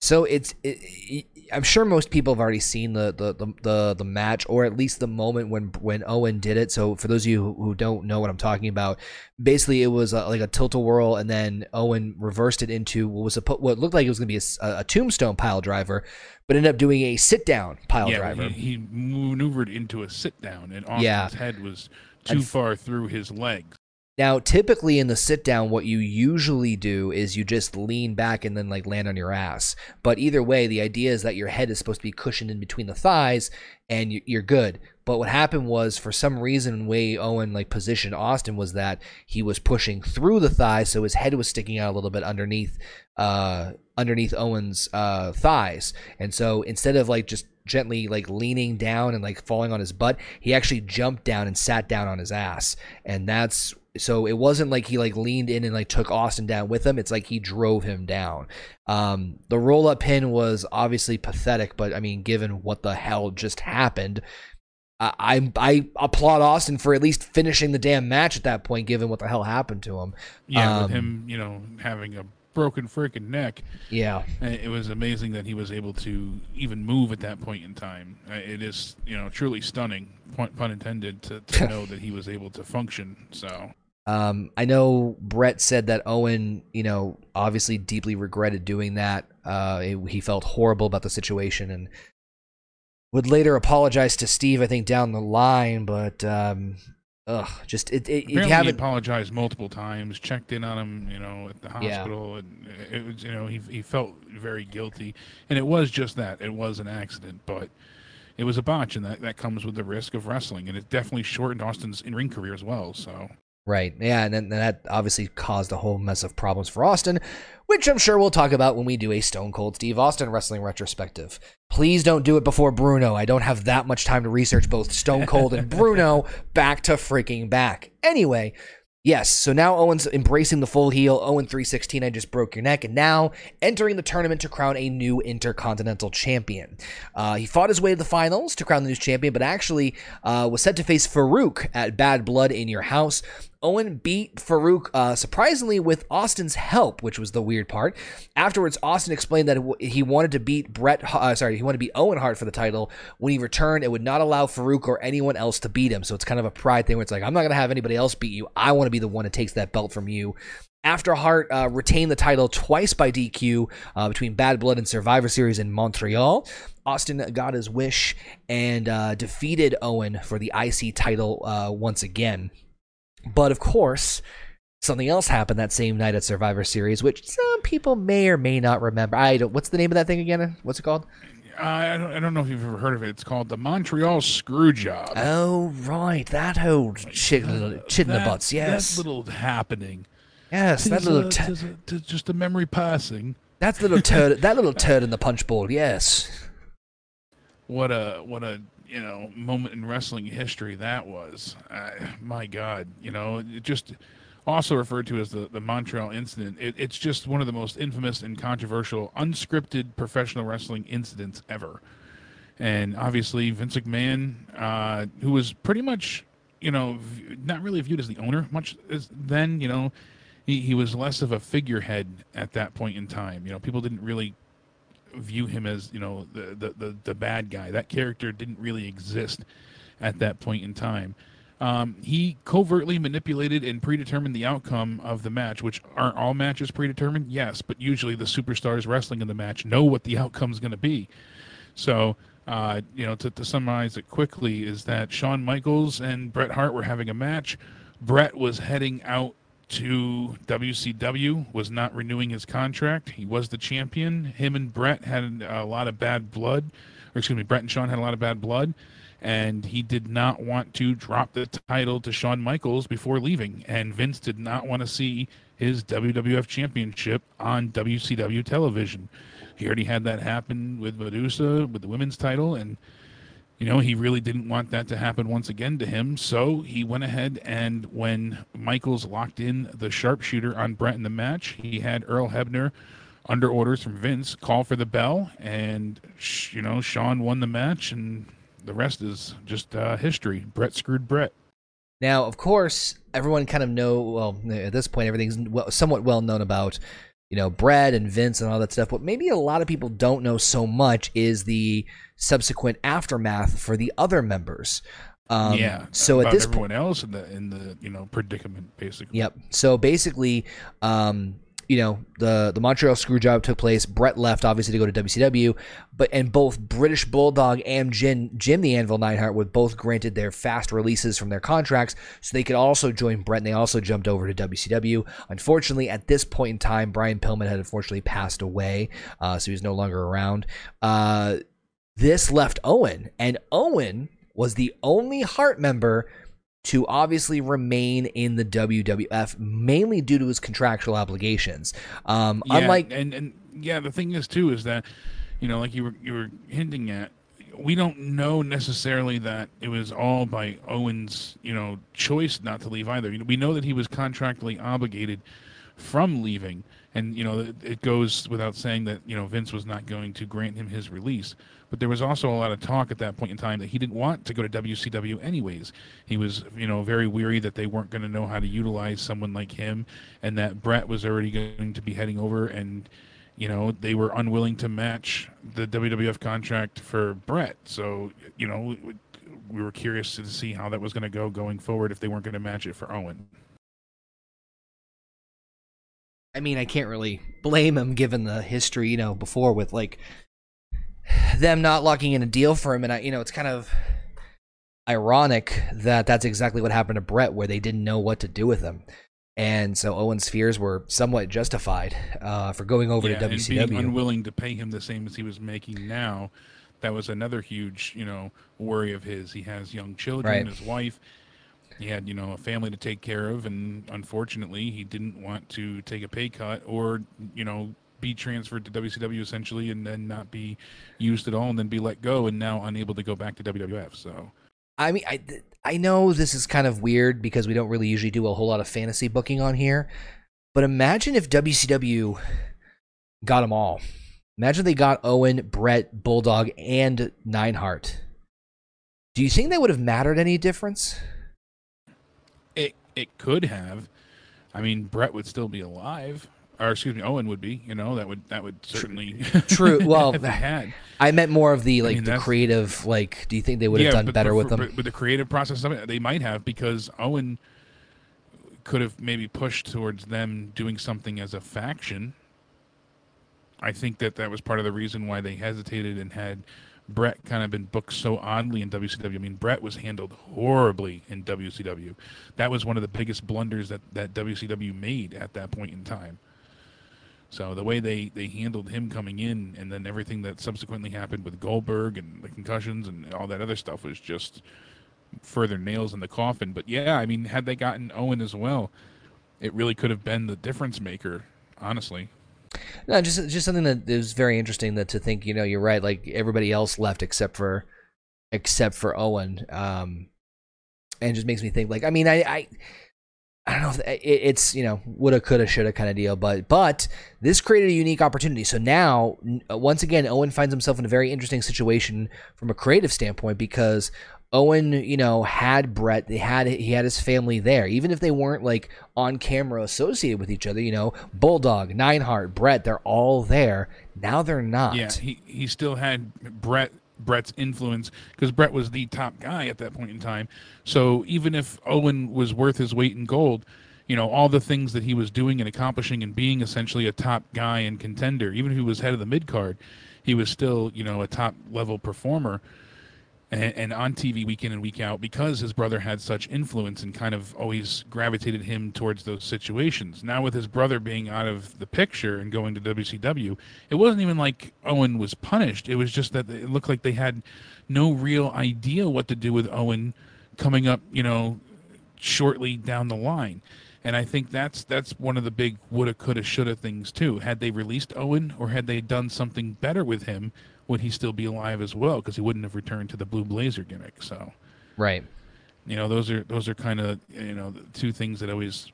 So it's, it, I'm sure most people have already seen the, the the the the match, or at least the moment when when Owen did it. So for those of you who, don't know what I'm talking about, basically it was a, like a tilt a whirl, and then Owen reversed it into what was a, what looked like it was going to be a tombstone pile driver, but ended up doing a sit down pile yeah, driver. he, he maneuvered into a sit down, and Austin's Yeah. head was too And- far through his legs. Now, typically in the sit down, what you usually do is you just lean back and then like land on your ass. But either way, the idea is that your head is supposed to be cushioned in between the thighs, and you- you're good. But what happened was, for some reason, the way Owen like positioned Austin was that he was pushing through the thighs, so his head was sticking out a little bit underneath, uh, underneath Owen's uh, thighs, and so instead of like just gently like leaning down and like falling on his butt, he actually jumped down and sat down on his ass, and that's so it wasn't like he like leaned in and like took Austin down with him. It's like he drove him down. Um, the roll up pin was obviously pathetic, but I mean, given what the hell just happened, I I, applaud Austin for at least finishing the damn match at that point, given what the hell happened to him. Yeah, Um, with him, you know, having a broken freaking neck, Yeah, it was amazing that he was able to even move at that point in time. It is, you know, truly stunning, pun, pun intended, to, to know that he was able to function. So, Um, I know Bret said that Owen, you know, obviously deeply regretted doing that. Uh, he- he felt horrible about the situation and would later apologize to Steve, I think, down the line. But, um, ugh, just it, it, you he haven't, apologized multiple times, checked in on him, you know, at the Yeah. hospital, and it was, you know, he he felt very guilty, and it was just that it was an accident, but it was a botch, and that that comes with the risk of wrestling, and it definitely shortened Austin's in ring career as well. So right? Yeah, and then that obviously caused a whole mess of problems for Austin, which I'm sure we'll talk about when we do a Stone Cold Steve Austin wrestling retrospective. Please don't do it before Bruno. I don't have that much time to research both Stone Cold and Bruno back to freaking back. Anyway, yes, so now Owen's embracing the full heel. Owen 316, I just broke your neck, and now entering the tournament to crown a new Intercontinental Champion. Uh, he fought his way to the finals to crown the new champion, but actually uh, was set to face Faarooq at Badd Blood in Your House. Owen beat Faarooq uh, surprisingly with Austin's help, which was the weird part. Afterwards, Austin explained that he wanted to beat Bret. Uh, sorry, he wanted to beat Owen Hart for the title. When he returned, it would not allow Faarooq or anyone else to beat him. So it's kind of a pride thing where it's like, I'm not going to have anybody else beat you. I want to be the one that takes that belt from you. After Hart uh, retained the title twice by DQ uh, between Badd Blood and Survivor Series in Montreal, Austin got his wish and uh, defeated Owen for the IC title uh, once again. But of course, something else happened that same night at Survivor Series, which some people may or may not remember. I don't. What's the name of that thing again? What's it called? I don't, I don't know if you've ever heard of it. It's called the Montreal Screw Job. Oh, right, that old shit, uh, shit in the butts. Yes, that little happening. yes, that little, a- t- tis just a memory passing. that little turd, that little turd in the punch bowl. Yes. what a what a you know moment in wrestling history that was. My God, you know, it just also referred to as the, the Montreal incident. It, it's just one of the most infamous and controversial, unscripted professional wrestling incidents ever. And obviously, Vince McMahon, uh, who was pretty much, you know, not really viewed as the owner much as then, you know, he, he was less of a figurehead at that point in time. You know, people didn't really view him as, you know, the, the, the, the bad guy. That character didn't really exist at that point in time. Um, he covertly manipulated and predetermined the outcome of the match, which aren't all matches predetermined? Yes, but usually the superstars wrestling in the match know what the outcome is going to be. So, uh, you know, to, to summarize it quickly, is that Shawn Michaels and Bret Hart were having a match. Bret was heading out to WCW, was not renewing his contract. He was the champion. Him and Bret had a lot of bad blood, or excuse me, Bret and Shawn had a lot of bad blood and he did not want to drop the title to Shawn Michaels before leaving. And Vince did not want to see his WWF Championship on WCW television. He already had that happen with Medusa with the women's title, and you know he really didn't want that to happen once again to him. So he went ahead and when Michaels locked in the sharpshooter on Bret in the match, he had Earl Hebner under orders from Vince call for the bell, and you know Shawn won the match and the rest is just uh, history. Bret screwed Bret. Now, of course, everyone kind of know. Well, at this point, everything's somewhat well known about, you know, Bret and Vince and all that stuff. But maybe a lot of people don't know so much is the subsequent aftermath for the other members. Um, yeah. So at this everyone point, else in the in the you know predicament, basically. Yep. So basically, um, you know the the Montreal Screwjob took place. Bret left obviously to go to WCW, but and both British Bulldog and Jim Jim the Anvil Neidhart were both granted their fast releases from their contracts, so they could also join Bret. And they also jumped over to WCW. Unfortunately, at this point in time, Brian Pillman had unfortunately passed away, uh, so he was no longer around. Uh, this left Owen, and Owen was the only Hart member to obviously remain in the WWF, mainly due to his contractual obligations. Um, yeah, unlike and and yeah, the thing is too is that you know, like you were you were hinting at, we don't know necessarily that it was all by Owen's you know choice not to leave either. You know, we know that he was contractually obligated from leaving, and you know it goes without saying that you know Vince was not going to grant him his release. But there was also a lot of talk at that point in time that he didn't want to go to WCW anyways. He was, you know, very weary that they weren't going to know how to utilize someone like him, and that Bret was already going to be heading over, and you know they were unwilling to match the WWF contract for Bret. So you know we were curious to see how that was going to go going forward if they weren't going to match it for Owen. I mean, I can't really blame him given the history, you know, before with like them not locking in a deal for him, and I, you know, it's kind of ironic that that's exactly what happened to Bret, where they didn't know what to do with him, and so Owen's fears were somewhat justified uh, for going over yeah, to WCW. And being unwilling to pay him the same as he was making now, that was another huge, you know, worry of his. He has young children, right. his wife. He had, you know, a family to take care of, and unfortunately, he didn't want to take a pay cut or, you know, be transferred to WCW essentially and then not be used at all and then be let go and now unable to go back to WWF. So I mean I I know this is kind of weird because we don't really usually do a whole lot of fantasy booking on here. But imagine if WCW got them all. Imagine they got Owen, Bret, Bulldog, and Neidhart. Do you think that would have mattered any difference? It could have. I mean, Bret would still be alive or excuse me, Owen would be. You know, that would that would certainly true. Well, had. I meant more of the like I mean, the creative. Like, do you think they would have yeah, done better for, with them? With the creative process of it, they might have because Owen could have maybe pushed towards them doing something as a faction. I think that that was part of the reason why they hesitated and had Bret kind of been booked so oddly in WCW. I mean, Bret was handled horribly in WCW. That was one of the biggest blunders that, that WCW made at that point in time. So the way they, they handled him coming in, and then everything that subsequently happened with Goldberg and the concussions and all that other stuff was just further nails in the coffin. But yeah, I mean, had they gotten Owen as well, it really could have been the difference maker. Honestly. No, just just something that is very interesting that to think. You know, you're right. Like everybody else left except for except for Owen, um, and just makes me think. Like, I mean, I, I I don't know. If it, it's you know woulda, coulda, shoulda kind of deal, but but this created a unique opportunity. So now, once again, Owen finds himself in a very interesting situation from a creative standpoint because Owen, you know, had Bret. They had he had his family there, even if they weren't like on camera associated with each other. You know, Bulldog, Neidhart, Bret, they're all there. Now they're not. Yeah, he he still had Bret Bret's influence because Bret was the top guy at that point in time. So even if Owen was worth his weight in gold, you know, all the things that he was doing and accomplishing and being essentially a top guy and contender, even if he was head of the mid card, he was still, you know, a top level performer and, and, on TV week in and week out because his brother had such influence and kind of always gravitated him towards those situations. Now, with his brother being out of the picture and going to WCW, it wasn't even like Owen was punished. It was just that it looked like they had no real idea what to do with Owen coming up, you know, shortly down the line. And I think that's that's one of the big woulda, coulda, shoulda things too. Had they released Owen, or had they done something better with him, would he still be alive as well? Because he wouldn't have returned to the Blue Blazer gimmick. So, right. You know, those are those are kind of you know two things that always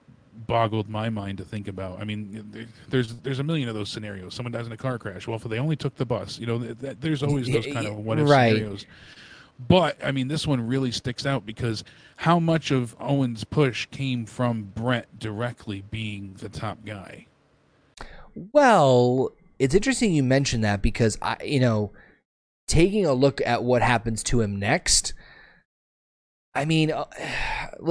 boggled my mind to think about. I mean, there's there's a million of those scenarios. Someone dies in a car crash. Well, if they only took the bus, you know, that, there's always those kind of what if right. scenarios. But I mean, this one really sticks out because how much of Owen's push came from Bret directly being the top guy. Well, it's interesting you mentioned that because I, you know, taking a look at what happens to him next. I mean, uh,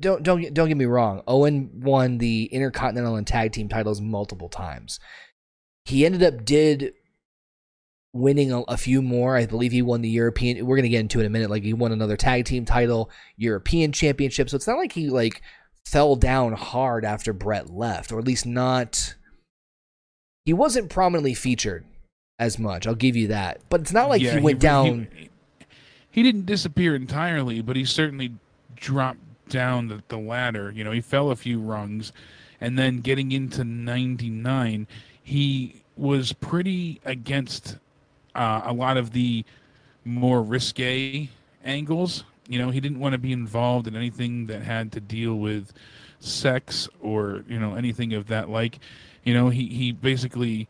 don't don't don't get me wrong. Owen won the Intercontinental and Tag Team titles multiple times. He ended up did winning a, a, few more. I believe he won the European. We're gonna get into it in a minute. Like he won another tag team title, European Championship. So it's not like he like fell down hard after Bret left, or at least not he wasn't prominently featured as much. I'll give you that. But it's not like yeah, he went he, down. He, he, didn't disappear entirely, but he certainly dropped down the, the ladder. You know, he fell a few rungs, and then getting into '99, he was pretty against uh, a lot of the more risque angles. You know, he didn't want to be involved in anything that had to deal with sex or you know anything of that like you know, he, he basically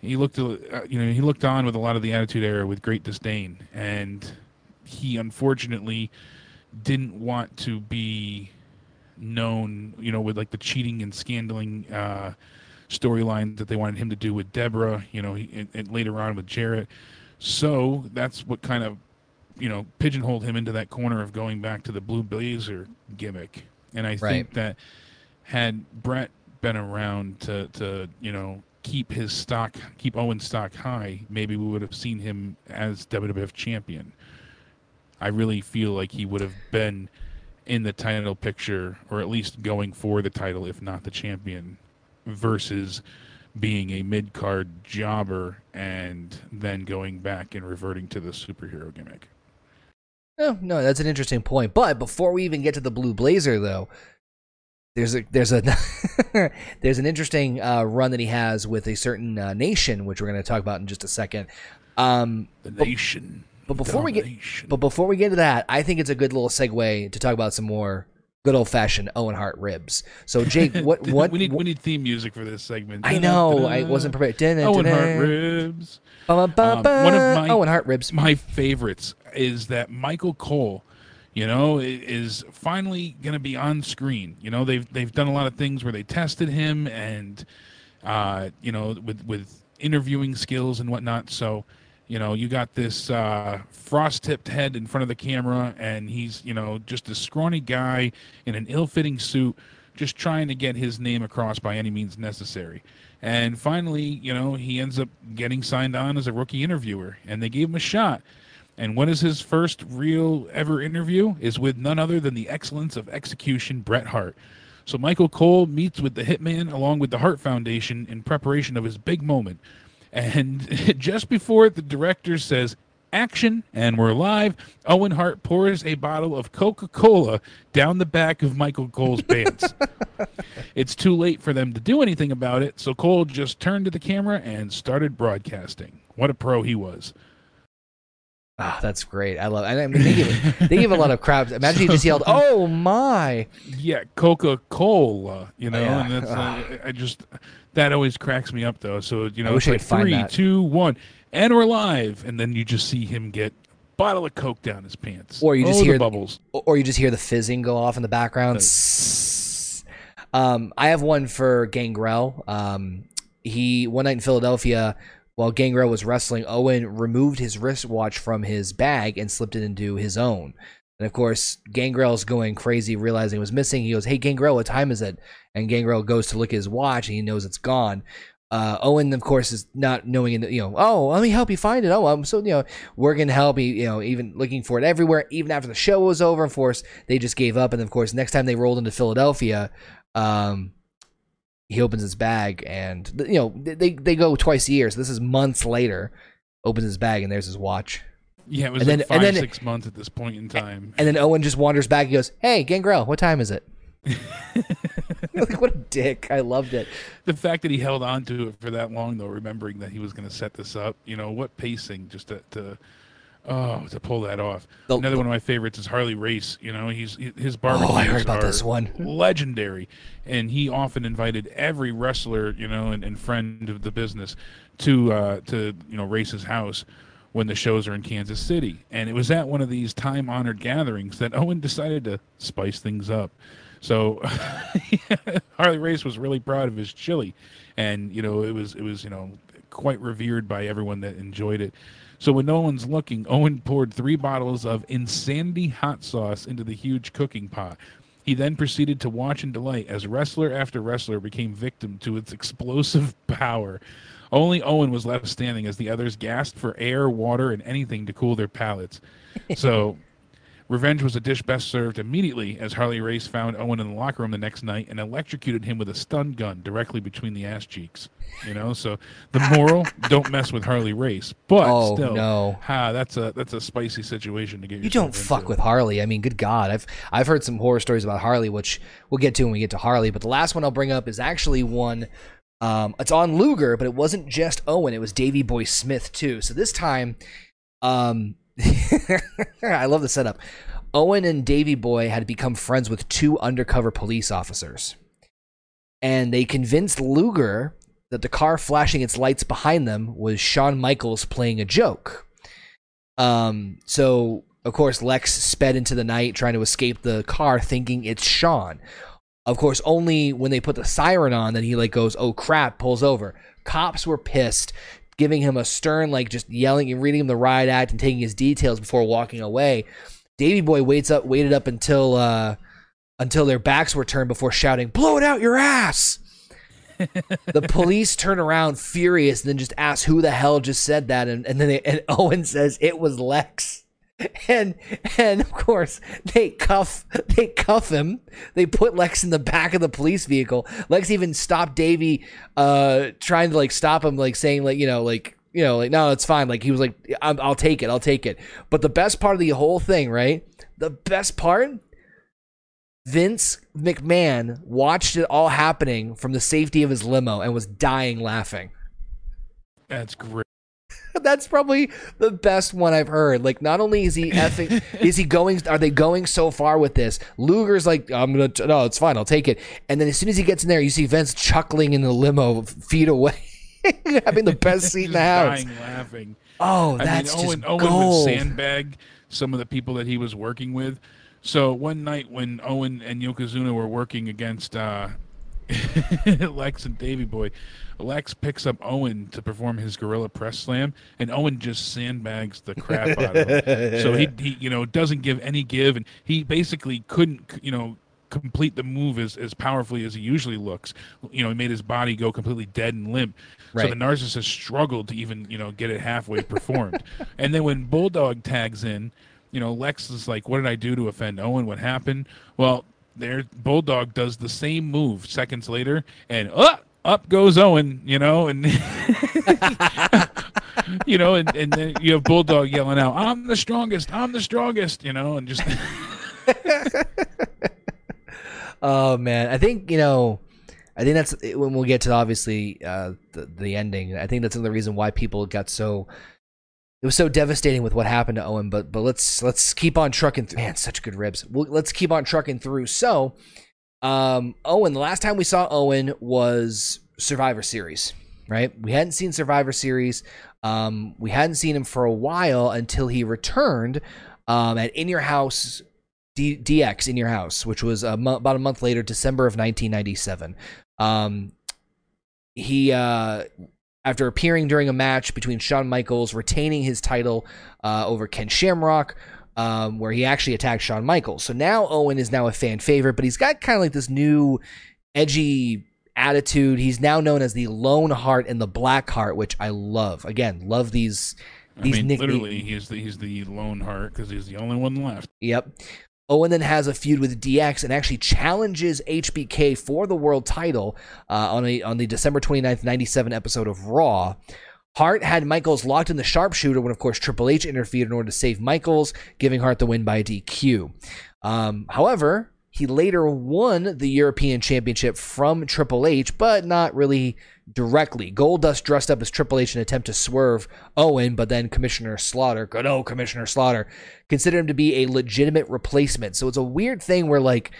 he looked uh, you know he looked on with a lot of the Attitude Era with great disdain, and he unfortunately didn't want to be known, you know, with like the cheating and scandaling uh, storyline that they wanted him to do with Debra, you know, he, and, and, later on with Jarrett. So that's what kind of, you know, pigeonholed him into that corner of going back to the Blue Blazer gimmick. And I right. think that had Bret been around to, to you know keep his stock, keep Owen's stock high, maybe we would have seen him as WWF champion. I really feel like he would have been in the title picture, or at least going for the title, if not the champion, versus being a mid card jobber and then going back and reverting to the superhero gimmick. No, no, that's an interesting point. But before we even get to the Blue Blazer, though, there's a there's a there's an interesting uh, run that he has with a certain uh, nation, which we're going to talk about in just a second. Um, the nation. But, but before we get but before we get to that, I think it's a good little segue to talk about some more good old fashioned Owen Hart ribs. So Jake, what what we need we need theme music for this segment. I know I wasn't prepared. Owen Hart ribs. Um, one of my Owen Hart ribs. My favorites is that Michael Cole you know, is finally going to be on screen. You know, they've they've done a lot of things where they tested him and, uh, you know, with with interviewing skills and whatnot. So, you know, you got this uh, frost-tipped head in front of the camera, and he's you know just a scrawny guy in an ill-fitting suit, just trying to get his name across by any means necessary. And finally, you know, he ends up getting signed on as a rookie interviewer, and they gave him a shot. And what is his first real ever interview? Is with none other than the excellence of execution, Bret Hart. So Michael Cole meets with the Hitman along with the Hart Foundation in preparation of his big moment. And just before the director says, action, and we're live, Owen Hart pours a bottle of Coca Cola down the back of Michael Cole's pants. it's too late for them to do anything about it, so Cole just turned to the camera and started broadcasting. What a pro he was. Ah, that's great. I love. I mean, they give they give a lot of crap. Imagine you just yelled, "Oh my!" Yeah, Coca Cola. You know, Yeah. and that's uh, I just that always cracks me up though. So you know, I it's like three, two, one, and we're live, and then you just see him get a bottle of Coke down his pants, Or you just Oh, the hear- bubbles. or you just hear the fizzing go off in the background. Um, I have one for Gangrel. Um, he one night in Philadelphia, while Gangrel was wrestling, Owen removed his wristwatch from his bag and slipped it into his own. And of course, Gangrel's going crazy, realizing it was missing. He goes, "Hey, Gangrel, what time is it?" And Gangrel goes to look at his watch, and he knows it's gone. Uh, Owen, of course, is not knowing, you know, oh, let me help you find it. Oh, I'm so, you know, working to help. you, you know, even looking for it everywhere. Even after the show was over, of course, they just gave up. And of course, next time they rolled into Philadelphia, um, he opens his bag, and you know, they they go twice a year. So this is months later. Opens his bag, and there's his watch. Yeah, it was and like then- five, and then- six months at this point in time. And then Owen just wanders back. He goes, "Hey, Gangrel, what time is it?" like what a dick! I loved it. the fact that he held on to it for that long, though, remembering that he was going to set this up, you know, what pacing just to, to oh, to pull that off. The- Another one of my favorites is Harley Race. You know, he's his barbecues Oh, I heard about this one. legendary, and he often invited every wrestler, you know, and, and friend of the business to uh, to you know race his house when the shows are in Kansas City. And it was at one of these time honored gatherings that Owen decided to spice things up. So Harley Race was really proud of his chili, and you know it was it was you know quite revered by everyone that enjoyed it. So when no one's looking, Owen poured three bottles of Insanity hot sauce into the huge cooking pot. He then proceeded to watch and delight as wrestler after wrestler became victim to its explosive power. Only Owen was left standing as the others gasped for air, water, and anything to cool their palates. So Revenge was a dish best served immediately as Harley Race found Owen in the locker room the next night and electrocuted him with a stun gun directly between the ass cheeks. You know, so the moral: don't mess with Harley Race. But Oh, still, no. ha, that's a that's a spicy situation to get. You don't fuck with Harley. I mean, good God, I've I've heard some horror stories about Harley, which we'll get to when we get to Harley. But the last one I'll bring up is actually one. Um, it's on Luger, but it wasn't just Owen; it was Davy Boy Smith too. So this time, um, I love the setup. Owen and Davy Boy had become friends with two undercover police officers, and they convinced Luger that the car flashing its lights behind them was Shawn Michaels playing a joke. Um, so of course Lex sped into the night trying to escape the car thinking it's Shawn. Of course, only when they put the siren on that he like goes, "Oh crap!" pulls over. Cops were pissed, giving him a stern like just yelling and reading him the riot act and taking his details before walking away. Davy Boy waits up waited up until uh until their backs were turned before shouting, "Blow it out your ass!" the police turn around furious and then just ask who the hell just said that and, and then they, and Owen says it was Lex and and of course they cuff they cuff him. They put Lex in the back of the police vehicle. Lex even stopped Davy uh trying to like stop him like saying like you know like you know like no it's fine. Like he was like I'm, I'll take it I'll take it. But the best part of the whole thing right? The best part Vince McMahon watched it all happening from the safety of his limo and was dying laughing. That's great. That's probably the best one I've heard. Like, not only is he effing, is he going? Are they going so far with this? Luger's like, I'm gonna, t- no, it's fine, I'll take it. And then as soon as he gets in there, you see Vince chuckling in the limo, feet away, having the best seat in the house. dying laughing. Oh, I that's mean, Owen, just Owen gold. would sandbag some of the people that he was working with. So one night when Owen and Yokozuna were working against uh, Lex and Davy Boy, Lex picks up Owen to perform his gorilla press slam, and Owen just sandbags the crap out of him. so he, he, you know, doesn't give any give, and he basically couldn't, you know, complete the move as, as powerfully as he usually looks. You know, he made his body go completely dead and limp. Right. So the narcissist struggled to even, you know, get it halfway performed. and then when Bulldog tags in, you know, Lex is like, "What did I do to offend Owen? What happened?" Well, there Bulldog does the same move seconds later, and up up goes Owen. You know, and you know, and, and then you have Bulldog yelling out, "I'm the strongest! I'm the strongest!" You know, and just Oh man, I think you know, I think that's when we'll get to obviously uh, the the ending. I think that's another reason why people got so it was so devastating with what happened to Owen. But but let's let's keep on trucking. Through. Man, such good ribs. Well, let's keep on trucking through. So, um, Owen. The last time we saw Owen was Survivor Series, right? We hadn't seen Survivor Series. Um, we hadn't seen him for a while until he returned um, at In Your House D- DX In Your House, which was a mo- about a month later, December of 1997. Um, he uh, after appearing during a match between Shawn Michaels, retaining his title uh, over Ken Shamrock, um, where he actually attacked Shawn Michaels. So now Owen is now a fan favorite, but he's got kind of like this new edgy attitude. He's now known as the Lone Hart and the Black Hart, which I love. Again, love these. These I mean, nick- literally, he's the, he's the lone heart because he's the only one left. Yep. Owen then has a feud with DX and actually challenges HBK for the world title uh, on a on the December 29th, 97 episode of Raw. Hart had Michaels locked in the sharpshooter when, of course, Triple H interfered in order to save Michaels, giving Hart the win by DQ. Um, however, he later won the European Championship from Triple H, but not really directly. Goldust dressed up as Triple H in an attempt to swerve Owen, but then Commissioner Slaughter, good old Commissioner Slaughter, considered him to be a legitimate replacement. So it's a weird thing where like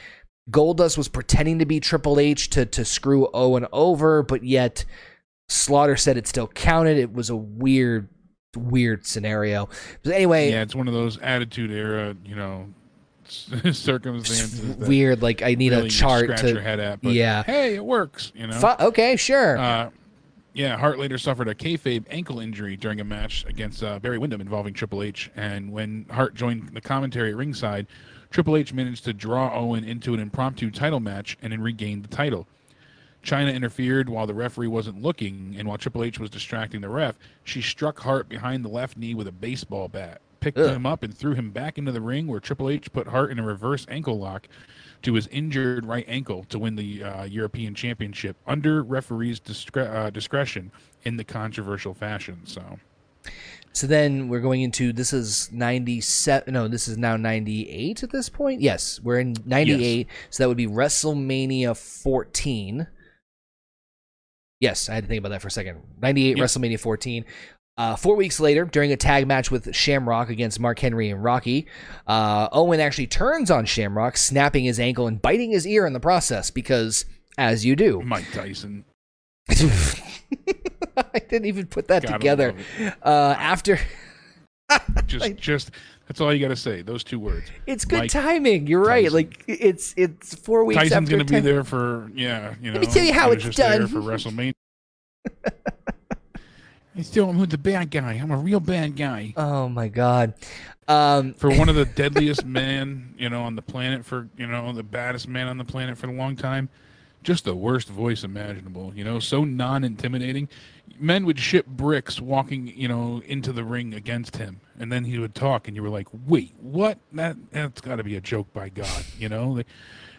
Goldust was pretending to be Triple H to to screw Owen over, but yet Slaughter said it still counted. It was a weird, weird scenario. But anyway, Yeah, it's one of those attitude era, you know, circumstances. weird. Like I need really a chart scratch to your head at. But Yeah. hey, it works. You know. Fu- okay, sure. Uh, yeah, Hart later suffered a kayfabe ankle injury during a match against uh, Barry Windham involving Triple H. And when Hart joined the commentary at ringside, Triple H managed to draw Owen into an impromptu title match and then regained the title. Chyna interfered while the referee wasn't looking, and while Triple H was distracting the ref, she struck Hart behind the left knee with a baseball bat, picked Ugh. him up, and threw him back into the ring, where Triple H put Hart in a reverse ankle lock to his injured right ankle to win the uh, European Championship under referee's discre- uh, discretion in the controversial fashion. So, So then we're going into this is 97 no this is now 98 at this point. Yes, we're in 98. So that would be WrestleMania 14. Yes, I had to think about that for a second. 98 Yep. WrestleMania 14. Uh, four weeks later, during a tag match with Shamrock against Mark Henry and Rocky, uh, Owen actually turns on Shamrock, snapping his ankle and biting his ear in the process because, as you do. Mike Tyson. I didn't even put that together. Uh, after Just, just that's all you got to say. Those two words. It's good Mike timing. You're right. Like it's it's four weeks Tyson's going to be there for yeah. You know, let me tell you how it's done. for WrestleMania. Still am with the bad guy. I'm a real bad guy. Oh my god. Um, for one of the deadliest men, you know, on the planet for you know the baddest man on the planet for a long time. Just the worst voice imaginable, you know, so non-intimidating. Men would ship bricks walking, you know, into the ring against him, and then he would talk, and you were like, "Wait, what? That that's got to be a joke, by God!" You know, like,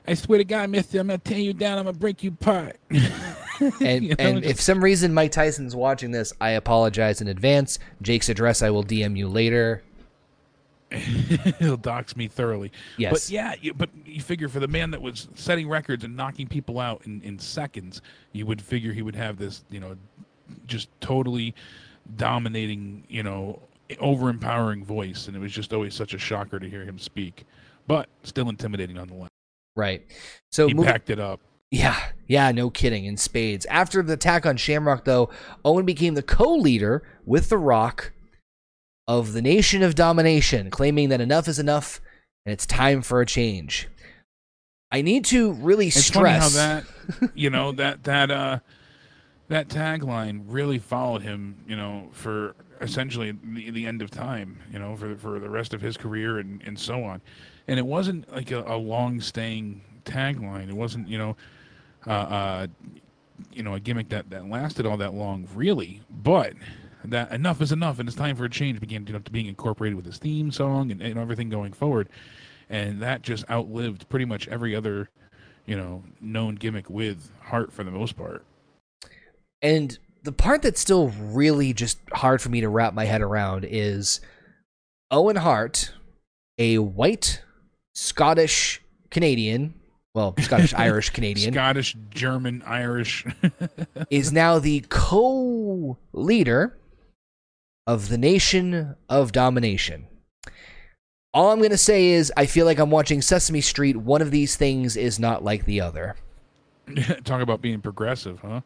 I swear to God, Mister, I'm gonna tear you down. I'm gonna break you apart. and You know, and just- if some reason Mike Tyson's watching this, I apologize in advance. Jake's address I will DM you later. he'll dox me thoroughly. Yes. But yeah, you, but you figure for the man that was setting records and knocking people out in, in seconds, you would figure he would have this, you know, just totally dominating, you know, overempowering voice. And it was just always such a shocker to hear him speak, but still intimidating nonetheless. Right. So He moving- packed it up. Yeah, yeah, no kidding. In spades. After the attack on Shamrock, though, Owen became the co-leader with The Rock of the Nation of Domination, claiming that enough is enough and it's time for a change. I need to really It's stress. funny how that, you know, that that uh, that tagline really followed him, you know, for essentially the, the end of time, you know, for for the rest of his career and and so on. And it wasn't like a, a long staying tagline. It wasn't, you know, uh, uh, you know, a gimmick that that lasted all that long, really. But that enough is enough, and it's time for a change. Began you know, to being incorporated with his theme song and, and everything going forward, and that just outlived pretty much every other, you know, known gimmick with Hart for the most part. And the part that's still really just hard for me to wrap my head around is Owen Hart, a white Scottish Canadian, well, Scottish Irish Canadian, Scottish, German, Irish. is now the co leader of the Nation of Domination. All I'm going to say is I feel like I'm watching Sesame Street. One of these things is not like the other. Talk about being progressive, huh?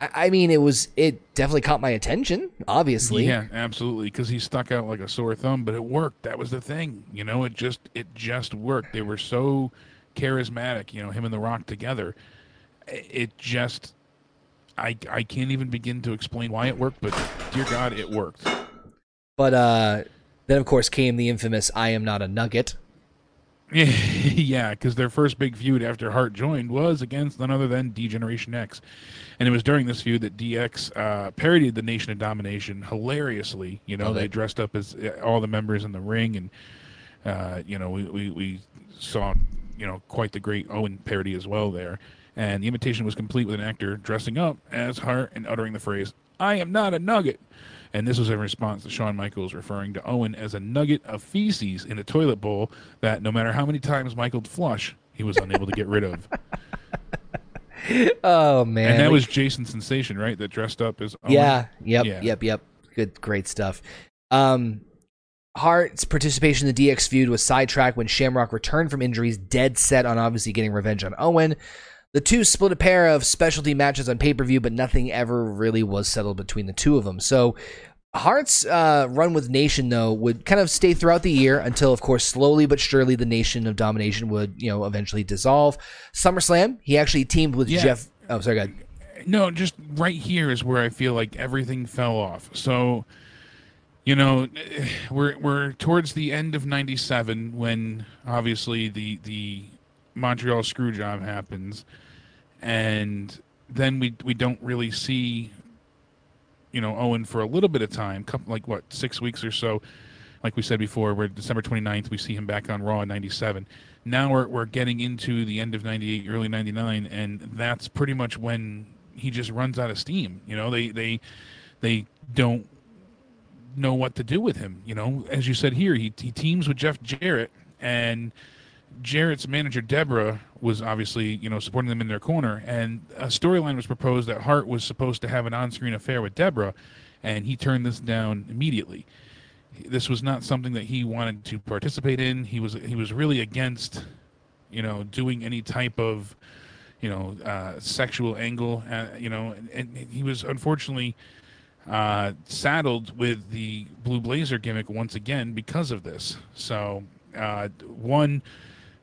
I mean, it was it definitely caught my attention. Obviously, Yeah, absolutely. Because he stuck out like a sore thumb, but it worked. That was the thing. You know, it just it just worked. They were so charismatic. You know, him and The Rock together. It just, I I can't even begin to explain why it worked, but dear God, it worked. But uh, then of course came the infamous "I am not a nugget." yeah, because their first big feud after Hart joined was against none other than D Generation X, and it was during this feud that DX uh, parodied the Nation of Domination hilariously. You know, they it. dressed up as uh, all the members in the ring, and uh, you know, we, we we saw you know quite the great Owen parody as well there. And the invitation was complete with an actor dressing up as Hart and uttering the phrase, "I am not a nugget." And this was in response to Shawn Michaels referring to Owen as a nugget of feces in a toilet bowl that no matter how many times Michael flush, he was unable to get rid of. Oh man, and that Like- was Jason Sensation, right? That dressed up as Owen. yeah, yep, Yeah. yep, yep. Good, great stuff. Um, Hart's participation in the DX feud was sidetracked when Shamrock returned from injuries, dead set on obviously getting revenge on Owen. The two split a pair of specialty matches on pay per view, but nothing ever really was settled between the two of them. So Hart's uh, run with Nation though would kind of stay throughout the year until, of course, slowly but surely the Nation of Domination would you know eventually dissolve. SummerSlam, he actually teamed with Yeah. Jeff. Oh, sorry, go ahead. No, just right here is where I feel like everything fell off. So, you know, we're we're towards the end of '97 when obviously the the Montreal screw job happens, and then we we don't really see, you know, Owen for a little bit of time, couple like what six weeks or so. Like we said before, we're December 29th. We see him back on Raw in '97. Now we're we're getting into the end of '98, early '99, and that's pretty much when he just runs out of steam. You know, they they they don't know what to do with him. You know, as you said here, he he teams with Jeff Jarrett, and Jarrett's manager Debra was obviously you know supporting them in their corner, and a storyline was proposed that Hart was supposed to have an on-screen affair with Debra, and he turned this down immediately. This was not something that he wanted to participate in. He was he was really against, you know, doing any type of you know, uh, sexual angle, uh, you know, and, and he was unfortunately uh, saddled with the Blue Blazer gimmick once again because of this. So, uh, one,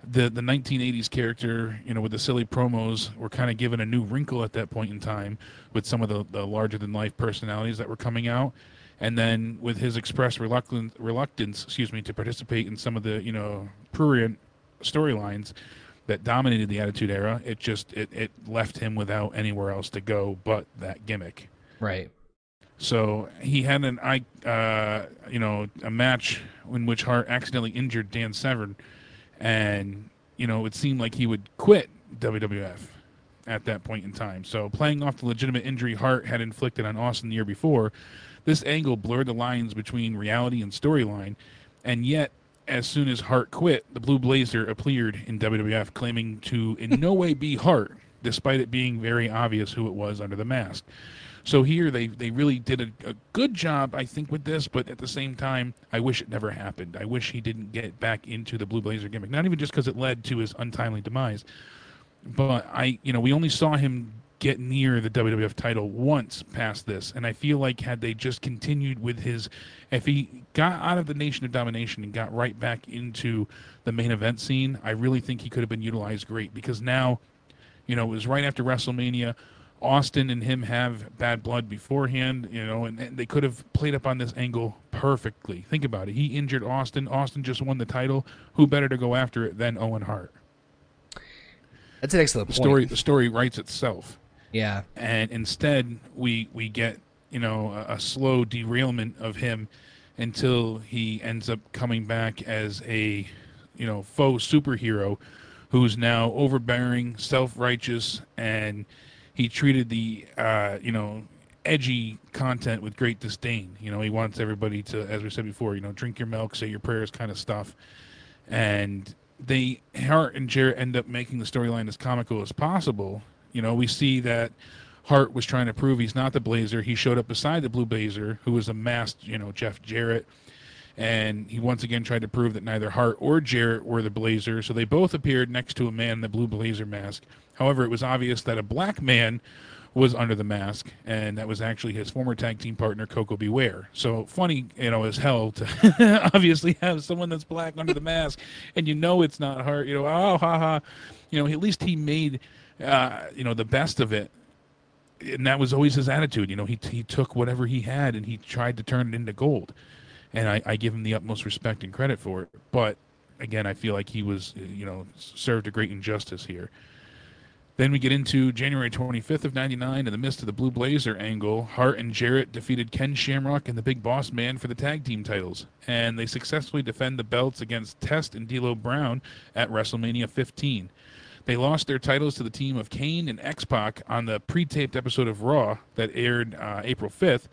the the 1980s character, you know, with the silly promos, were kind of given a new wrinkle at that point in time with some of the, the larger than life personalities that were coming out. And then with his expressed reluctance, reluctance, excuse me, to participate in some of the, you know, prurient storylines, that dominated the Attitude Era. It just it, it left him without anywhere else to go but that gimmick. Right. So he had an I uh, you know a match in which Hart accidentally injured Dan Severn, and you know it seemed like he would quit WWF at that point in time. So playing off the legitimate injury Hart had inflicted on Austin the year before, this angle blurred the lines between reality and storyline, and yet as soon as Hart quit, the Blue Blazer appeared in WWF, claiming to in no way be Hart, despite it being very obvious who it was under the mask. So here they, they really did a, a good job, I think, with this, but at the same time, I wish it never happened. I wish he didn't get back into the Blue Blazer gimmick. Not even just because it led to his untimely demise, but I, you know, we only saw him get near the WWF title once past this, and I feel like had they just continued with his, if he got out of the Nation of Domination and got right back into the main event scene, I really think he could have been utilized great because now, you know, it was right after WrestleMania. Austin and him have bad blood beforehand, you know, and, and they could have played up on this angle perfectly. Think about it. He injured Austin. Austin just won the title. Who better to go after it than Owen Hart? That's an excellent The story the story writes itself. Yeah. and instead we we get you know a, a slow derailment of him until he ends up coming back as a you know faux superhero who's now overbearing self-righteous and he treated the uh, you know edgy content with great disdain you know he wants everybody to as we said before you know drink your milk say your prayers kind of stuff and they Hart and Jarrett end up making the storyline as comical as possible. You know, we see that Hart was trying to prove he's not the Blazer. He showed up beside the Blue Blazer, who was a masked, you know, Jeff Jarrett. And he once again tried to prove that neither Hart or Jarrett were the Blazer. So they both appeared next to a man in the blue Blazer mask. However, it was obvious that a black man was under the mask, and that was actually his former tag team partner, Koko B. Ware. So funny, you know, as hell to obviously have someone that's black under the mask, and you know it's not Hart. You know, oh, ha ha. You know, at least he made, uh, you know, the best of it and that was always his attitude. You know, he he took whatever he had and he tried to turn it into gold, and I, I give him the utmost respect and credit for it. But again, I feel like he was you know served a great injustice here. Then we get into January 25th of 99 in the midst of the Blue Blazer angle. Hart and Jarrett defeated Ken Shamrock and the Big Boss Man for the tag team titles, and they successfully defend the belts against Test and D'Lo Brown at WrestleMania 15. They lost their titles to the team of Kane and X Pac on the pre-taped episode of Raw that aired uh, April 5th,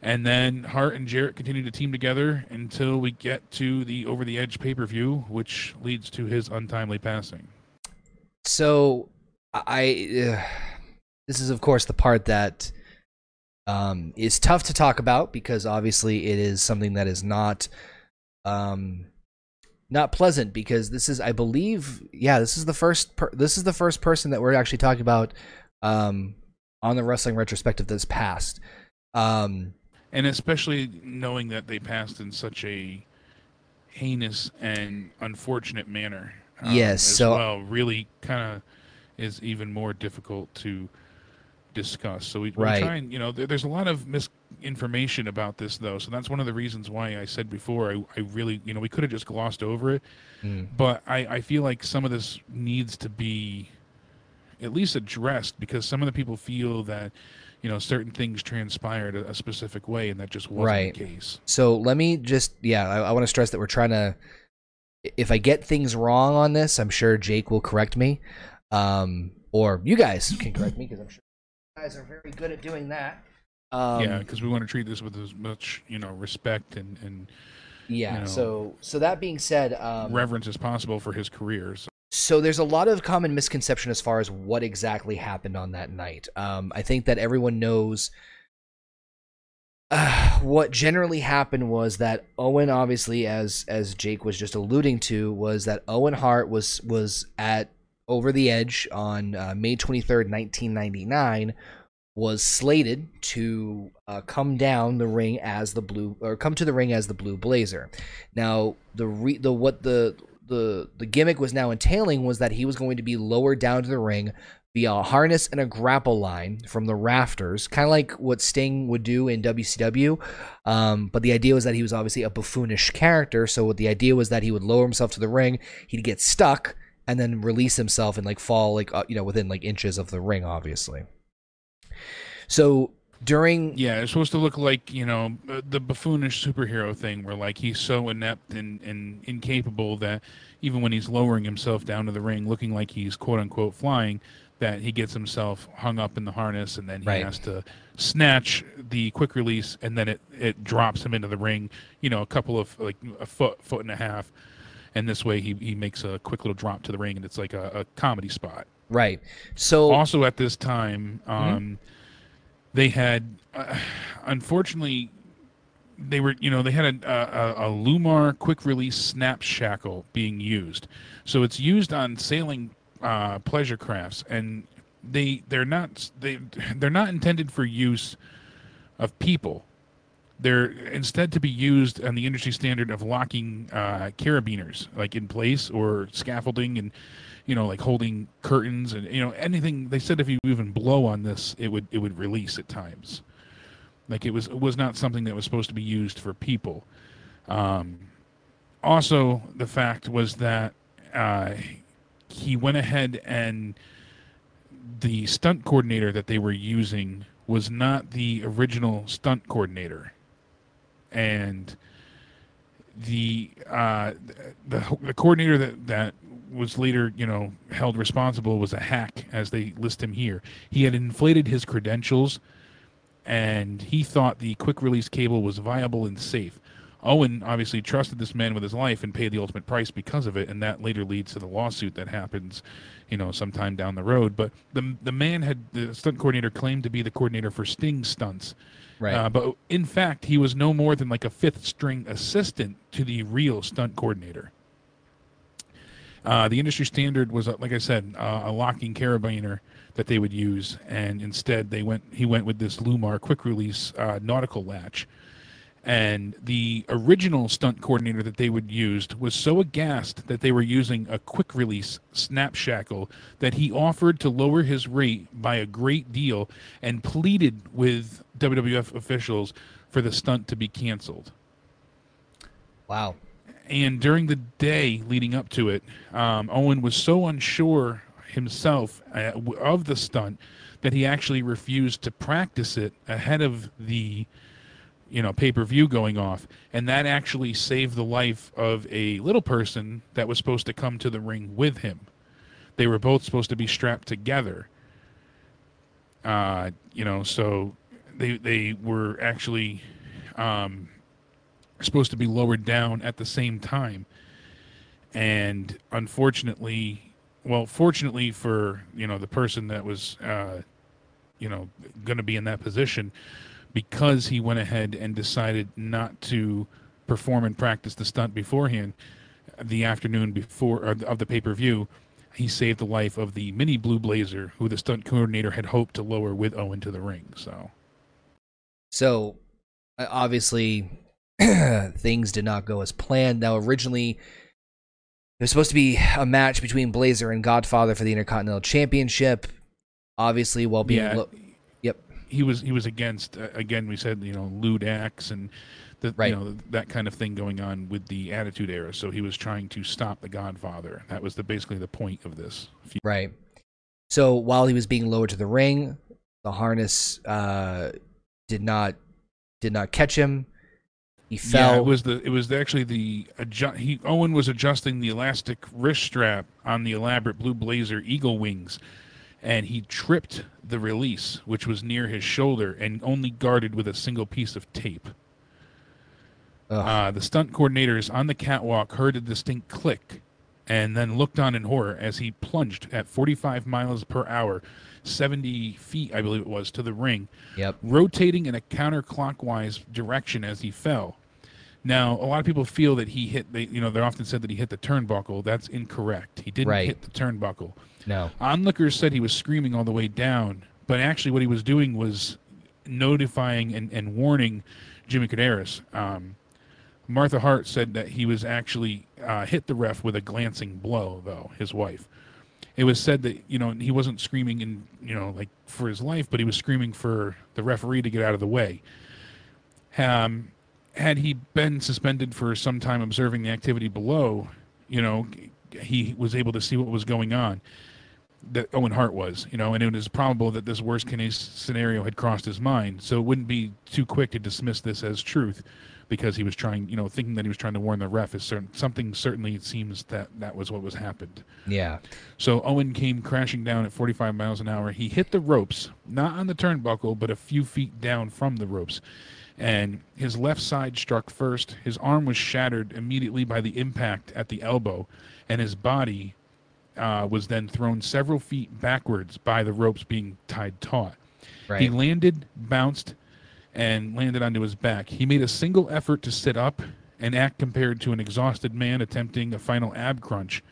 and then Hart and Jarrett continue to team together until we get to the Over the Edge pay-per-view, which leads to his untimely passing. So I uh, this is of course the part that um, is tough to talk about because obviously it is something that is not um, not pleasant because this is I believe yeah this is the first per- this is the first person that we're actually talking about um, on the wrestling retrospective that's passed. Um, and especially knowing that they passed in such a heinous and unfortunate manner. Um, yes, so well, really kind of is even more difficult to discuss. So we, right. we try and you know there, there's a lot of misinformation about this though, so that's one of the reasons why I said before I, I really you know we could have just glossed over it, mm. but I, I feel like some of this needs to be at least addressed because some of the people feel that you know certain things transpired a, a specific way and that just wasn't right. the case. So let me just yeah I, I want to stress that we're trying to if I get things wrong on this, I'm sure Jake will correct me. Um, or you guys can correct me because I'm sure you guys are very good at doing that. Um, yeah, because we want to treat this with as much you know respect and and yeah. you know, so so that being said, um, reverence as possible for his career. So. so there's a lot of common misconception as far as what exactly happened on that night. Um, I think that everyone knows. Uh, what generally happened was that Owen, obviously, as as Jake was just alluding to, was that Owen Hart was was at over the Edge on uh, May 23rd, 1999, was slated to uh, come down the ring as the blue or come to the ring as the Blue Blazer. Now, the re- the what the the the gimmick was now entailing was that he was going to be lowered down to the ring via a harness and a grapple line from the rafters, kind of like what Sting would do in WCW. Um, but the idea was that he was obviously a buffoonish character, so the idea was that he would lower himself to the ring, he'd get stuck, and then release himself and like fall like uh, you know within like inches of the ring obviously so during yeah it's supposed to look like you know uh, the buffoonish superhero thing where like he's so inept and, and incapable that even when he's lowering himself down to the ring looking like he's quote unquote flying that he gets himself hung up in the harness and then he Right. has to snatch the quick release and then it, it drops him into the ring you know a couple of like a foot foot and a half and this way he, he makes a quick little drop to the ring and it's like a, a comedy spot. Right. So also at this time um, they had uh, unfortunately they were you know they had a, a, a Lewmar quick release snap shackle being used. So it's used on sailing uh, pleasure crafts and they they're not they they're not intended for use of people they're instead to be used on the industry standard of locking uh, carabiners like in place or scaffolding and you know like holding curtains and you know anything. They said if you even blow on this it would it would release at times. Like it was it was not something that was supposed to be used for people. Um, also the fact was that uh, he went ahead and the stunt coordinator that they were using was not the original stunt coordinator and the uh, the the coordinator that that was later you know held responsible was a hack as they list him here. He had inflated his credentials and he thought the quick release cable was viable and safe. Owen obviously trusted this man with his life and paid the ultimate price because of it, and that later leads to the lawsuit that happens, you know, sometime down the road. But the the man had the stunt coordinator claimed to be the coordinator for Sting stunts, Right. uh, but in fact he was no more than like a fifth string assistant to the real stunt coordinator. Uh, the industry standard was, uh, like I said, uh, a locking carabiner that they would use, and instead they went. He went with this Lewmar quick release uh, nautical latch, and the original stunt coordinator that they would use was so aghast that they were using a quick release snap shackle that he offered to lower his rate by a great deal and pleaded with WWF officials for the stunt to be canceled wow. and during the day leading up to it, um, Owen was so unsure himself uh, of the stunt that he actually refused to practice it ahead of the you know pay-per-view going off and that actually saved the life of a little person that was supposed to come to the ring with him. They were both supposed to be strapped together. Uh, you know so they they were actually um, supposed to be lowered down at the same time. And unfortunately well fortunately for you know the person that was uh, you know going to be in that position because he went ahead and decided not to perform and practice the stunt beforehand the afternoon before or of the pay-per-view he saved the life of the mini blue blazer who the stunt coordinator had hoped to lower with owen to the ring so So, uh, obviously, things did not go as planned. Now, originally, it was supposed to be a match between Blazer and Godfather for the Intercontinental Championship. Obviously, while being yeah lo- he was he was against uh, again we said you know lewd acts and the, Right. you know that kind of thing going on with the attitude era so he was trying to stop the godfather that was the basically the point of this right. So while he was being lowered to the ring, the harness uh, did not did not catch him. He fell. Yeah, it was the it was actually the adju- he Owen was adjusting the elastic wrist strap on the elaborate blue blazer eagle wings, and he tripped the release, which was near his shoulder and only guarded with a single piece of tape. Uh, the stunt coordinators on the catwalk heard a distinct click, and then looked on in horror as he plunged at 45 miles per hour, 70 feet, I believe it was, to the ring yep. rotating in a counterclockwise direction as he fell. Now, a lot of people feel that he hit. They, you know, they're often said that he hit the turnbuckle. That's incorrect. He didn't Right. hit the turnbuckle. No. Onlookers said he was screaming all the way down, but actually, what he was doing was notifying and, and warning Jimmy Korderas. Um, Martha Hart said that he was actually uh, hit the ref with a glancing blow, though his wife. It was said that you know he wasn't screaming in you know like for his life, but he was screaming for the referee to get out of the way. Um, had he been suspended for some time observing the activity below, you know, he was able to see what was going on. That Owen Hart was, you know, and it is probable that this worst case scenario had crossed his mind. So it wouldn't be too quick to dismiss this as truth, because he was trying, you know, thinking that he was trying to warn the ref is certain something. Certainly, it seems that that was what was happened. Yeah. So Owen came crashing down at 45 miles an hour. He hit the ropes, not on the turnbuckle, but a few feet down from the ropes. And his left side struck first. His arm was shattered immediately by the impact at the elbow, and his body uh, was then thrown several feet backwards by the ropes being tied taut. Right. He landed, bounced, and landed onto his back. He made a single effort to sit up and act compared to an exhausted man attempting a final ab crunch,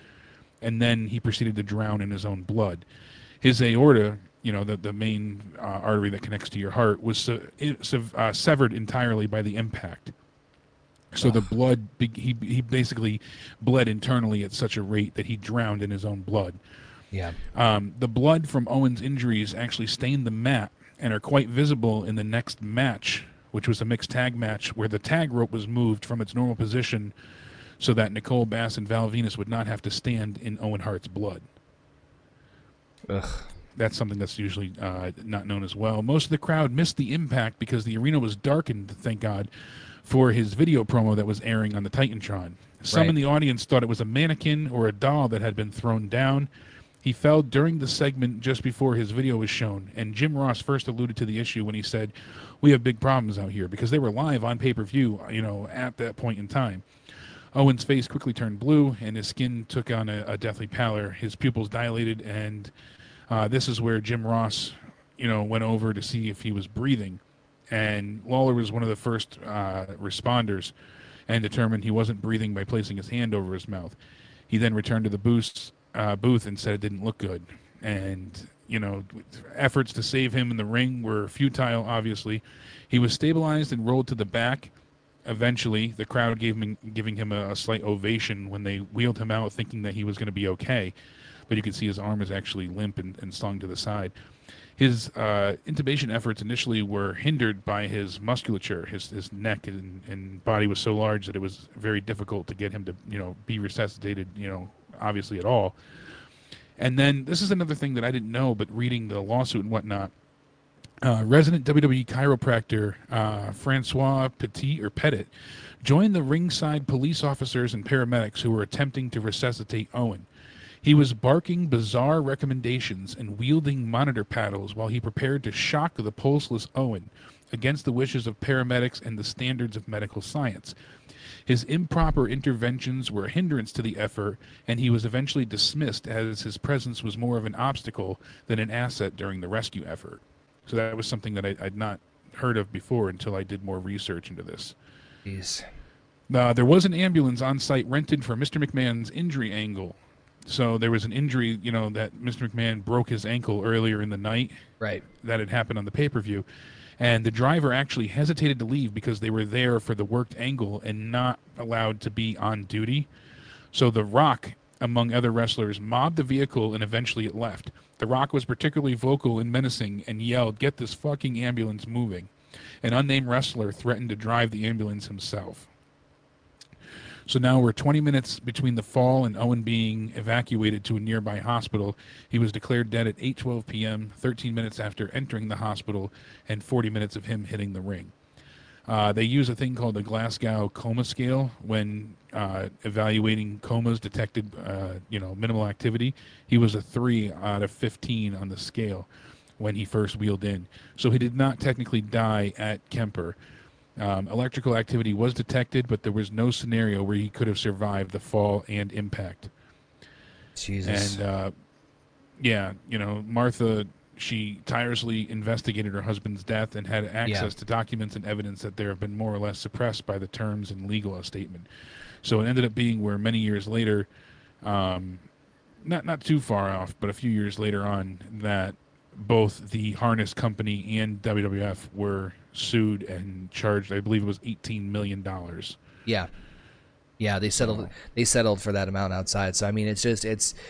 and then he proceeded to drown in his own blood. His aorta, you know, the, the main uh, artery that connects to your heart, was se- uh, severed entirely by the impact. So the blood, he, he basically bled internally at such a rate that he drowned in his own blood. yeah. Um, the blood from Owen's injuries actually stained the mat and are quite visible in the next match, which was a mixed tag match where the tag rope was moved from its normal position so that Nicole Bass and Val Venis would not have to stand in Owen Hart's blood. Ugh. That's something that's usually uh, not known as well. Most of the crowd missed the impact because the arena was darkened, thank God, for his video promo that was airing on the Titantron. Some Right. in the audience thought it was a mannequin or a doll that had been thrown down. He fell during the segment just before his video was shown, and Jim Ross first alluded to the issue when he said, "We have big problems out here," because they were live on pay-per-view, you know, at that point in time. Owen's face quickly turned blue, and his skin took on a, a deathly pallor. His pupils dilated, and uh, this is where Jim Ross, you know, went over to see if he was breathing. And Lawler was one of the first uh, responders, and determined he wasn't breathing by placing his hand over his mouth. He then returned to the booth, uh, booth and said it didn't look good. And you know, efforts to save him in the ring were futile. Obviously, he was stabilized and rolled to the back eventually the crowd gave him giving him a, a, slight ovation when they wheeled him out thinking that he was going to be okay but you can see his arm is actually limp and, and slung to the side his uh, intubation efforts initially were hindered by his musculature his, his neck and, and body was so large that it was very difficult to get him to you know be resuscitated you know obviously at all and then this is another thing that i didn't know but reading the lawsuit and whatnot uh, resident WWE chiropractor uh, Francois Petit or Pettit joined the ringside police officers and paramedics who were attempting to resuscitate Owen. He was barking bizarre recommendations and wielding monitor paddles while he prepared to shock the pulseless Owen against the wishes of paramedics and the standards of medical science. His improper interventions were a hindrance to the effort, and he was eventually dismissed as his presence was more of an obstacle than an asset during the rescue effort. So that was something that I, would not heard of before until I did more research into this. Jeez. Uh, there was an ambulance on site rented for Mr. McMahon's injury angle. So there was an injury, you know, that Mr. McMahon broke his ankle earlier in the night. Right. That had happened on the pay per view. And the driver actually hesitated to leave because they were there for the worked angle and not allowed to be on duty. So The Rock, among other wrestlers, mobbed the vehicle and eventually it left. The Rock was particularly vocal and menacing and yelled, Get this fucking ambulance moving. An unnamed wrestler threatened to drive the ambulance himself. So now we're 20 minutes between the fall and Owen being evacuated to a nearby hospital. He was declared dead at 8:12 p.m., 13 minutes after entering the hospital, and 40 minutes of him hitting the ring. Uh, they use a thing called the Glasgow Coma Scale when uh, evaluating comas detected, uh, you know, minimal activity. He was a three out of 15 on the scale when he first wheeled in. So he did not technically die at Kemper. Um, electrical activity was detected, but there was no scenario where he could have survived the fall and impact. Jesus. And uh, yeah, you know, Martha she tirelessly investigated her husband's death and had access yeah. to documents and evidence that there have been more or less suppressed by the terms and legal statement. So it ended up being where many years later, um, not not too far off, but a few years later on, that both the harness company and WWF were sued and charged. I believe it was eighteen million dollars. Yeah, yeah, they settled. They settled for that amount outside. So I mean, it's just it's.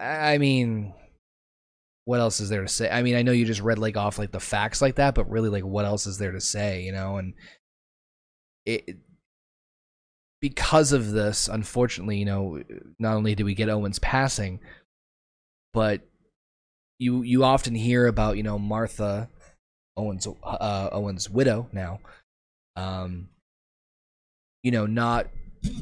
I mean, what else is there to say? I mean, I know you just read like off like the facts like that, but really, like, what else is there to say? You know, and it because of this, unfortunately, you know, not only do we get Owens passing, but you you often hear about you know Martha Owens uh, Owens' widow now, um, you know, not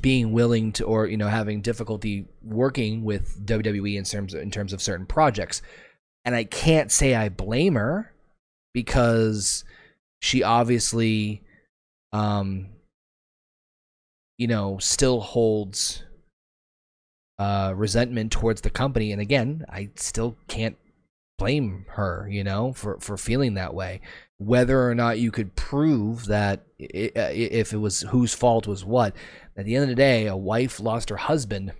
being willing to or you know having difficulty working with WWE in terms of, in terms of certain projects. And I can't say I blame her because she obviously um you know still holds uh resentment towards the company and again I still can't blame her, you know, for for feeling that way whether or not you could prove that it, if it was whose fault was what. At the end of the day, a wife lost her husband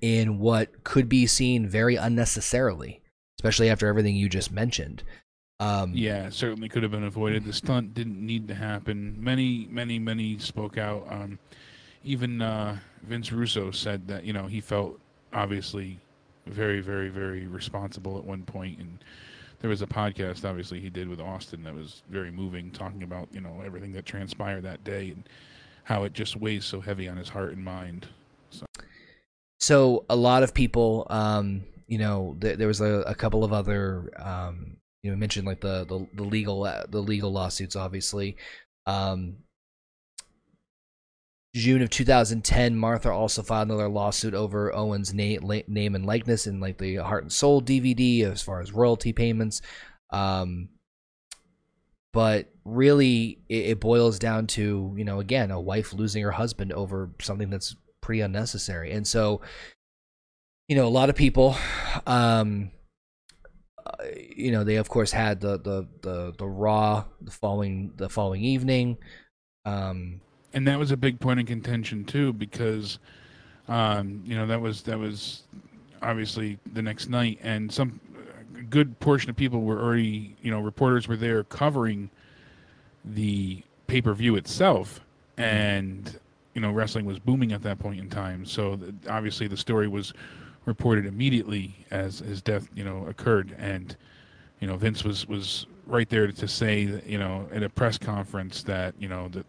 in what could be seen very unnecessarily, especially after everything you just mentioned. Um, yeah, certainly could have been avoided. The stunt didn't need to happen. Many, many, many spoke out. Um, even uh, Vince Russo said that you know he felt obviously very, very, very responsible at one point, and there was a podcast obviously he did with Austin that was very moving, talking about you know everything that transpired that day and how it just weighs so heavy on his heart and mind. So, so a lot of people, um, you know, th- there was a, a, couple of other, um, you know, mentioned like the the, the legal uh, the legal lawsuits, obviously. Um, June of 2010, Martha also filed another lawsuit over Owen's name, name and likeness in like the Hart and Soul DVD as far as royalty payments. Um, but really, it, it boils down to you know again a wife losing her husband over something that's pretty unnecessary, and so you know a lot of people, um, uh, you know they of course had the the the, the raw the following the following evening. Um, and that was a big point of contention too because um, you know that was that was obviously the next night and some a good portion of people were already you know reporters were there covering the pay-per-view itself and you know wrestling was booming at that point in time so the, obviously the story was reported immediately as his death you know occurred and you know Vince was was right there to say you know at a press conference that you know that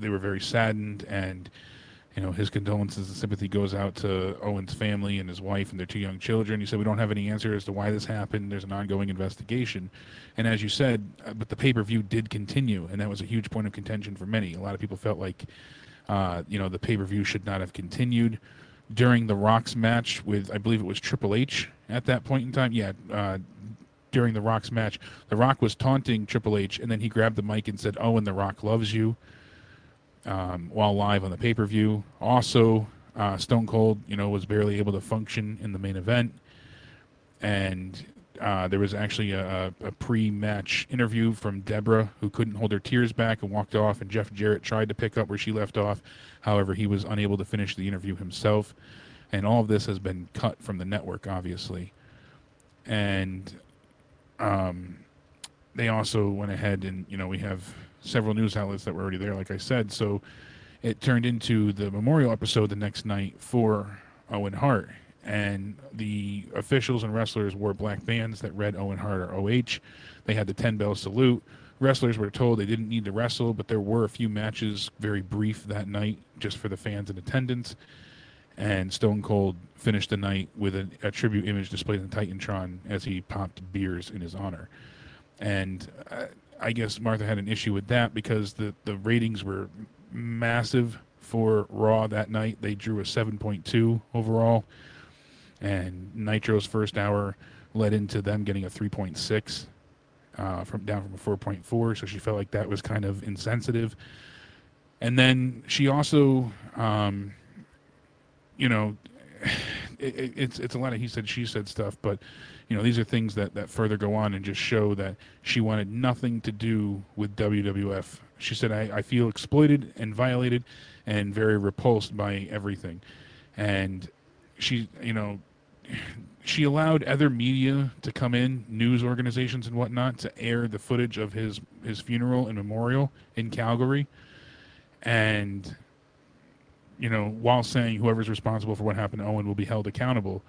they were very saddened and you know his condolences and sympathy goes out to Owen's family and his wife and their two young children. He said we don't have any answer as to why this happened. There's an ongoing investigation, and as you said, uh, but the pay per view did continue, and that was a huge point of contention for many. A lot of people felt like uh, you know the pay per view should not have continued during the Rock's match with I believe it was Triple H at that point in time. Yeah, uh, during the Rock's match. The Rock was taunting Triple H, and then he grabbed the mic and said, "Oh, and The Rock loves you." Um, while live on the pay per view, also uh, Stone Cold, you know, was barely able to function in the main event, and uh, there was actually a, a, pre-match interview from Debra, who couldn't hold her tears back and walked off, and Jeff Jarrett tried to pick up where she left off. However, he was unable to finish the interview himself, and all of this has been cut from the network, obviously. And um, they also went ahead and you know we have several news outlets that were already there, like I said. So it turned into the memorial episode the next night for Owen Hart, and the officials and wrestlers wore black bands that read Owen Hart or OH. They had the ten bell salute. Wrestlers were told they didn't need to wrestle, but there were a few matches, very brief that night, just for the fans in attendance and Stone Cold finished the night with a, a, tribute image displayed in Titantron as he popped beers in his honor. And uh, I guess Martha had an issue with that because the, the ratings were massive for Raw that night. They drew a 7.2 overall, and Nitro's first hour led into them getting a 3.6 uh, from down from a 4.4. So she felt like that was kind of insensitive. And then she also um, you know, it, it's it's a lot of he said she said stuff, but you know these are things that that further go on and just show that she wanted nothing to do with WWF. She said, "I, I feel exploited and violated, and very repulsed by everything," and she, you know. She allowed other media to come in, news organizations and whatnot, to air the footage of his his funeral and memorial in Calgary, and you know, while saying whoever's responsible for what happened to Owen will be held accountable.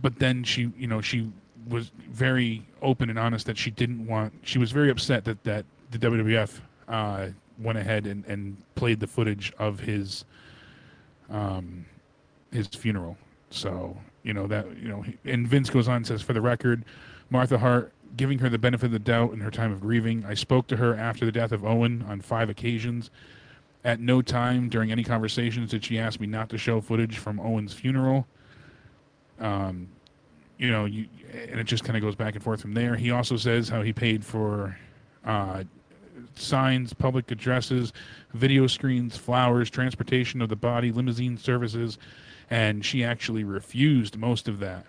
But then she, you know, she was very open and honest that she didn't want. She was very upset that that the WWF uh, went ahead and, and played the footage of his um, his funeral. So you know that you know, and Vince goes on and says, for the record, Martha Hart giving her the benefit of the doubt in her time of grieving. I spoke to her after the death of Owen on five occasions. At no time during any conversations did she ask me not to show footage from Owen's funeral. Um, you know, you, and it just kind of goes back and forth from there. He also says how he paid for uh, signs, public addresses, video screens, flowers, transportation of the body, limousine services, and she actually refused most of that.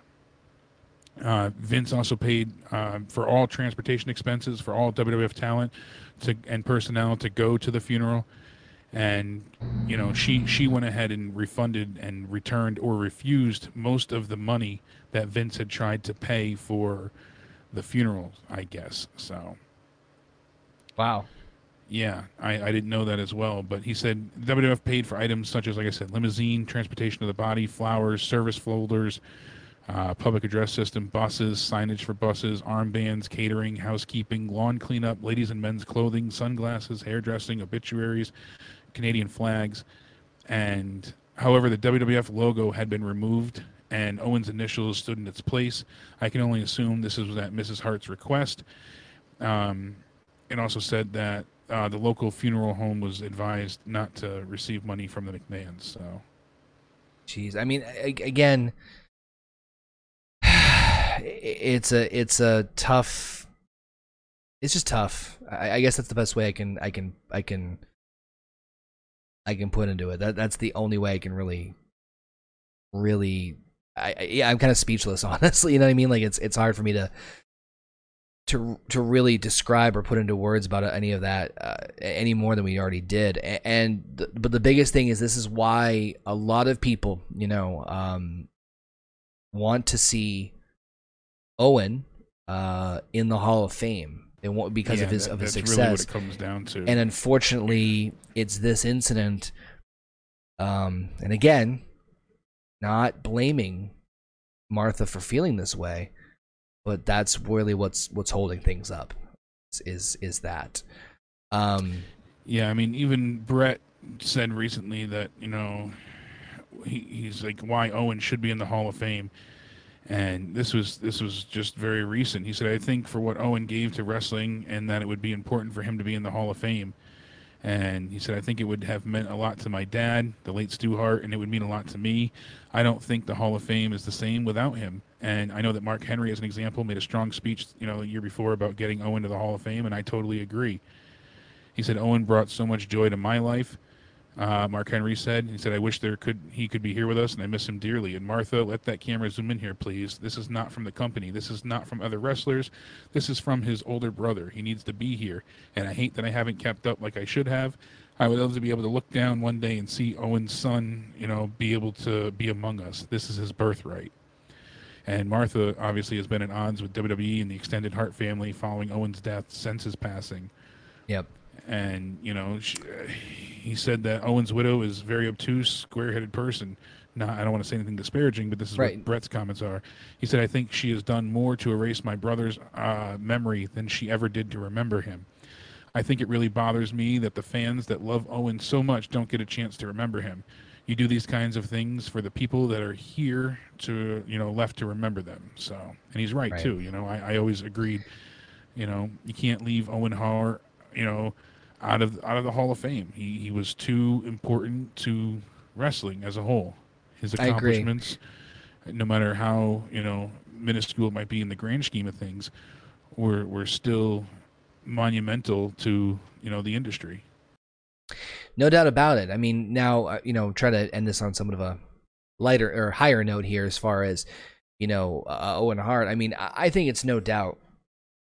Uh, Vince also paid uh, for all transportation expenses for all WWF talent to, and personnel to go to the funeral and you know she she went ahead and refunded and returned or refused most of the money that Vince had tried to pay for the funeral, I guess. So, wow. Yeah, I, I didn't know that as well. But he said WWF paid for items such as, like I said, limousine, transportation of the body, flowers, service folders, uh, public address system, buses, signage for buses, armbands, catering, housekeeping, lawn cleanup, ladies and men's clothing, sunglasses, hairdressing, obituaries, Canadian flags, and however the WWF logo had been removed and Owen's initials stood in its place. I can only assume this was at Mrs. Hart's request. Um, it also said that uh, the local funeral home was advised not to receive money from the McMahons. So, jeez, I mean, again, it's a it's a tough. It's just tough. I, I guess that's the best way I can I can I can I can put into it. That that's the only way I can really, really. I, I yeah, I'm kind of speechless, honestly. You know what I mean? Like it's it's hard for me to to to really describe or put into words about any of that uh, any more than we already did. And but the biggest thing is this is why a lot of people, you know, um, want to see Owen uh, in the Hall of Fame. They want because yeah, of his that, of his that's success. really what it comes down to. And unfortunately, it's this incident. Um, and again, not blaming Martha for feeling this way, but that's really what's what's holding things up. Is is that? Um, yeah, I mean, even Bret said recently that you know he, he's like why Owen should be in the Hall of Fame and this was this was just very recent. He said, "I think for what Owen gave to wrestling, and that it would be important for him to be in the Hall of Fame." And he said, "I think it would have meant a lot to my dad, the late Stu Hart, and it would mean a lot to me. I don't think the Hall of Fame is the same without him." And I know that Mark Henry, as an example, made a strong speech, you know, the year before about getting Owen to the Hall of Fame, and I totally agree. He said Owen brought so much joy to my life uh, Mark Henry said. He said, "I wish there could he could be here with us, and I miss him dearly." And Martha, let that camera zoom in here, please. This is not from the company. This is not from other wrestlers. This is from his older brother. He needs to be here, and I hate that I haven't kept up like I should have. I would love to be able to look down one day and see Owen's son, you know, be able to be among us. This is his birthright. And Martha obviously has been at odds with WWE and the extended Hart family following Owen's death since his passing. Yep and you know she, he said that Owen's widow is a very obtuse, square-headed person. Not, I don't want to say anything disparaging, but this is right. what Bret's comments are. He said, "I think she has done more to erase my brother's uh, memory than she ever did to remember him. I think it really bothers me that the fans that love Owen so much don't get a chance to remember him. You do these kinds of things for the people that are here to, you know, left to remember them. So, and he's right, right. too. You know, I, I always agreed. You know, you can't leave Owen Hart. You know." Out of out of the Hall of Fame. He he was too important to wrestling as a whole. His accomplishments, no matter how you know minuscule it might be in the grand scheme of things, were were still monumental to you know the industry. No doubt about it. I mean, now uh, you know, try to end this on somewhat of a lighter or higher note here, as far as you know, uh, Owen Hart. I mean, I think it's no doubt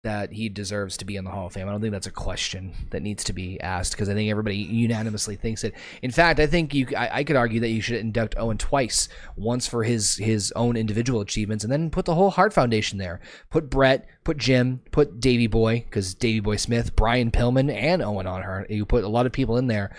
that he deserves to be in the Hall of Fame. I don't think that's a question that needs to be asked because I think everybody unanimously thinks it. In fact, I think you I, I, could argue that you should induct Owen twice, once for his his own individual achievements, and then put the whole Hart Foundation there. Put Bret, put Jim, put Davy Boy because Davy Boy Smith, Brian Pillman, and Owen on her. You put a lot of people in there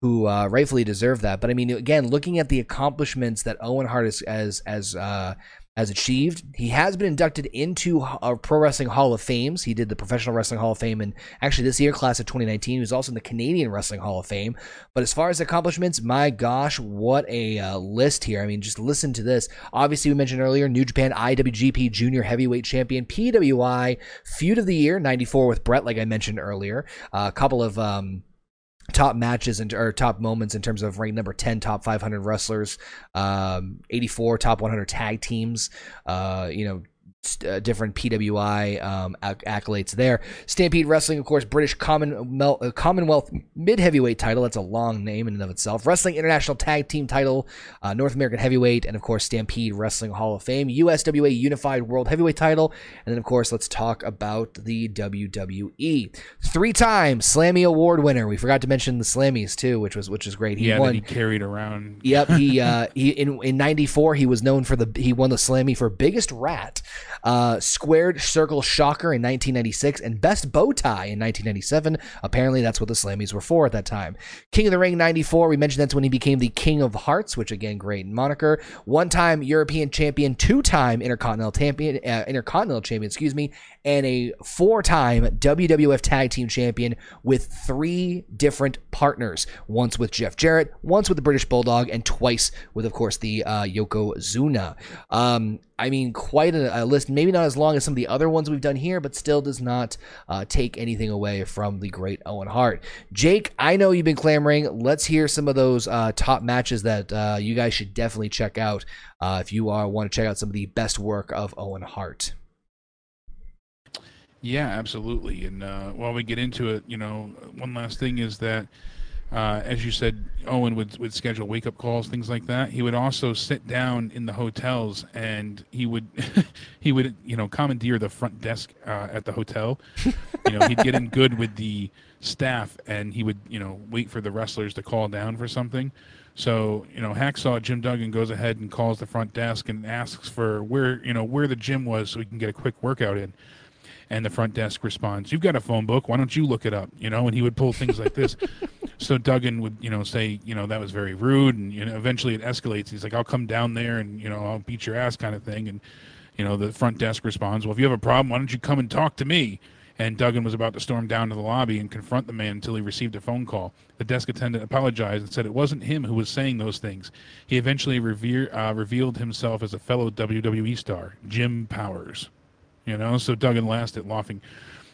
who uh, rightfully deserve that. But I mean, again, looking at the accomplishments that Owen Hart has as as uh, has achieved. He has been inducted into a Pro Wrestling Hall of Fames. He did the Professional Wrestling Hall of Fame and actually this year, class of 2019. He was also in the Canadian Wrestling Hall of Fame. But as far as accomplishments, my gosh, what a uh, list here. I mean, just listen to this. Obviously, we mentioned earlier New Japan IWGP Junior Heavyweight Champion, PWI Feud of the Year, 94 with Bret, like I mentioned earlier. Uh, a couple of. Um, top matches and or top moments in terms of ranked number 10 top 500 wrestlers um 84 top 100 tag teams uh you know uh, different PWI um, acc- accolades there. Stampede Wrestling, of course, British Commonwealth, uh, Commonwealth Mid Heavyweight title. That's a long name in and of itself. Wrestling International Tag Team title, uh, North American Heavyweight, and of course, Stampede Wrestling Hall of Fame, USWA Unified World Heavyweight title, and then of course, let's talk about the WWE. Three-time Slammy Award winner. We forgot to mention the Slammies too, which was which is great. He yeah, won. he carried around. Yep. He uh, he in in '94 he was known for the he won the Slammy for biggest rat uh, Squared Circle Shocker in 1996, and Best Bow Tie in 1997. Apparently, that's what the Slammies were for at that time. King of the Ring 94, we mentioned that's when he became the King of Hearts, which again, great moniker. One time European champion, two time Intercontinental champion, uh, Intercontinental champion, excuse me, and a four time WWF Tag Team Champion with three different partners once with Jeff Jarrett, once with the British Bulldog, and twice with, of course, the uh, Yokozuna. Um, I mean, quite a, a, list. Maybe not as long as some of the other ones we've done here, but still does not uh, take anything away from the great Owen Hart. Jake, I know you've been clamoring. Let's hear some of those uh, top matches that uh, you guys should definitely check out uh, if you are want to check out some of the best work of Owen Hart. Yeah, absolutely. And uh, while we get into it, you know, one last thing is that uh, as you said, Owen would, would schedule wake up calls, things like that. He would also sit down in the hotels and he would he would you know commandeer the front desk uh, at the hotel. you know, he'd get in good with the staff and he would you know wait for the wrestlers to call down for something. So you know, Hacksaw Jim Duggan goes ahead and calls the front desk and asks for where you know where the gym was so he can get a quick workout in and the front desk responds, "You've got a phone book. Why don't you look it up?" You know, and he would pull things like this. so Duggan would, you know, say, you know, that was very rude, and you know, eventually it escalates. He's like, "I'll come down there and you know, I'll beat your ass," kind of thing. And you know, the front desk responds, "Well, if you have a problem, why don't you come and talk to me?" And Duggan was about to storm down to the lobby and confront the man until he received a phone call. The desk attendant apologized and said it wasn't him who was saying those things. He eventually revere, uh, revealed himself as a fellow WWE star, Jim Powers. You know, so Duggan laughed at laughing,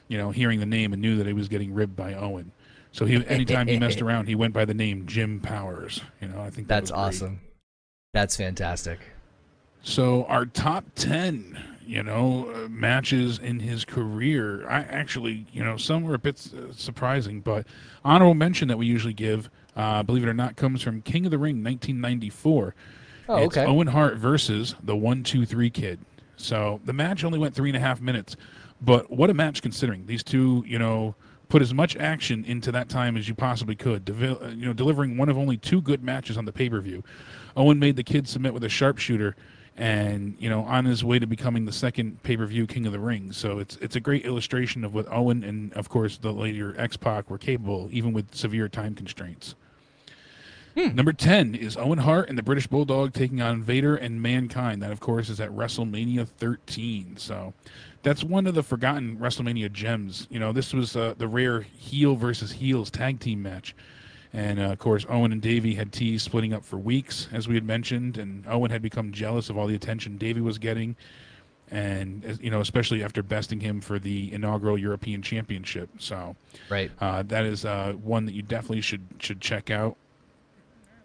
you know, hearing the name and knew that he was getting ribbed by Owen. So he, anytime he messed around, he went by the name Jim Powers. You know, I think that that's awesome. That's fantastic. So our top ten, you know, uh, matches in his career. I actually, you know, some were a bit uh, surprising, but honorable mention that we usually give, uh, believe it or not, comes from King of the Ring, 1994. Oh, it's. Owen Hart versus the One Two Three Kid. So the match only went three and a half minutes, but what a match considering these two, you know, put as much action into that time as you possibly could. Uh, you know, delivering one of only two good matches on the pay per view. Owen made the kid submit with a sharpshooter, and you know, on his way to becoming the second pay per view King of the Ring. So it's it's a great illustration of what Owen and of course the later X Pac were capable, even with severe time constraints. Hmm. Number 10 is Owen Hart and the British Bulldog taking on Vader and Mankind. That, of course, is at WrestleMania 13. So that's one of the forgotten WrestleMania gems. You know, this was uh, the rare heel versus heels tag team match. And uh, of course, Owen and Davey had teased splitting up for weeks, as we had mentioned. And Owen had become jealous of all the attention Davey was getting. And, you know, especially after besting him for the inaugural European Championship. So, right. Uh, that is uh, one that you definitely should should check out.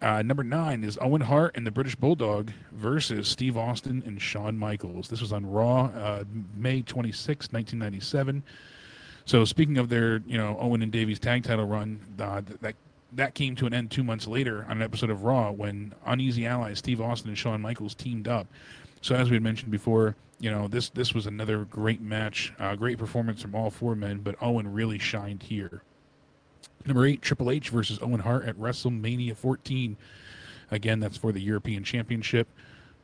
Uh, number nine is Owen Hart and the British Bulldog versus Steve Austin and Shawn Michaels. This was on Raw, uh, May 26, 1997. So speaking of their, you know, Owen and Davies tag title run, uh, that that came to an end two months later on an episode of Raw when Uneasy Allies Steve Austin and Shawn Michaels teamed up. So as we had mentioned before, you know this this was another great match, uh, great performance from all four men, but Owen really shined here. Number eight, Triple H versus Owen Hart at WrestleMania 14. Again, that's for the European Championship.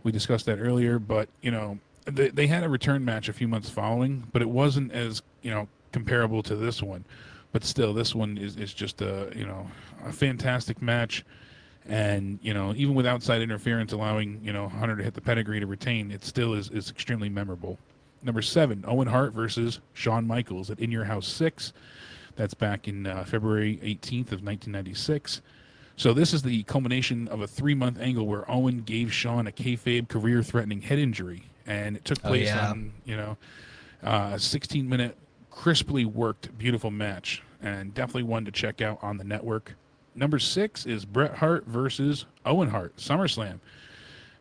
We discussed that earlier, but you know they, they had a return match a few months following, but it wasn't as you know comparable to this one. But still, this one is, is just a you know a fantastic match, and you know even with outside interference allowing you know Hunter to hit the pedigree to retain, it still is is extremely memorable. Number seven, Owen Hart versus Shawn Michaels at In Your House Six. That's back in uh, February 18th of 1996. So this is the culmination of a three-month angle where Owen gave Shawn a kayfabe career-threatening head injury, and it took oh, place oh, yeah. on you know uh, a 16-minute, crisply worked, beautiful match, and definitely one to check out on the network. Number six is Bret Hart versus Owen Hart, SummerSlam.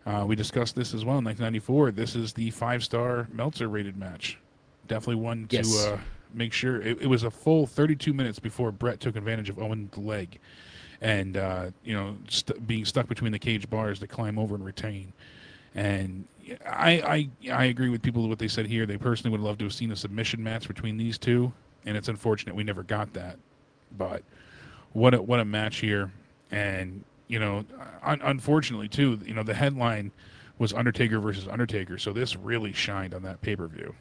Uh, we discussed this as well in 1994. This is the five-star Meltzer rated match. Definitely one to uh, make sure it, it was a full 32 minutes before Bret took advantage of Owen's leg, and uh, you know st- being stuck between the cage bars to climb over and retain. And I, I I agree with people what they said here. They personally would love to have seen a submission match between these two, and it's unfortunate we never got that. But what a, what a match here, and you know, un- unfortunately too, you know, the headline was Undertaker versus Undertaker, so this really shined on that pay per view.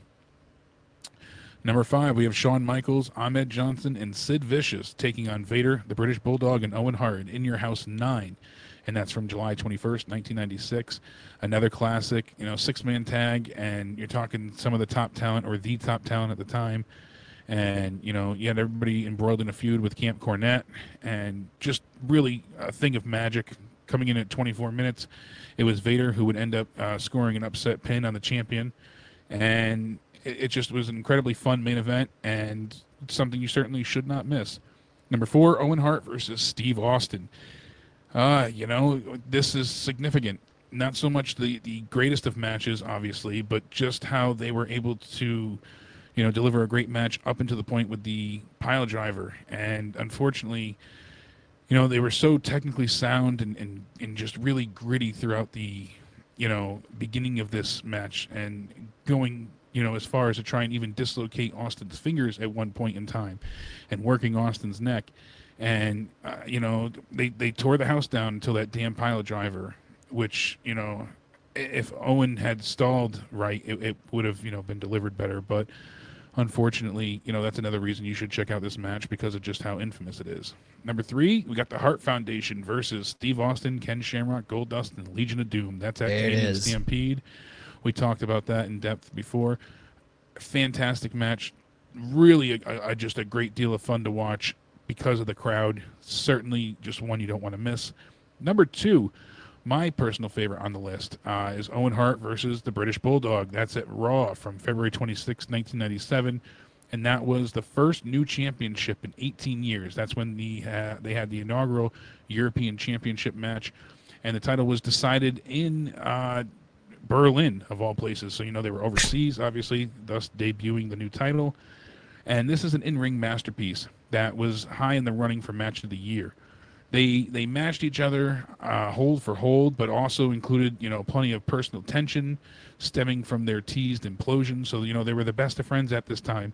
Number five, we have Shawn Michaels, Ahmed Johnson, and Sid Vicious taking on Vader, the British Bulldog, and Owen Hart in Your House 9. and that's from July 21st, 1996. Another classic, you know, six man tag, and you're talking some of the top talent or the top talent at the time. And, you know, you had everybody embroiled in a feud with Camp Cornette, and just really a thing of magic coming in at 24 minutes. It was Vader who would end up uh, scoring an upset pin on the champion. And it, it just was an incredibly fun main event and something you certainly should not miss. Number four, Owen Hart versus Steve Austin. Uh, you know, this is significant. Not so much the, the greatest of matches, obviously, but just how they were able to, you know, deliver a great match up until the point with the pile driver. And unfortunately, you know, they were so technically sound and, and, and just really gritty throughout the, you know, beginning of this match and going you know, as far as to try and even dislocate Austin's fingers at one point in time and working Austin's neck. And, uh, you know, they, they tore the house down until that damn pile driver, which, you know, if Owen had stalled right, it, it would have, you know, been delivered better. But unfortunately, you know, that's another reason you should check out this match because of just how infamous it is. Number three, we got the Hart Foundation versus Steve Austin, Ken Shamrock, Goldust, and Legion of Doom. That's at Canadian Stampede. We talked about that in depth before. Fantastic match. Really, a, a, just a great deal of fun to watch because of the crowd. Certainly, just one you don't want to miss. Number two, my personal favorite on the list uh, is Owen Hart versus the British Bulldog. That's at Raw from February 26, 1997. And that was the first new championship in 18 years. That's when the uh, they had the inaugural European Championship match, and the title was decided in uh, Berlin, of all places. So, you know, they were overseas, obviously, thus debuting the new title. And this is an in ring masterpiece that was high in the running for match of the year. They they matched each other uh, hold for hold, but also included you know plenty of personal tension stemming from their teased implosion. So you know they were the best of friends at this time,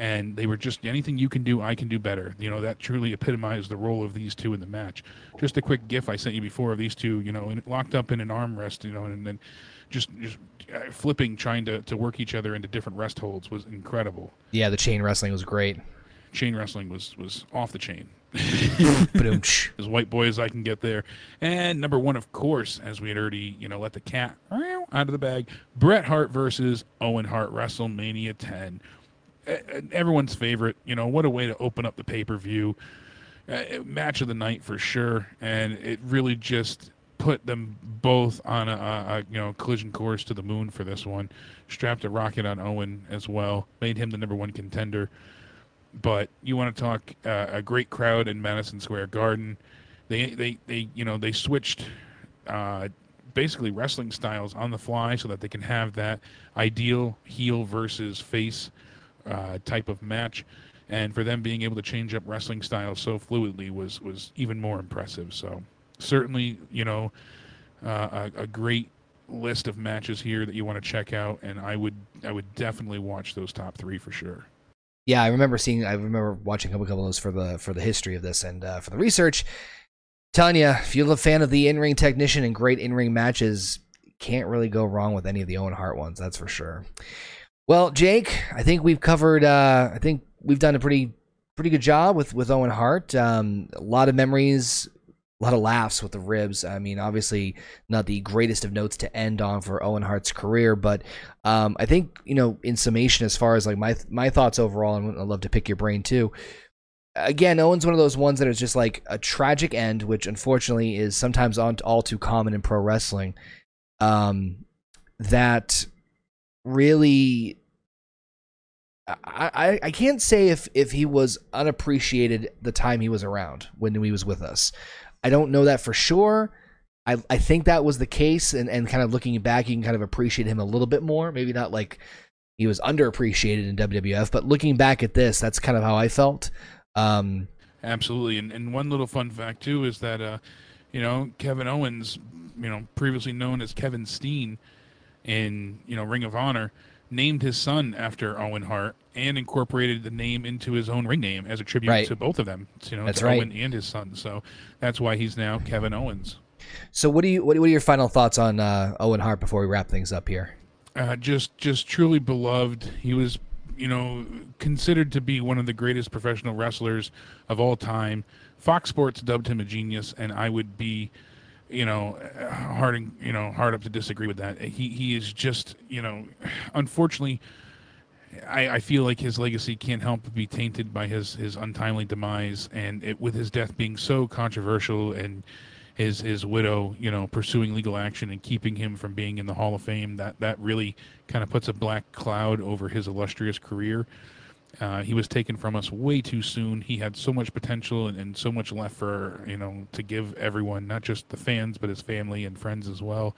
and they were just anything you can do, I can do better. You know that truly epitomized the role of these two in the match. Just a quick GIF I sent you before of these two, you know, locked up in an armrest, you know, and then just just uh, flipping, trying to, to work each other into different rest holds was incredible. Yeah, the chain wrestling was great. Chain wrestling was was off the chain. as white boy as I can get there. And number one, of course, as we had already, you know, let the cat out of the bag. Bret Hart versus Owen Hart, WrestleMania 10. Everyone's favorite. You know, what a way to open up the pay per view. Uh, match of the night for sure. And it really just put them both on a, a, you know collision course to the moon for this one. Strapped a rocket on Owen as well, made him the number one contender. But you want to talk uh, a great crowd in Madison Square Garden. They they they you know they switched uh, basically wrestling styles on the fly so that they can have that ideal heel versus face uh, type of match. And for them being able to change up wrestling styles so fluidly was was even more impressive. So certainly, you know, uh, a, a, great list of matches here that you want to check out, and I would I would definitely watch those top three for sure. Yeah, I remember seeing. I remember watching a couple of those for the for the history of this and uh, for the research. Telling you, if you're a fan of the in ring technician and great in ring matches, can't really go wrong with any of the Owen Hart ones. That's for sure. Well, Jake, I think we've covered. Uh, I think we've done a pretty pretty good job with with Owen Hart. Um, a lot of memories a lot of laughs with the ribs. I mean, obviously not the greatest of notes to end on for Owen Hart's career, but um, I think you know, in summation, as far as like my my thoughts overall, and I'd love to pick your brain too. Again, Owen's one of those ones that is just like a tragic end, which unfortunately is sometimes all too common in pro wrestling. Um, that really I, I can't say if, if he was unappreciated the time he was around when he was with us. I don't know that for sure. I, I think that was the case, and, and kind of looking back, you can kind of appreciate him a little bit more. Maybe not like he was underappreciated in WWF, but looking back at this, that's kind of how I felt. Um, Absolutely, and and one little fun fact too is that uh, you know Kevin Owens, you know previously known as Kevin Steen, in you know Ring of Honor, named his son after Owen Hart and incorporated the name into his own ring name as a tribute right. to both of them. You know, that's to right. Owen and his son. So that's why he's now Kevin Owens. So what do you what, are your final thoughts on uh, Owen Hart before we wrap things up here? Uh, just just truly beloved. He was you know considered to be one of the greatest professional wrestlers of all time. Fox Sports dubbed him a genius, and I would be you know, hard you know hard up to disagree with that. He he is just you know, unfortunately. I, I feel like his legacy can't help but be tainted by his, his untimely demise, and it, with his death being so controversial, and his his widow, you know, pursuing legal action and keeping him from being in the Hall of Fame, that that really kind of puts a black cloud over his illustrious career. Uh, he was taken from us way too soon. He had so much potential and, and, so much left for you know to give everyone, not just the fans, but his family and friends as well.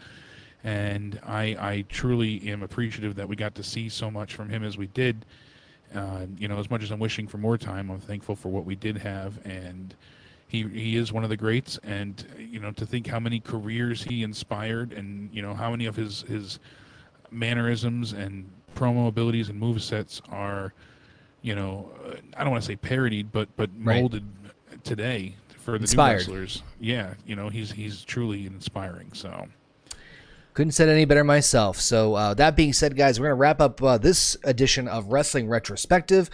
And I, I truly am appreciative that we got to see so much from him as we did. Uh, you know, as much as I'm wishing for more time, I'm thankful for what we did have. And he he is one of the greats. And you know, to think how many careers he inspired, and you know how many of his his mannerisms and promo abilities and move sets are you know, uh, I don't want to say parodied, but but molded right. today for the Inspired. new wrestlers. Yeah, you know, he's he's truly inspiring. So. Couldn't said any better myself. So uh, that being said, guys, we're gonna wrap up uh, this edition of Wrestling Wretrospective.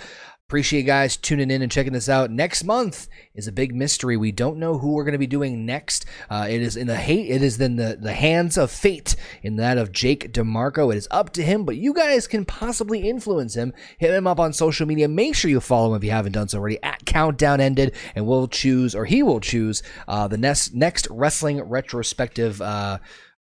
Appreciate you guys tuning in and checking this out. Next month is a big mystery. We don't know who we're going to be doing next. Uh, it is in the hate. It is in the, the hands of fate, in that of Jake DeMarco. It is up to him, but you guys can possibly influence him. Hit him up on social media. Make sure you follow him if you haven't done so already at Countdown Ended, and we'll choose, or he will choose, uh, the next next wrestling retrospective. Uh,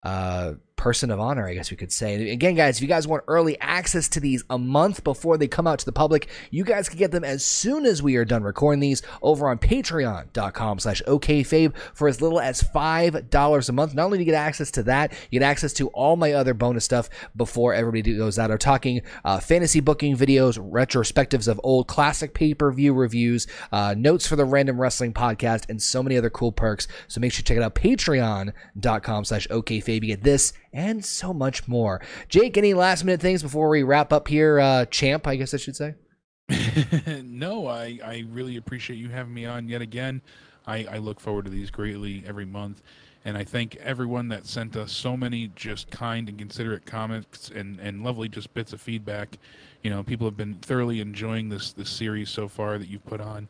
uh, person of honor, I guess we could say. Again, guys, if you guys want early access to these a month before they come out to the public, you guys can get them as soon as we are done recording these over on patreon.com slash okayfabe for as little as $5 a month. Not only do you get access to that, you get access to all my other bonus stuff before everybody goes out. I'm talking uh, fantasy booking videos, retrospectives of old classic pay-per-view reviews, uh, notes for the Random Wrestling Podcast, and so many other cool perks. So make sure you check it out, patreon.com slash okayfabe. You get this and so much more. Jake, any last minute things before we wrap up here? Uh, champ, I guess I should say. no, I, I really appreciate you having me on yet again. I, I look forward to these greatly every month. And I thank everyone that sent us so many just kind and considerate comments and, and lovely just bits of feedback. You know, people have been thoroughly enjoying this this series so far that you've put on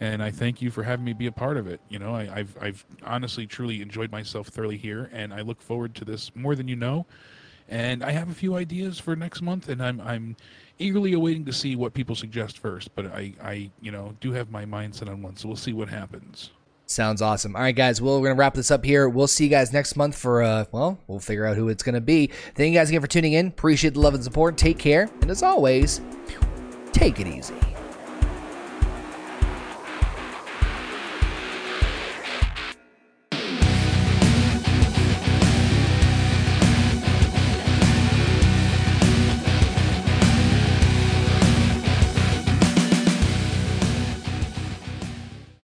and I thank you for having me be a part of it. You know, I, have I've honestly, truly enjoyed myself thoroughly here, and I look forward to this more than you know. And I have a few ideas for next month, and I'm I'm eagerly awaiting to see what people suggest first. But I I you know do have my mindset on one, so we'll see what happens. Sounds awesome. All right, guys. Well, we're gonna wrap this up here. We'll see you guys next month for uh, well, we'll figure out who it's gonna be. Thank you guys again for tuning in. Appreciate the love and support. Take care, and as always, take it easy.